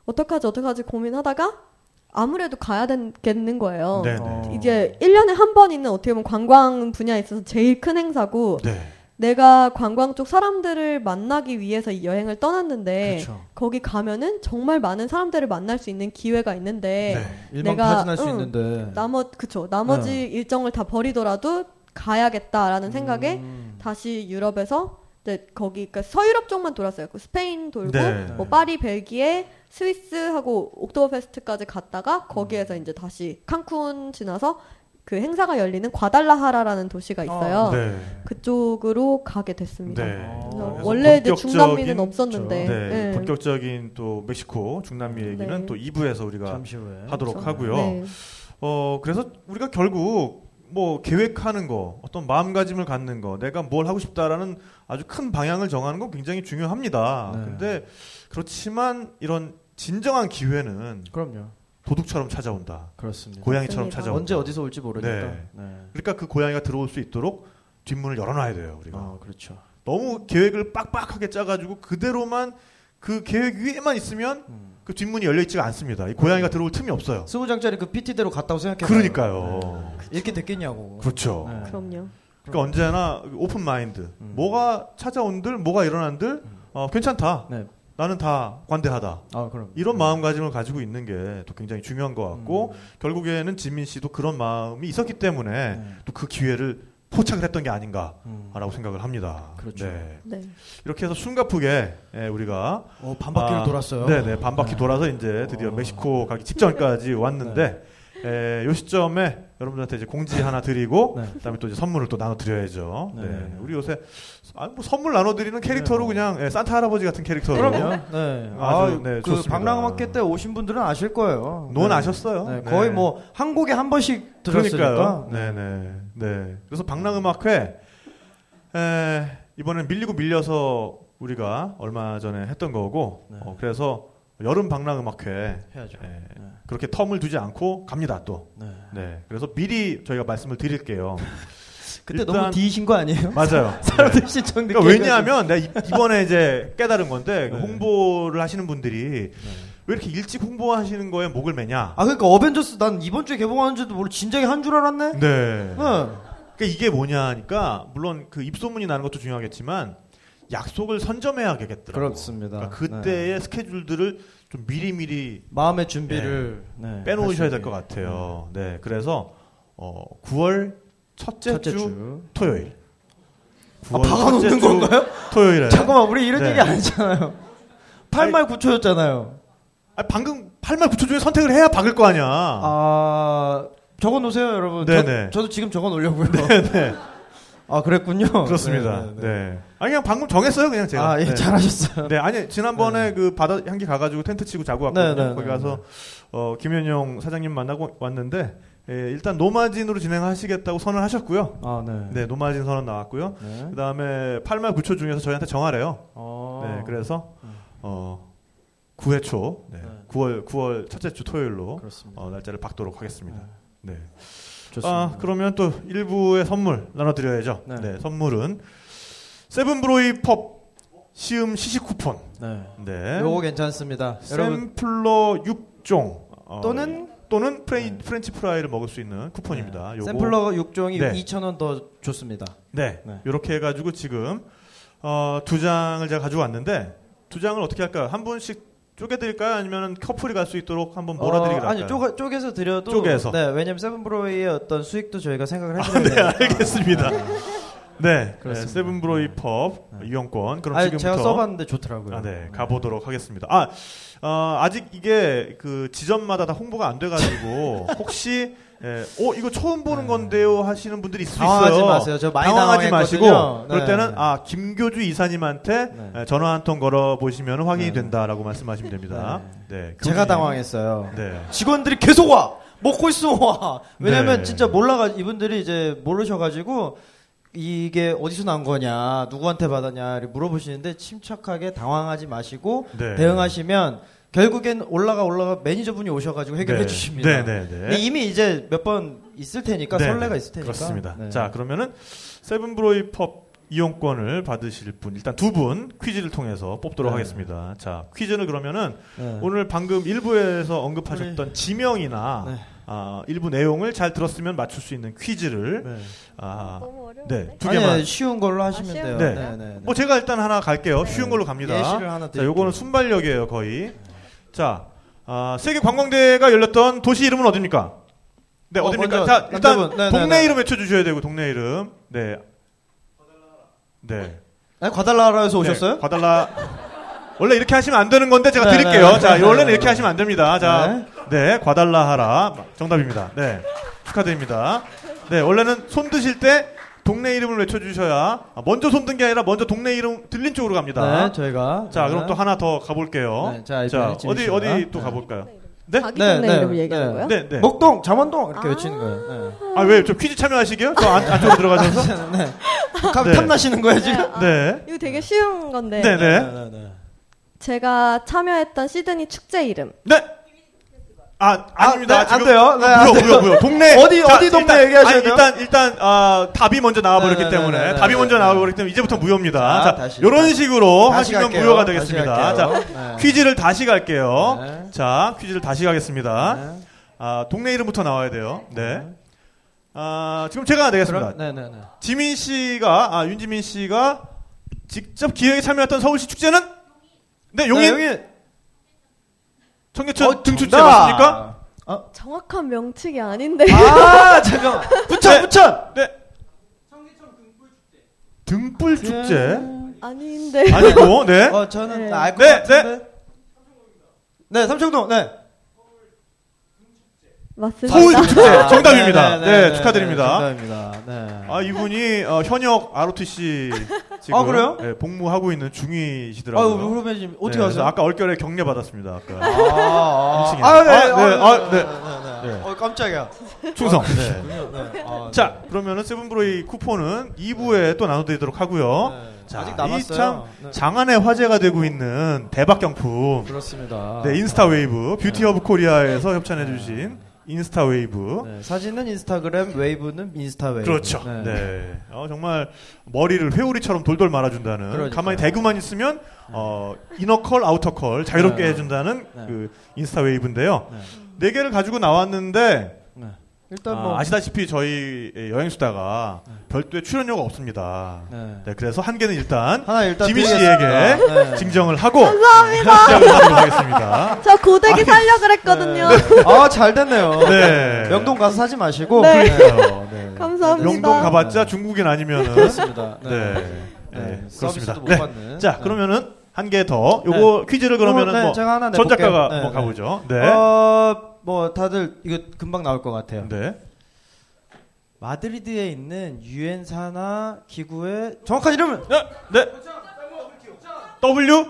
Speaker 4: 어떡하지 어떡하지 고민하다가 아무래도 가야 되겠는 거예요.
Speaker 2: 네, 네.
Speaker 3: 어.
Speaker 4: 이게 1년에 한 번 있는 어떻게 보면 관광 분야에 있어서 제일 큰 행사고
Speaker 2: 네.
Speaker 4: 내가 관광 쪽 사람들을 만나기 위해서 이 여행을 떠났는데
Speaker 3: 그렇죠.
Speaker 4: 거기 가면은 정말 많은 사람들을 만날 수 있는 기회가 있는데
Speaker 2: 네.
Speaker 3: 수
Speaker 4: 응,
Speaker 3: 있는데.
Speaker 4: 나머 그쵸 나머지
Speaker 3: 네.
Speaker 4: 일정을 다 버리더라도 가야겠다라는 생각에
Speaker 3: 음.
Speaker 4: 다시 유럽에서 이제 거기 그러니까 서유럽 쪽만 돌았어요. 그 스페인 돌고
Speaker 2: 네.
Speaker 4: 뭐 파리, 벨기에, 스위스하고 옥토버 페스트까지 갔다가 거기에서 이제 다시 칸쿤 지나서 그 행사가 열리는 과달라하라라는 도시가 있어요.
Speaker 2: 네.
Speaker 4: 그쪽으로 가게 됐습니다.
Speaker 2: 네.
Speaker 3: 그래서
Speaker 4: 그래서 원래 이제
Speaker 2: 본격적인-
Speaker 4: 중남미는 없었는데
Speaker 2: 네.
Speaker 4: 네.
Speaker 2: 본격적인 또 멕시코 중남미 얘기는
Speaker 4: 네.
Speaker 2: 또 2부에서 우리가. 하도록
Speaker 4: 그렇죠.
Speaker 2: 하고요.
Speaker 4: 네.
Speaker 2: 어, 그래서 우리가 결국 뭐 계획하는 거, 어떤 마음가짐을 갖는 거, 내가 뭘 하고 싶다라는 아주 큰 방향을 정하는 건 굉장히 중요합니다.
Speaker 3: 네.
Speaker 2: 근데 그렇지만 이런 진정한 기회는
Speaker 3: 그럼요.
Speaker 2: 도둑처럼 찾아온다.
Speaker 3: 그렇습니다.
Speaker 2: 고양이처럼
Speaker 4: 맞습니다.
Speaker 2: 찾아온다.
Speaker 3: 언제 어디서 올지 모르니까.
Speaker 2: 네.
Speaker 3: 네.
Speaker 2: 그러니까 그 고양이가 들어올 수 있도록 뒷문을 열어놔야 돼요. 우리가
Speaker 3: 어, 그렇죠.
Speaker 2: 너무 계획을 빡빡하게 짜가지고 그대로만 그 계획 위에만 있으면
Speaker 3: 음.
Speaker 2: 그 뒷문이 열려 있지가 않습니다. 이 고양이가 들어올 틈이 없어요.
Speaker 3: 스무 장짜리 그 PT대로 갔다고 생각해.
Speaker 2: 그러니까요.
Speaker 3: 이렇게 됐겠냐고.
Speaker 2: 그렇죠.
Speaker 3: 네.
Speaker 4: 그럼요.
Speaker 2: 그러니까 언제나 오픈 마인드.
Speaker 3: 음.
Speaker 2: 뭐가 찾아온들, 뭐가 일어난들, 어, 괜찮다.
Speaker 3: 네.
Speaker 2: 나는 다 관대하다.
Speaker 3: 아, 그럼.
Speaker 2: 이런 마음가짐을 가지고 있는 게 또 굉장히 중요한 것 같고
Speaker 3: 음.
Speaker 2: 결국에는 진민 씨도 그런 마음이 있었기 때문에
Speaker 3: 네.
Speaker 2: 또그 기회를 포착을 했던 게 아닌가라고
Speaker 3: 음.
Speaker 2: 생각을 합니다.
Speaker 3: 그렇죠.
Speaker 2: 네.
Speaker 4: 네.
Speaker 2: 이렇게 해서 숨가쁘게 예, 우리가
Speaker 3: 어, 반 바퀴를
Speaker 2: 아,
Speaker 3: 돌았어요.
Speaker 2: 네네 반 바퀴 돌아서 이제 드디어
Speaker 3: 어.
Speaker 2: 멕시코 가기 직전까지 왔는데 에, 요 시점에 여러분들한테 이제 공지 하나 드리고
Speaker 3: 네.
Speaker 2: 그다음에 또 이제 선물을 또 나눠 드려야죠. 네.
Speaker 3: 네.
Speaker 2: 우리 요새 아, 뭐 선물 나눠 드리는 캐릭터로
Speaker 3: 네,
Speaker 2: 그냥 예, 산타 할아버지 같은 캐릭터로
Speaker 3: 그럼요. 네. 아,
Speaker 2: 아주, 네,
Speaker 3: 그
Speaker 2: 좋습니다.
Speaker 3: 박람회 때 오신 분들은 아실 거예요.
Speaker 2: 논
Speaker 3: 네.
Speaker 2: 아셨어요?
Speaker 3: 네,
Speaker 2: 네.
Speaker 3: 거의 뭐 한 곡에 한 번씩 들었으니까.
Speaker 2: 그러니까요. 네네. 네. 그래서 방랑음악회 에, 이번엔 밀리고 밀려서 우리가 얼마 전에 했던 거고
Speaker 3: 네.
Speaker 2: 어, 그래서 여름 방랑 음악회
Speaker 3: 해야죠.
Speaker 2: 예,
Speaker 3: 네.
Speaker 2: 그렇게 텀을 두지 않고 갑니다 또.
Speaker 3: 네.
Speaker 2: 네. 그래서 미리 저희가 말씀을 드릴게요.
Speaker 3: 그때
Speaker 2: 일단-
Speaker 3: 너무 D이신 거 아니에요?
Speaker 2: 맞아요.
Speaker 3: 사람들 신청
Speaker 2: 그러니까 왜냐하면 내가 이- 이번에 이제 깨달은 건데 그
Speaker 3: 네.
Speaker 2: 홍보를 하시는 분들이 왜 이렇게 일찍 홍보하시는 거에 목을 매냐?
Speaker 3: 아 그러니까 어벤져스 난 이번 주에 개봉하는지도 모르 진작에 한 줄 알았네.
Speaker 2: 네.
Speaker 3: 네.
Speaker 2: 그러니까 이게 뭐냐니까 물론 그 입소문이 나는 것도 중요하겠지만 약속을 선점해야겠더라고요.
Speaker 3: 그렇습니다.
Speaker 2: 그러니까 그때의 스케줄들을 좀 미리미리
Speaker 3: 마음의 준비를 네,
Speaker 2: 빼놓으셔야
Speaker 3: 할될수
Speaker 2: 것. 같아요. 네, 그래서 어, 9월 첫째,
Speaker 3: 첫째
Speaker 2: 주,
Speaker 3: 주.
Speaker 2: 토요일.
Speaker 3: 아,
Speaker 2: 9월
Speaker 3: 박아놓는 건가요?
Speaker 2: 토요일에.
Speaker 3: 잠깐만 우리 이런
Speaker 2: 네.
Speaker 3: 얘기 안 했잖아요. 8말 9초였잖아요.
Speaker 2: 아, 방금 8말 9초 중에 선택을 해야 박을 거 아니야.
Speaker 3: 아 적어 놓으세요 여러분.
Speaker 2: 네네.
Speaker 3: 저, 도 지금 적어 놓으려고요.
Speaker 2: 네,
Speaker 3: 아 그랬군요.
Speaker 2: 그렇습니다.
Speaker 3: 네,
Speaker 2: 네,
Speaker 3: 네, 네.
Speaker 2: 아니 그냥 방금 정했어요, 그냥 제가.
Speaker 3: 아 예,
Speaker 2: 네.
Speaker 3: 잘하셨어요.
Speaker 2: 네, 아니 지난번에 그 바다 향기 가가지고 텐트 치고 자고 왔거든요. 거기
Speaker 3: 네,
Speaker 2: 가서 어, 김현영 사장님 만나고 왔는데 예, 일단 노마진으로 진행하시겠다고 선언 하셨고요.
Speaker 3: 아 네.
Speaker 2: 네, 노마진 선언 나왔고요.
Speaker 3: 네.
Speaker 2: 그 다음에 8말 9초 중에서 저희한테 정하래요.
Speaker 3: 어.
Speaker 2: 네, 그래서
Speaker 3: 음.
Speaker 2: 어 9회 초, 네,
Speaker 3: 네.
Speaker 2: 9월 9월 첫째 주 토요일로. 어, 날짜를 박도록 하겠습니다. 네.
Speaker 3: 좋습니다.
Speaker 2: 아 그러면 또 일부의 선물 나눠드려야죠.
Speaker 3: 네.
Speaker 2: 네, 선물은 세븐브로이 펍 시음 시식 쿠폰.
Speaker 3: 네.
Speaker 2: 네.
Speaker 3: 요거 괜찮습니다.
Speaker 2: 샘플러 6종 어,
Speaker 3: 또는
Speaker 2: 또는 프레,
Speaker 3: 네.
Speaker 2: 프렌치 프라이를 먹을 수 있는 쿠폰입니다. 요거
Speaker 3: 샘플러 6종이
Speaker 2: 네.
Speaker 3: 2,000원 더 좋습니다.
Speaker 2: 네.
Speaker 3: 네.
Speaker 2: 이렇게 해 가지고 지금 어, 두 장을 제가 가지고 왔는데 두 장을 어떻게 할까요? 한 분씩 쪼개드릴까요? 아니면 커플이 갈 수 있도록 한번 몰아드리기로
Speaker 3: 어, 아니? 쪼개, 쪼개서 드려도
Speaker 2: 쪼개서.
Speaker 3: 네 왜냐면 세븐브로이의 어떤 수익도 저희가 생각을
Speaker 2: 아,
Speaker 3: 해드려야
Speaker 2: 네,
Speaker 3: 되니까
Speaker 2: 알겠습니다. 네, 네,
Speaker 3: 그렇습니다.
Speaker 2: 세븐브로이 펍
Speaker 3: 네.
Speaker 2: 이용권. 그럼
Speaker 3: 아니,
Speaker 2: 지금부터
Speaker 3: 제가 써봤는데 좋더라고요.
Speaker 2: 아, 네, 가보도록 하겠습니다. 아, 어, 아직 이게 그 지점마다 다 홍보가 안 돼가지고 혹시 예, 어 이거 처음 보는 건데요 하시는 분들이 있을 수
Speaker 3: 당황하지
Speaker 2: 있어요.
Speaker 3: 마세요. 저 많이
Speaker 2: 당황하지 마시고
Speaker 3: 당황했거든요.
Speaker 2: 그럴
Speaker 3: 네.
Speaker 2: 때는 아 김교주 이사님한테
Speaker 3: 네.
Speaker 2: 예, 전화 한 통 걸어 보시면 확인이
Speaker 3: 네.
Speaker 2: 된다라고 말씀하시면 됩니다. 네,
Speaker 3: 제가
Speaker 2: 교주님.
Speaker 3: 당황했어요.
Speaker 2: 네,
Speaker 3: 직원들이 계속 와 먹고 있어 와. 왜냐면
Speaker 2: 네.
Speaker 3: 진짜 몰라가 이분들이 이제 모르셔가지고 이게 어디서 난 거냐 누구한테 받았냐 물어보시는데 침착하게 당황하지 마시고
Speaker 2: 네.
Speaker 3: 대응하시면 결국엔 올라가 올라가 매니저분이 오셔가지고 해결해
Speaker 2: 네.
Speaker 3: 주십니다.
Speaker 2: 네, 네, 네.
Speaker 3: 이미 이제 몇 번 있을 테니까
Speaker 2: 네,
Speaker 3: 선례가
Speaker 2: 네.
Speaker 3: 있을 테니까.
Speaker 2: 그렇습니다.
Speaker 3: 네.
Speaker 2: 자, 그러면은 세븐브로이 펍 이용권을 받으실 분 일단 두 분 퀴즈를 통해서 뽑도록
Speaker 3: 네.
Speaker 2: 하겠습니다. 자, 퀴즈는 그러면은
Speaker 3: 네.
Speaker 2: 오늘 방금 일부에서 언급하셨던 지명이나
Speaker 3: 네.
Speaker 2: 아, 일부 내용을 잘 들었으면 맞출 수 있는 퀴즈를
Speaker 3: 네.
Speaker 2: 아,
Speaker 4: 너무 어려운데.
Speaker 2: 네, 두
Speaker 3: 아니,
Speaker 2: 개만.
Speaker 3: 쉬운 걸로 하시면
Speaker 4: 아, 쉬운
Speaker 3: 돼요.
Speaker 2: 네.
Speaker 3: 네, 네,
Speaker 2: 뭐 제가 일단 하나 갈게요. 쉬운 걸로 갑니다.
Speaker 3: 예시를 하나
Speaker 2: 자,
Speaker 3: 드릴게요.
Speaker 2: 요거는 순발력이에요, 거의. 자, 아, 세계 관광대회가 열렸던 도시 이름은 어디입니까? 네,
Speaker 3: 어,
Speaker 2: 어디입니까?
Speaker 3: 먼저
Speaker 2: 자, 일단
Speaker 3: 남자분. 네, 네,
Speaker 2: 동네
Speaker 3: 네.
Speaker 2: 이름 외쳐 주셔야 되고 동네 이름. 네. 네.
Speaker 3: 아니, 과달라라에서 오셨어요?
Speaker 2: 네, 과달라. 원래 이렇게 하시면 안 되는 건데 제가
Speaker 3: 네,
Speaker 2: 드릴게요.
Speaker 3: 네,
Speaker 2: 자,
Speaker 3: 네,
Speaker 2: 원래는
Speaker 3: 네,
Speaker 2: 이렇게
Speaker 3: 네.
Speaker 2: 하시면 안 됩니다. 자, 네, 과달라하라 정답입니다. 네, 축하드립니다. 네, 원래는 손 드실 때 동네 이름을 외쳐주셔야 아, 먼저 손든 게 아니라 먼저 동네 이름 들린 쪽으로 갑니다.
Speaker 3: 네, 저희가.
Speaker 2: 자, 그럼
Speaker 3: 네.
Speaker 2: 또 하나 더 가볼게요.
Speaker 3: 네, 자,
Speaker 2: 자, 어디. 어디 또
Speaker 3: 네.
Speaker 2: 가볼까요? 네?
Speaker 4: 자기
Speaker 3: 네,
Speaker 4: 동네
Speaker 3: 네,
Speaker 4: 이름을
Speaker 3: 네.
Speaker 4: 얘기하는 거예요?
Speaker 2: 네, 네.
Speaker 3: 목동, 잠원동 이렇게
Speaker 4: 아.
Speaker 3: 외치는 거예요. 네.
Speaker 2: 아, 왜? 저 퀴즈 참여하시게요? 저 안, 안쪽으로 들어가셔서?
Speaker 3: 네. 감-
Speaker 2: 네.
Speaker 3: 탐나시는 거예요 지금?
Speaker 4: 아,
Speaker 2: 네.
Speaker 4: 이거 되게 쉬운 건데
Speaker 2: 네, 네.
Speaker 3: 네, 네.
Speaker 4: 제가 참여했던 시드니 축제 이름
Speaker 2: 네. 아, 아닙니다.
Speaker 3: 아, 네, 안 돼요. 네, 안 돼요.
Speaker 2: 무효, 무효. 동네.
Speaker 3: 어디, 어디 동네
Speaker 2: 일단,
Speaker 3: 얘기하셔야
Speaker 2: 아니,
Speaker 3: 돼요?
Speaker 2: 일단, 일단, 아, 답이 먼저 나와버렸기
Speaker 3: 네, 네,
Speaker 2: 때문에.
Speaker 3: 네, 네,
Speaker 2: 답이
Speaker 3: 네,
Speaker 2: 먼저
Speaker 3: 네.
Speaker 2: 나와버렸기 때문에 이제부터 무효입니다.
Speaker 3: 자,
Speaker 2: 자,
Speaker 3: 다시, 다시.
Speaker 2: 식으로
Speaker 3: 다시
Speaker 2: 하시면
Speaker 3: 갈게요.
Speaker 2: 무효가 되겠습니다. 자. 퀴즈를 다시 갈게요.
Speaker 3: 네.
Speaker 2: 자, 퀴즈를 다시 가겠습니다.
Speaker 3: 네.
Speaker 2: 아, 동네 이름부터 나와야 돼요. 네. 아, 지금 제가 내겠습니다.
Speaker 3: 네, 네, 네.
Speaker 2: 지민 씨가, 아, 윤지민 씨가 직접 기획에 참여했던 서울시 축제는? 네, 용인
Speaker 3: 네, 용인.
Speaker 2: 청계천
Speaker 3: 어,
Speaker 2: 등축제. 맞습니까?
Speaker 4: 정확한 명칭이 아닌데
Speaker 3: 아, 잠깐만. 부천,
Speaker 2: 네.
Speaker 3: 부천.
Speaker 2: 네. 등불 축제
Speaker 4: 아닌데
Speaker 2: 아니고 네.
Speaker 3: 어, 저는
Speaker 4: 네.
Speaker 3: 알것
Speaker 2: 네,
Speaker 3: 같은데. 네. 삼청동. 네.
Speaker 4: 맞습니다.
Speaker 2: 서울 축제
Speaker 3: 아,
Speaker 2: 정답입니다.
Speaker 3: 네,
Speaker 2: 네,
Speaker 3: 네, 네,
Speaker 2: 축하드립니다.
Speaker 3: 네, 정답입니다. 네.
Speaker 2: 아 이분이 어, 현역 ROTC 지금
Speaker 3: 아, 그래요?
Speaker 2: 네, 복무하고 있는 중이시더라고요.
Speaker 3: 그러면 지금 어떻게
Speaker 2: 네,
Speaker 3: 하세요?
Speaker 2: 아까 얼결에 격려 받았습니다. 아까
Speaker 3: 아, 아. 아, 네,
Speaker 2: 아,
Speaker 3: 아,
Speaker 2: 네,
Speaker 3: 네,
Speaker 2: 아,
Speaker 3: 네,
Speaker 2: 네.
Speaker 3: 네,
Speaker 2: 네.
Speaker 3: 어, 깜짝이야.
Speaker 2: 충성.
Speaker 3: 아,
Speaker 2: 네.
Speaker 3: 네. 아,
Speaker 2: 자 그러면은 세븐브로이 쿠폰은 2부에 또 나눠드리도록 하고요.
Speaker 3: 네.
Speaker 2: 자,
Speaker 3: 아직
Speaker 2: 이
Speaker 3: 남았어요.
Speaker 2: 참
Speaker 3: 네.
Speaker 2: 장안의 화제가 되고 있는 대박 경품.
Speaker 3: 그렇습니다.
Speaker 2: 네, 인스타 웨이브 뷰티 오브 코리아에서 협찬해 주신 인스타 웨이브.
Speaker 3: 네, 사진은 인스타그램, 웨이브는 인스타 웨이브.
Speaker 2: 그렇죠. 네. 어, 정말 머리를 회오리처럼 돌돌 말아준다는.
Speaker 3: 그러니까요.
Speaker 2: 가만히 대고만 있으면 어, inner curl, outer curl 자유롭게
Speaker 3: 네.
Speaker 2: 해준다는
Speaker 3: 네.
Speaker 2: 그 인스타 웨이브인데요.
Speaker 3: 네.
Speaker 2: 네 개를 가지고 나왔는데
Speaker 3: 네. 일단 뭐
Speaker 2: 아, 시다시피 저희 여행 수다가 별도의 출연료가 없습니다.
Speaker 3: 네.
Speaker 2: 네, 그래서 한 개는 일단
Speaker 3: 하나 일단 드리겠습니다.
Speaker 2: 씨에게
Speaker 3: 네.
Speaker 2: 증정을 하고
Speaker 4: 감사합니다.
Speaker 2: 하겠습니다.
Speaker 4: 저 고데기 살려 그랬거든요.
Speaker 3: 아, 잘 됐네요.
Speaker 2: 네.
Speaker 3: 명동 가서 사지 마시고.
Speaker 4: 네.
Speaker 2: 네.
Speaker 4: 감사합니다.
Speaker 2: 명동 가봤자 중국인 아니면은
Speaker 3: 그렇습니다.
Speaker 2: 네.
Speaker 3: 네.
Speaker 2: 네,
Speaker 3: 네.
Speaker 2: 그렇습니다.
Speaker 3: 못
Speaker 2: 네.
Speaker 3: 받는.
Speaker 2: 자,
Speaker 3: 네.
Speaker 2: 그러면은 한 개 더. 요거 퀴즈를 그러면은
Speaker 3: 어, 네,
Speaker 2: 뭐
Speaker 3: 제가 하나
Speaker 2: 전. 작가가
Speaker 3: 네,
Speaker 2: 뭐
Speaker 3: 네.
Speaker 2: 가보죠. 네.
Speaker 3: 어, 뭐 다들 이거 금방 나올 것 같아요.
Speaker 2: 네.
Speaker 3: 마드리드에 있는 유엔 산하 기구의 정확한 이름은
Speaker 2: 네. 네. W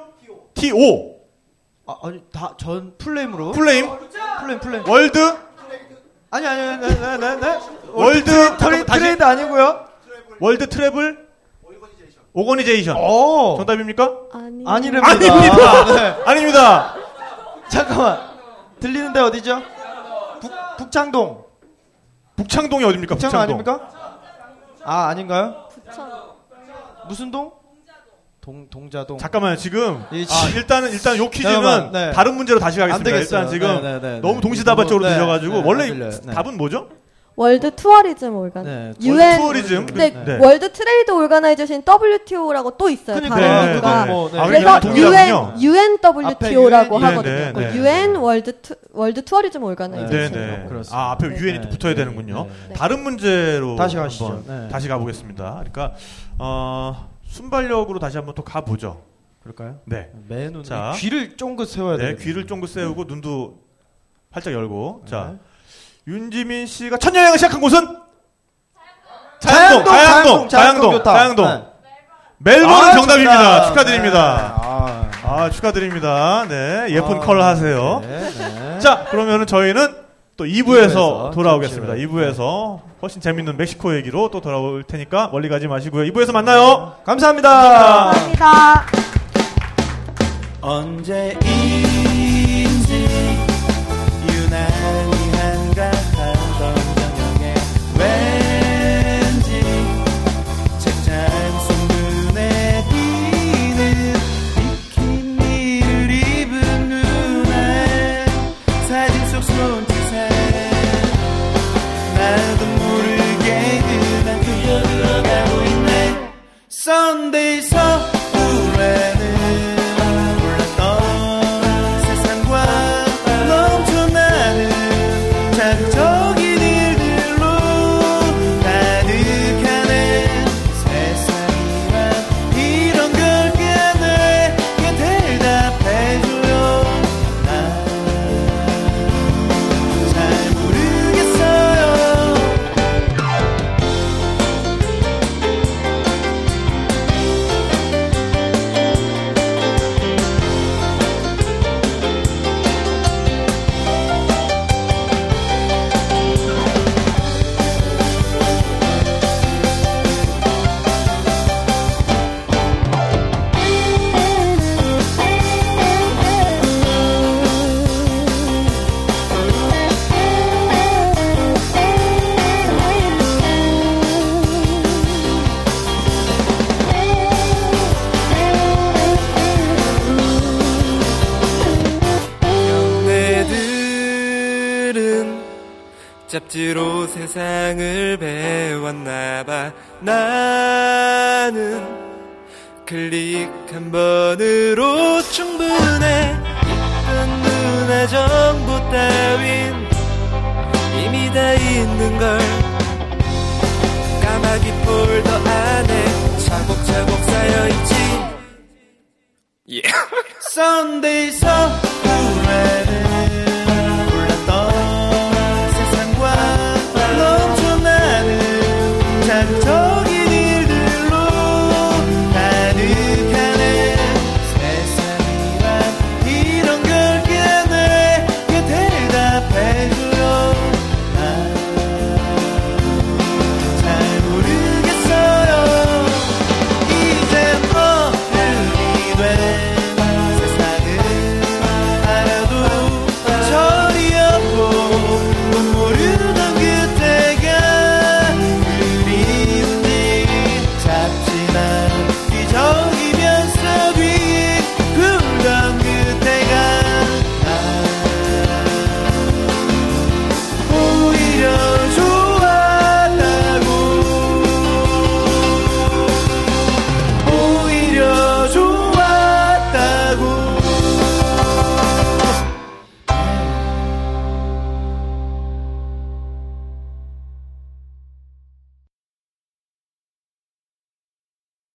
Speaker 2: T O
Speaker 3: 아, 아니 다 전 풀네임으로
Speaker 2: 플레임
Speaker 3: 풀네임 풀네임
Speaker 2: 월드
Speaker 3: 아니 아니 아니 네, 네, 네, 네.
Speaker 2: World Tra, 다시
Speaker 3: Trade 아니고요.
Speaker 2: World Travel Organization 오 정답입니까?
Speaker 4: 아니.
Speaker 3: 아니랍니다.
Speaker 2: 아닙니다.
Speaker 3: 네.
Speaker 2: 아닙니다.
Speaker 3: 잠깐만 들리는데 어디죠? 북, 북창동
Speaker 2: 북창동이 어딥니까?
Speaker 3: 북창동
Speaker 2: 북창동.
Speaker 3: 아닙니까? 아 아닌가요?
Speaker 4: 부천.
Speaker 3: 무슨 동? 동 동자동.
Speaker 2: 잠깐만요. 지금
Speaker 3: 이
Speaker 2: 아,
Speaker 3: 지-
Speaker 2: 일단은 일단 요 퀴즈는
Speaker 3: 잠깐만, 네.
Speaker 2: 다른 문제로 다시
Speaker 3: 안
Speaker 2: 가겠습니다.
Speaker 3: 되겠어요.
Speaker 2: 일단 지금
Speaker 3: 네, 네, 네,
Speaker 2: 너무
Speaker 3: 네.
Speaker 2: 동시다발적으로
Speaker 3: 네,
Speaker 2: 들려가지고
Speaker 3: 네,
Speaker 2: 원래.
Speaker 3: 네.
Speaker 2: 답은 뭐죠?
Speaker 4: World Tourism Organ.
Speaker 3: 네.
Speaker 4: 유엔
Speaker 2: Tourism.
Speaker 4: 네,
Speaker 2: 네.
Speaker 4: World Trade Organization WTO라고 또 있어요.
Speaker 3: 그러니까
Speaker 4: 다른
Speaker 2: 네,
Speaker 4: 부가.
Speaker 2: 네.
Speaker 3: 뭐, 네.
Speaker 2: 아,
Speaker 4: 그래서
Speaker 2: 동일하군요.
Speaker 4: UN, UNWTO라고
Speaker 3: 앞에
Speaker 4: 하거든요.
Speaker 2: 네, 네, 네.
Speaker 4: UN World Tou, World Tourism.
Speaker 2: 네, 네.
Speaker 3: 그렇습니다.
Speaker 2: 아, 앞에
Speaker 3: 네.
Speaker 2: 유엔이 또
Speaker 3: 네.
Speaker 2: 붙어야
Speaker 3: 네.
Speaker 2: 되는군요.
Speaker 3: 네.
Speaker 2: 다른 문제로
Speaker 3: 다시 가시죠.
Speaker 2: 한번
Speaker 3: 네.
Speaker 2: 다시 가보겠습니다. 그러니까 어, 순발력으로 다시 한번 또 가보죠.
Speaker 3: 그럴까요?
Speaker 2: 네.
Speaker 3: 매눈
Speaker 2: 자.
Speaker 3: 귀를 쫑긋 세워야
Speaker 2: 네,
Speaker 3: 돼요.
Speaker 2: 귀를 쫑긋 세우고 눈도 활짝 열고.
Speaker 3: 네.
Speaker 2: 자, 윤지민 씨가 첫 여행을 시작한 곳은
Speaker 3: 자양동,
Speaker 2: 자양동,
Speaker 3: 자양동,
Speaker 2: 자양동.
Speaker 3: 네.
Speaker 2: 멜버른
Speaker 3: 아,
Speaker 2: 정답입니다.
Speaker 3: 정답.
Speaker 2: 축하드립니다.
Speaker 3: 네. 아,
Speaker 2: 아, 축하드립니다. 네, 예쁜
Speaker 3: 아,
Speaker 2: 컬러 하세요.
Speaker 3: 네, 네.
Speaker 2: 자, 그러면은 저희는 또 2부에서,
Speaker 3: 2부에서
Speaker 2: 돌아오겠습니다.
Speaker 3: 잠시
Speaker 2: 2부에서 훨씬 재밌는 멕시코 얘기로 또 돌아올 테니까 멀리 가지 마시고요. 2부에서 만나요.
Speaker 3: 감사합니다.
Speaker 4: 감사합니다.
Speaker 5: 언제인